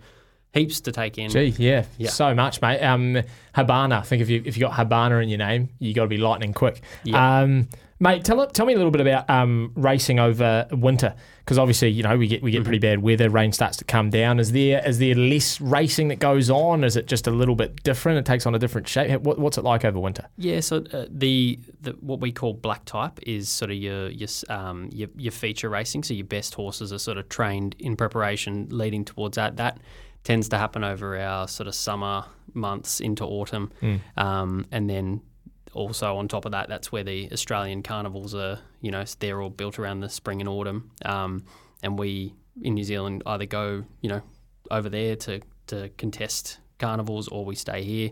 heaps to take in. Gee, yeah, Yeah. so much, mate. Um, Habana. I think if you if you got Habana in your name, you got to be lightning quick. Yeah. Um, mate, tell tell me a little bit about um, racing over winter because obviously you know we get we Mm-hmm. get pretty bad weather. Rain starts to come down. Is there is there less racing that goes on? Is it just a little bit different? It takes on a different shape. What, what's it like over winter? Yeah, so uh, the, the what we call black type is sort of your your, um, your your feature racing. So your best horses are sort of trained in preparation, leading towards that. That tends to happen over our sort of summer months into autumn, Mm. um, and then also on top of that, that's where the Australian carnivals are. You know, they're all built around the spring and autumn, um, and we in New Zealand either go you know over there to to contest carnivals or we stay here.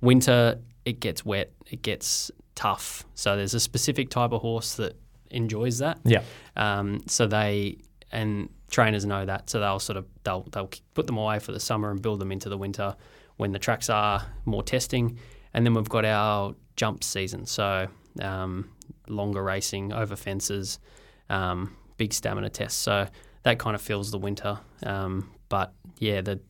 Winter, it gets wet, it gets tough. So there's a specific type of horse that enjoys that. Yeah. Um, so they and trainers know that, so they'll sort of they'll they'll put them away for the summer and build them into the winter when the tracks are more testing. And then we've got our jump season, so um, longer racing over fences, um, big stamina tests. So that kind of fills the winter. Um, but yeah, the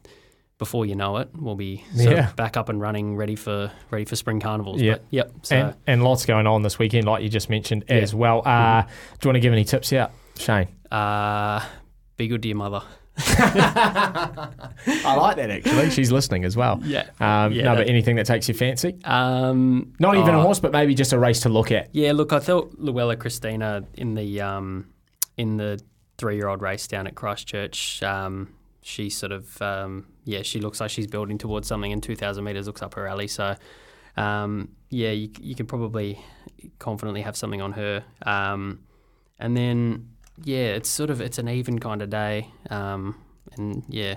before you know it, we'll be sort Yeah. of back up and running, ready for ready for spring carnivals. Yeah. But, yep. So and, and lots going on this weekend, like you just mentioned Yeah. as well. Uh, Do you want to give any tips out, Shane? Uh, be good to your mother. I like that actually. She's listening as well. Yeah. Um, Yeah, no, but anything that takes your fancy? Um, Not even a oh. horse, but maybe just a race to look at. Yeah, look, I thought Luella Christina in the um, in the three year old race down at Christchurch, um, she sort of um, yeah, she looks like she's building towards something, and two thousand meters looks up her alley. So um, yeah, you you can probably confidently have something on her. Um, and then yeah, it's sort of it's an even kind of day. Um, and yeah,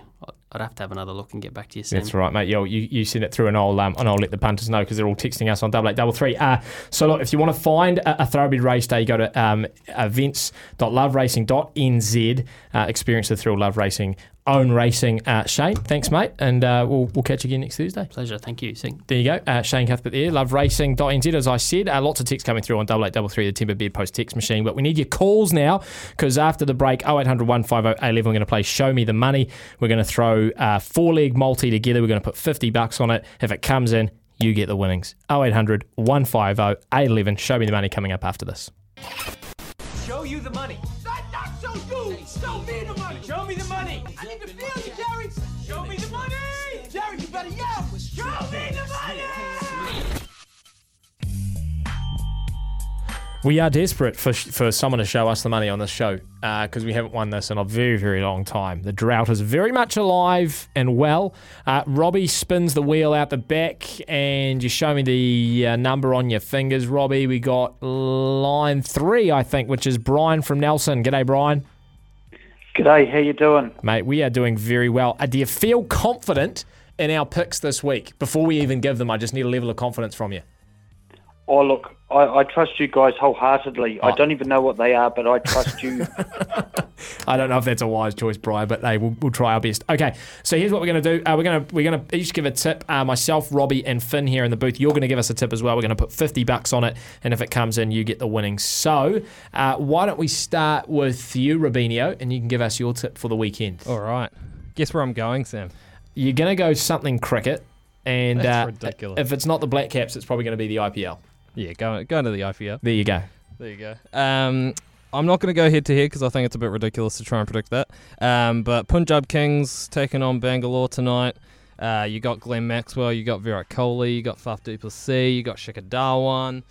I'd have to have another look and get back to you. Sam. That's right, mate. Yo, you, you send it through, and I'll um, and I'll let the punters know because they're all texting us on double eight double three. Uh, so look, if you want to find a, a thoroughbred race day, go to um, events.loveracing.nz. Uh, experience the thrill, love racing, own racing. Uh, Shane, thanks, mate, and uh, we'll we'll catch you again next Thursday. Pleasure, thank you. See. There you go, uh, Shane Cuthbert there, loveracing.nz. As I said, uh, lots of texts coming through on double eight double three, the Timber Bed Post text machine. But we need your calls now because after the break, 0800 150 A11, we're going to play Show Me the Money. We're going to throw uh, four leg multi together. We're going to put 50 bucks on it. If it comes in, you get the winnings. 0800 150 A11. Show Me the Money coming up after this. Show you the money. Not, not show you. Show me the money. Show me the money. We are desperate for for someone to show us the money on this show because we haven't won this in a very very long time. The drought is very much alive and well. Uh, Robbie spins the wheel out the back, and you show me the uh, number on your fingers, Robbie. We got line three, I think, which is Brian from Nelson. G'day, Brian. G'day, how you doing? Mate, we are doing very well. Uh, do you feel confident in our picks this week? Before we even give them, I just need a level of confidence from you. Oh, look, I, I trust you guys wholeheartedly. I don't even know what they are, but I trust you. I don't know if that's a wise choice, Brian, but hey, we'll, we'll try our best. Okay, so here's what we're going to do. Uh, we're going to we're going to each give a tip. Uh, myself, Robbie, and Finn here in the booth. You're going to give us a tip as well. We're going to put 50 bucks on it, and if it comes in, you get the winnings. So uh, why don't we start with you, Robinho, and you can give us your tip for the weekend. All right. Guess where I'm going, Sam? You're going to go something cricket, and That's uh, ridiculous. if it's not the Black Caps, it's probably going to be the IPL. Yeah, go go to the IPL. There you go. There you go. Um, I'm not going to go head to head because I think it's a bit ridiculous to try and predict that. Um, but Punjab Kings taking on Bangalore tonight. Uh, you got Glenn Maxwell, you got Virat Kohli, you got Faf du Plessis, you got Shikhar Dhawan,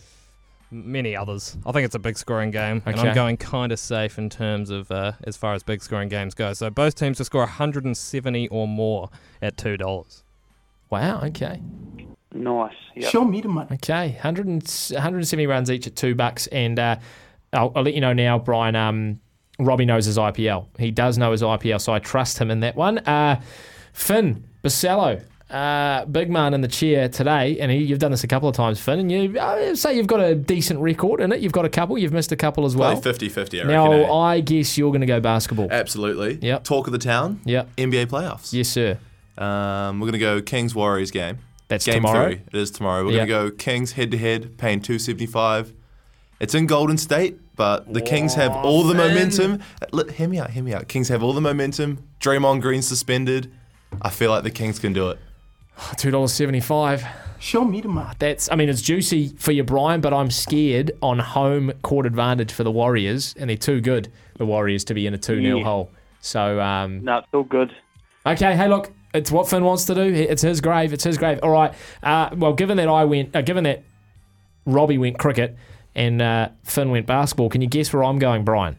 many others. I think it's a big scoring game, and I'm going kind of safe in terms of uh, as far as big scoring games go. So both teams to score 170 or more at two dollars. Wow. Okay. Nice. Yep. Show me the money. Okay, 100 and, 170 runs each at two bucks, and uh, I'll, I'll let you know now, Brian. Um, Robbie knows his IPL. He does know his IPL, so I trust him in that one. Uh, Finn Basello, uh, big man in the chair today, and he, you've done this a couple of times, Finn, and you uh, say you've got a decent record in it. You've got a couple. You've missed a couple as well. Play 50-50, I now, reckon, eh? I guess you're going to go basketball. Absolutely. Yep. Talk of the town. Yep. NBA playoffs. Yes, sir. Um, we're going to go Kings Warriors game. That's game tomorrow? Three. It is tomorrow. We're Yeah. going to go Kings head to head, paying two seventy five. It's in Golden State, but the Kings have all the Finn. momentum. Uh, Let, hear me out. Hear me out. Kings have all the momentum. Draymond Green suspended. I feel like the Kings can do it. Two dollars seventy five. Show me the money. That's. I mean, it's juicy for you, Brian, but I'm scared on home court advantage for the Warriors, and they're too good. The Warriors to be in a two 0 Yeah. hole. So. Um, no, it's all good. Okay. Hey, look. It's what Finn wants to do. It's his grave. It's his grave. All right. Uh, well, given that I went, uh, given that Robbie went cricket and uh, Finn went basketball, can you guess where I'm going, Brian?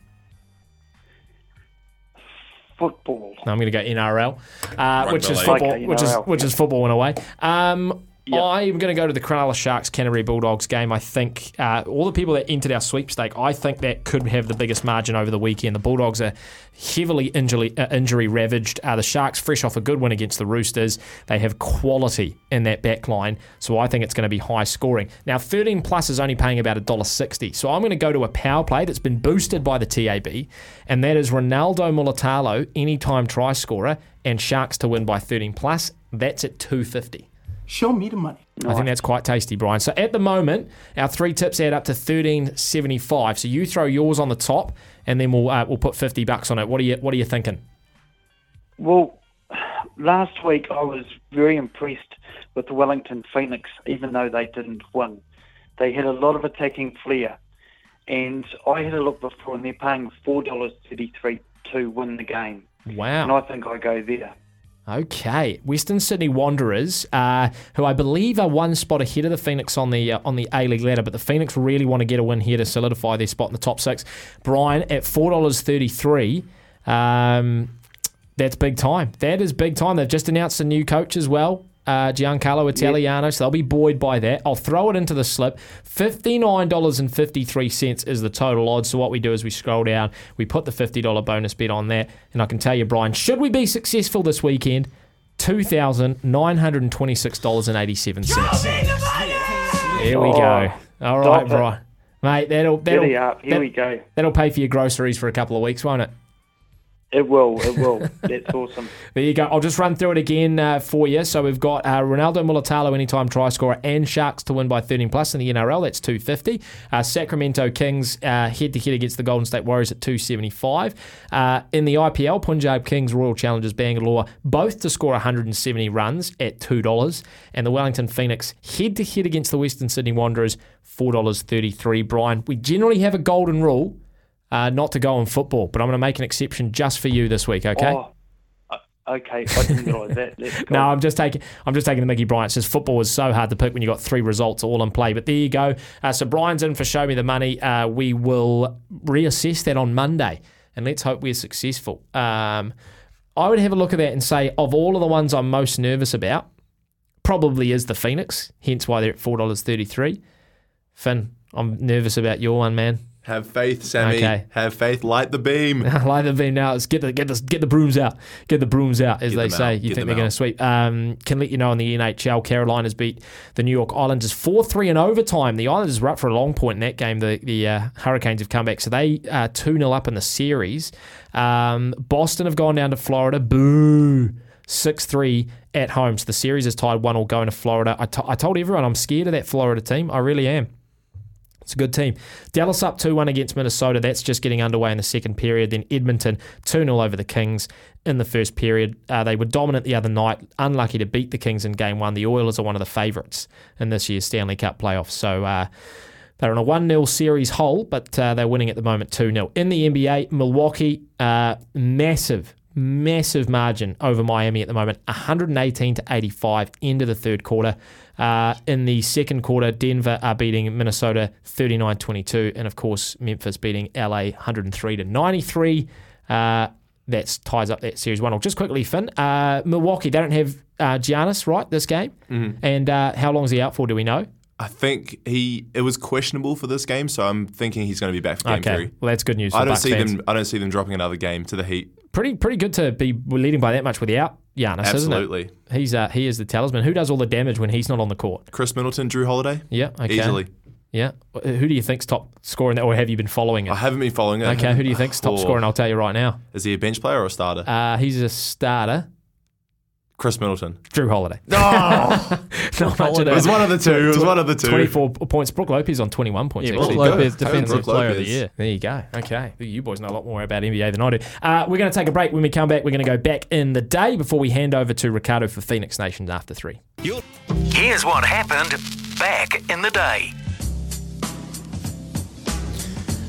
Football. No, I'm going to go NRL, uh, which is football, Okay, which is which is football in a way. Um, I'm going to go to the Cronulla Sharks Canterbury Bulldogs game. I think uh, all the people that entered our sweepstake, I think that could have the biggest margin over the weekend. The Bulldogs are heavily injury uh, injury ravaged. Uh, the Sharks, fresh off a good win against the Roosters, they have quality in that back line. So I think it's going to be high scoring. Now, 13 plus is only paying about $1.60. So I'm going to go to a power play that's been boosted by the TAB, and that is Ronaldo Mulitalo, anytime try scorer, and Sharks to win by 13 plus. That's at 250. Show me the money. I think that's quite tasty, Brian. So at the moment, our three tips add up to thirteen seventy five. So you throw yours on the top, and then we'll uh, we'll put fifty bucks on it. What are you What are you thinking? Well, last week I was very impressed with Wellington Phoenix, even though they didn't win. They had a lot of attacking flair, and I had a look before, and they're paying four dollars thirty three to win the game. Wow. And I think I go there. Okay, Western Sydney Wanderers, uh, who I believe are one spot ahead of the Phoenix on the uh, on the A League ladder, but the Phoenix really want to get a win here to solidify their spot in the top six. Brian at four dollars thirty three. Um, that's big time. That is big time. They've just announced a new coach as well. Uh, Giancarlo Italiano, so they'll be buoyed by that. I'll throw it into the slip. $59.53 is the total odds. So what we do is we scroll down, we put the $50 bonus bet on that, and I can tell you, Brian, should we be successful this weekend, $2,926.87. Here we go. All right, Stop. Brian. Mate, that'll, that'll, Here that- we go. that'll pay for your groceries for a couple of weeks, won't it? It will. It will. That's awesome. There you go. I'll just run through it again uh, for you. So we've got uh, Ronaldo Mulitalo anytime try scorer and Sharks to win by 13 plus in the NRL. That's 250. Uh, Sacramento Kings head to head against the Golden State Warriors at 275. Uh, in the IPL, Punjab Kings Royal Challengers Bangalore both to score 170 runs at two dollars, and the Wellington Phoenix head to head against the Western Sydney Wanderers four dollars 33. Brian, we generally have a golden rule. Uh, not to go on football, but I'm going to make an exception just for you this week, okay? Oh, uh, okay. I didn't realise that. No, I'm just taking I'm just taking the Mickey Bryant. Says football is so hard to pick when you have got three results all in play. But there you go. Uh, so Brian's in for show me the money. Uh, we will reassess that on Monday, and let's hope we're successful. Um, I would have a look at that and say of all of the ones I'm most nervous about, probably is the Phoenix. Hence why they're at four dollars thirty three. Finn, I'm nervous about your one, man. Have faith, Sammy. Okay. Have faith. Light the beam. Light the beam now. Let's get the get the get the brooms out. Get the brooms out, as Get they say. out. You Get think they're going to sweep? Um, can let you know in the NHL, Carolina's beat the New York Islanders four three in overtime. The Islanders were up for a long point in that game. The the uh, Hurricanes have come back, so they uh, two 0 up in the series. Um, Boston have gone down to Florida. Boo. 6 3 at home. So the series is tied 1 all going to Florida. I, t- I told everyone I'm scared of that Florida team. I really am. It's a good team. Dallas up 2 1 against Minnesota. That's just getting underway in the second period. Then Edmonton 2 0 over the Kings in the first period. Uh, they were dominant the other night. Unlucky to beat the Kings in game one. The Oilers are one of the favourites in this year's Stanley Cup playoffs. So, uh, they're on a 1 0 series hole, but uh, they're winning at the moment 2 0. In the NBA, Milwaukee, uh, massive, massive margin over Miami at the moment 118 to 85, end of the third quarter. Uh, in the second quarter, Denver are beating Minnesota 39 22, and of course, Memphis beating LA 103 to 93. Uh, that ties up that series one. Well, just quickly, Finn. Uh, Milwaukee, they don't have uh, Giannis, right, this game? Mhm. And uh, how long is he out for? Do we know? I think he it was questionable for this game, so I'm thinking he's going to be back for game Okay. three. Well, that's good news for I don't Bucks see fans. them. I don't see them dropping another game to the Heat. Pretty pretty good to be leading by that much without Giannis, Absolutely. isn't it? He's uh, he is the talisman. Who does all the damage when he's not on the court? Khris Middleton, Jrue Holiday. Yeah, okay. Easily. Yeah. Who do you think's top scorer in that, or have you been following it? I haven't been following it. Okay, who do you think's top Oh. scorer? And I'll tell you right now. Is he a bench player or a starter? Uh, he's a starter. Khris Middleton. Jrue Holiday. No! Not much of It was one of the two. It was one of the two. 24 points. Brook Lopez on 21 points. Yeah, Brook actually. Lopez, Go. Defensive Brook Player of the Year. There you go. Okay. You boys know a lot more about NBA than I do. Uh, we're going to take a break. When we come back, we're going to go back in the day before we hand over to Ricardo for Phoenix Nations after three. Here's what happened back in the day.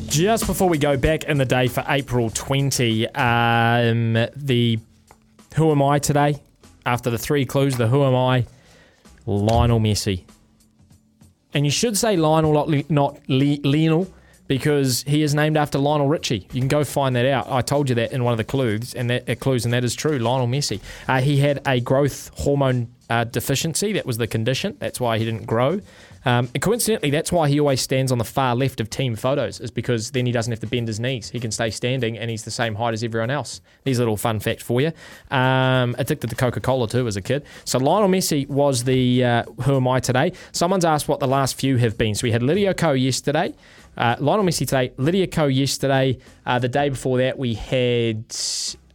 Just before we go back in the day for April 20, um, the Who Am I today? After the three clues, the Who Am I? Lionel Messi. And you should say Lionel, not, Le- not Le- Lionel, because he is named after Lionel Richie. You can go find that out. I told you that in one of the clues, and that uh, clues, and that is true. Lionel Messi. Uh, he had a growth hormone uh, deficiency. That was the condition. That's why he didn't grow. Um, and coincidentally, that's why he always stands on the far left of team photos, is because then he doesn't have to bend his knees. He can stay standing, and he's the same height as everyone else. These little fun fact for you. Um, addicted to Coca Cola too as a kid. So Lionel Messi was the uh, who am I today? Someone's asked what the last few have been. So we had Lydia Ko yesterday. Uh, Lionel Messi today, Lydia Ko yesterday. Uh, the day before that, we had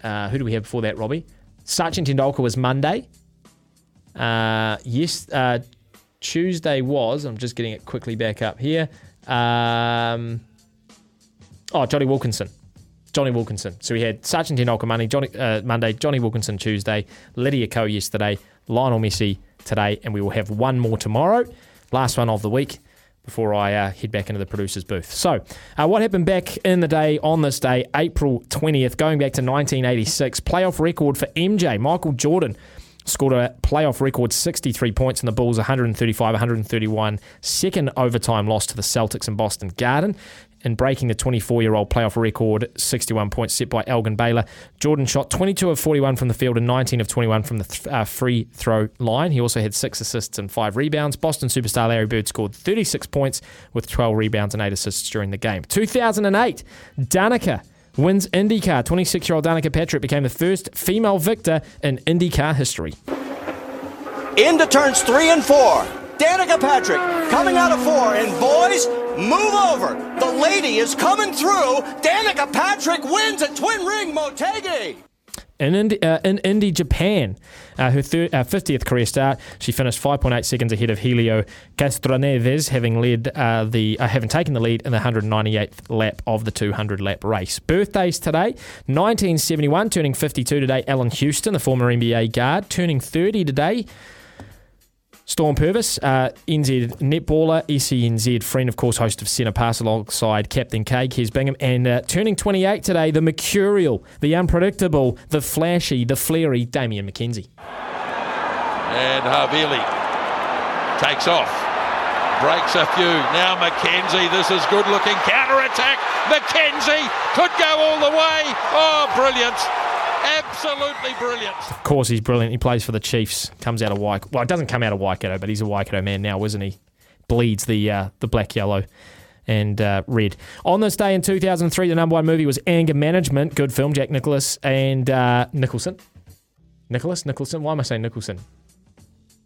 uh, who do we have before that? Robbie, Sachin Tendulkar was Monday. Uh, yes, uh, Tuesday was. I'm just getting it quickly back up here. Um, oh, Jonny Wilkinson. Jonny Wilkinson. So we had Sachin Tendulkar Monday, Jonny, uh, Monday, Jonny Wilkinson Tuesday, Lydia Ko yesterday, Lionel Messi today, and we will have one more tomorrow. Last one of the week before I uh, head back into the producer's booth. So, uh, what happened back in the day on this day, April 20th, going back to 1986, playoff record for MJ, Michael Jordan. Scored a playoff record 63 points in the Bulls, 135 131 second overtime loss to the Celtics in Boston Garden. in breaking the 24 year old playoff record, 61 points set by Elgin Baylor. Jordan shot 22 of 41 from the field and 19 of 21 from the th- uh, free throw line. He also had six assists and five rebounds. Boston superstar Larry Bird scored 36 points with 12 rebounds and eight assists during the game. 2008, Danica wins IndyCar. 26 year old Danica Patrick became the first female victor in IndyCar history. Into turns three and four. Danica Patrick coming out of four. And boys, move over. The lady is coming through. Danica Patrick wins at Twin Ring Motegi. In Indy, uh, in Indy Japan, uh, her thir- uh, 50th career start, she finished 5.8 seconds ahead of Helio Castroneves, having led uh, the uh, having taken the lead in the 198th lap of the 200 lap race. Birthdays today: 1971, turning 52 today. Allan Houston, the former NBA guard, turning 30 today. Storm Purvis, uh, NZ netballer, SENZ friend, of course, host of Centre Pass alongside Captain K, Kes Bingham, and uh, turning 28 today, the mercurial, the unpredictable, the flashy, the flary, Damian McKenzie. And Havili takes off. Breaks a few. Now McKenzie. This is good looking. Counter attack. McKenzie could go all the way. Oh, brilliant. Absolutely brilliant. Of course, he's brilliant. He plays for the Chiefs. Comes out of Waikato. Well, it doesn't come out of Waikato, but he's a Waikato man now, isn't he? Bleeds the uh, the black, yellow, and uh, red. On this day in 2003, the number one movie was Anger Management. Good film. Jack Nicholas and uh, Nicholson. Nicholas Nicholson. Why am I saying Nicholson?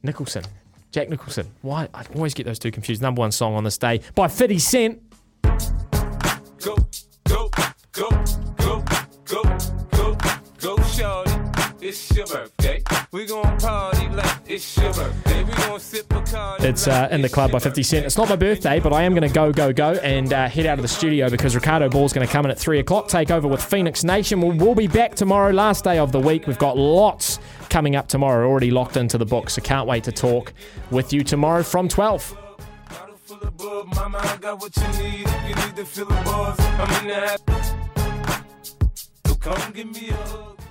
Nicholson. Jack Nicholson. Why? I always get those two confused. Number one song on this day by 50 Cent. Go, go, go, go, go, go, shorty. It's your birthday. We gon' party like it's your birthday. We gon' sip a. It's uh, in the club by 50 Cent. It's not my birthday, but I am going to go, go, go and uh, head out of the studio because Ricardo Ball's going to come in at 3 o'clock, take over with Phoenix Nation. We'll, we'll be back tomorrow, last day of the week. We've got lots coming up tomorrow, already locked into the book, so can't wait to talk with you tomorrow from 12. Bub, Mama, I got what you need. You need to feel the buzz, I'm in the come give me a hug.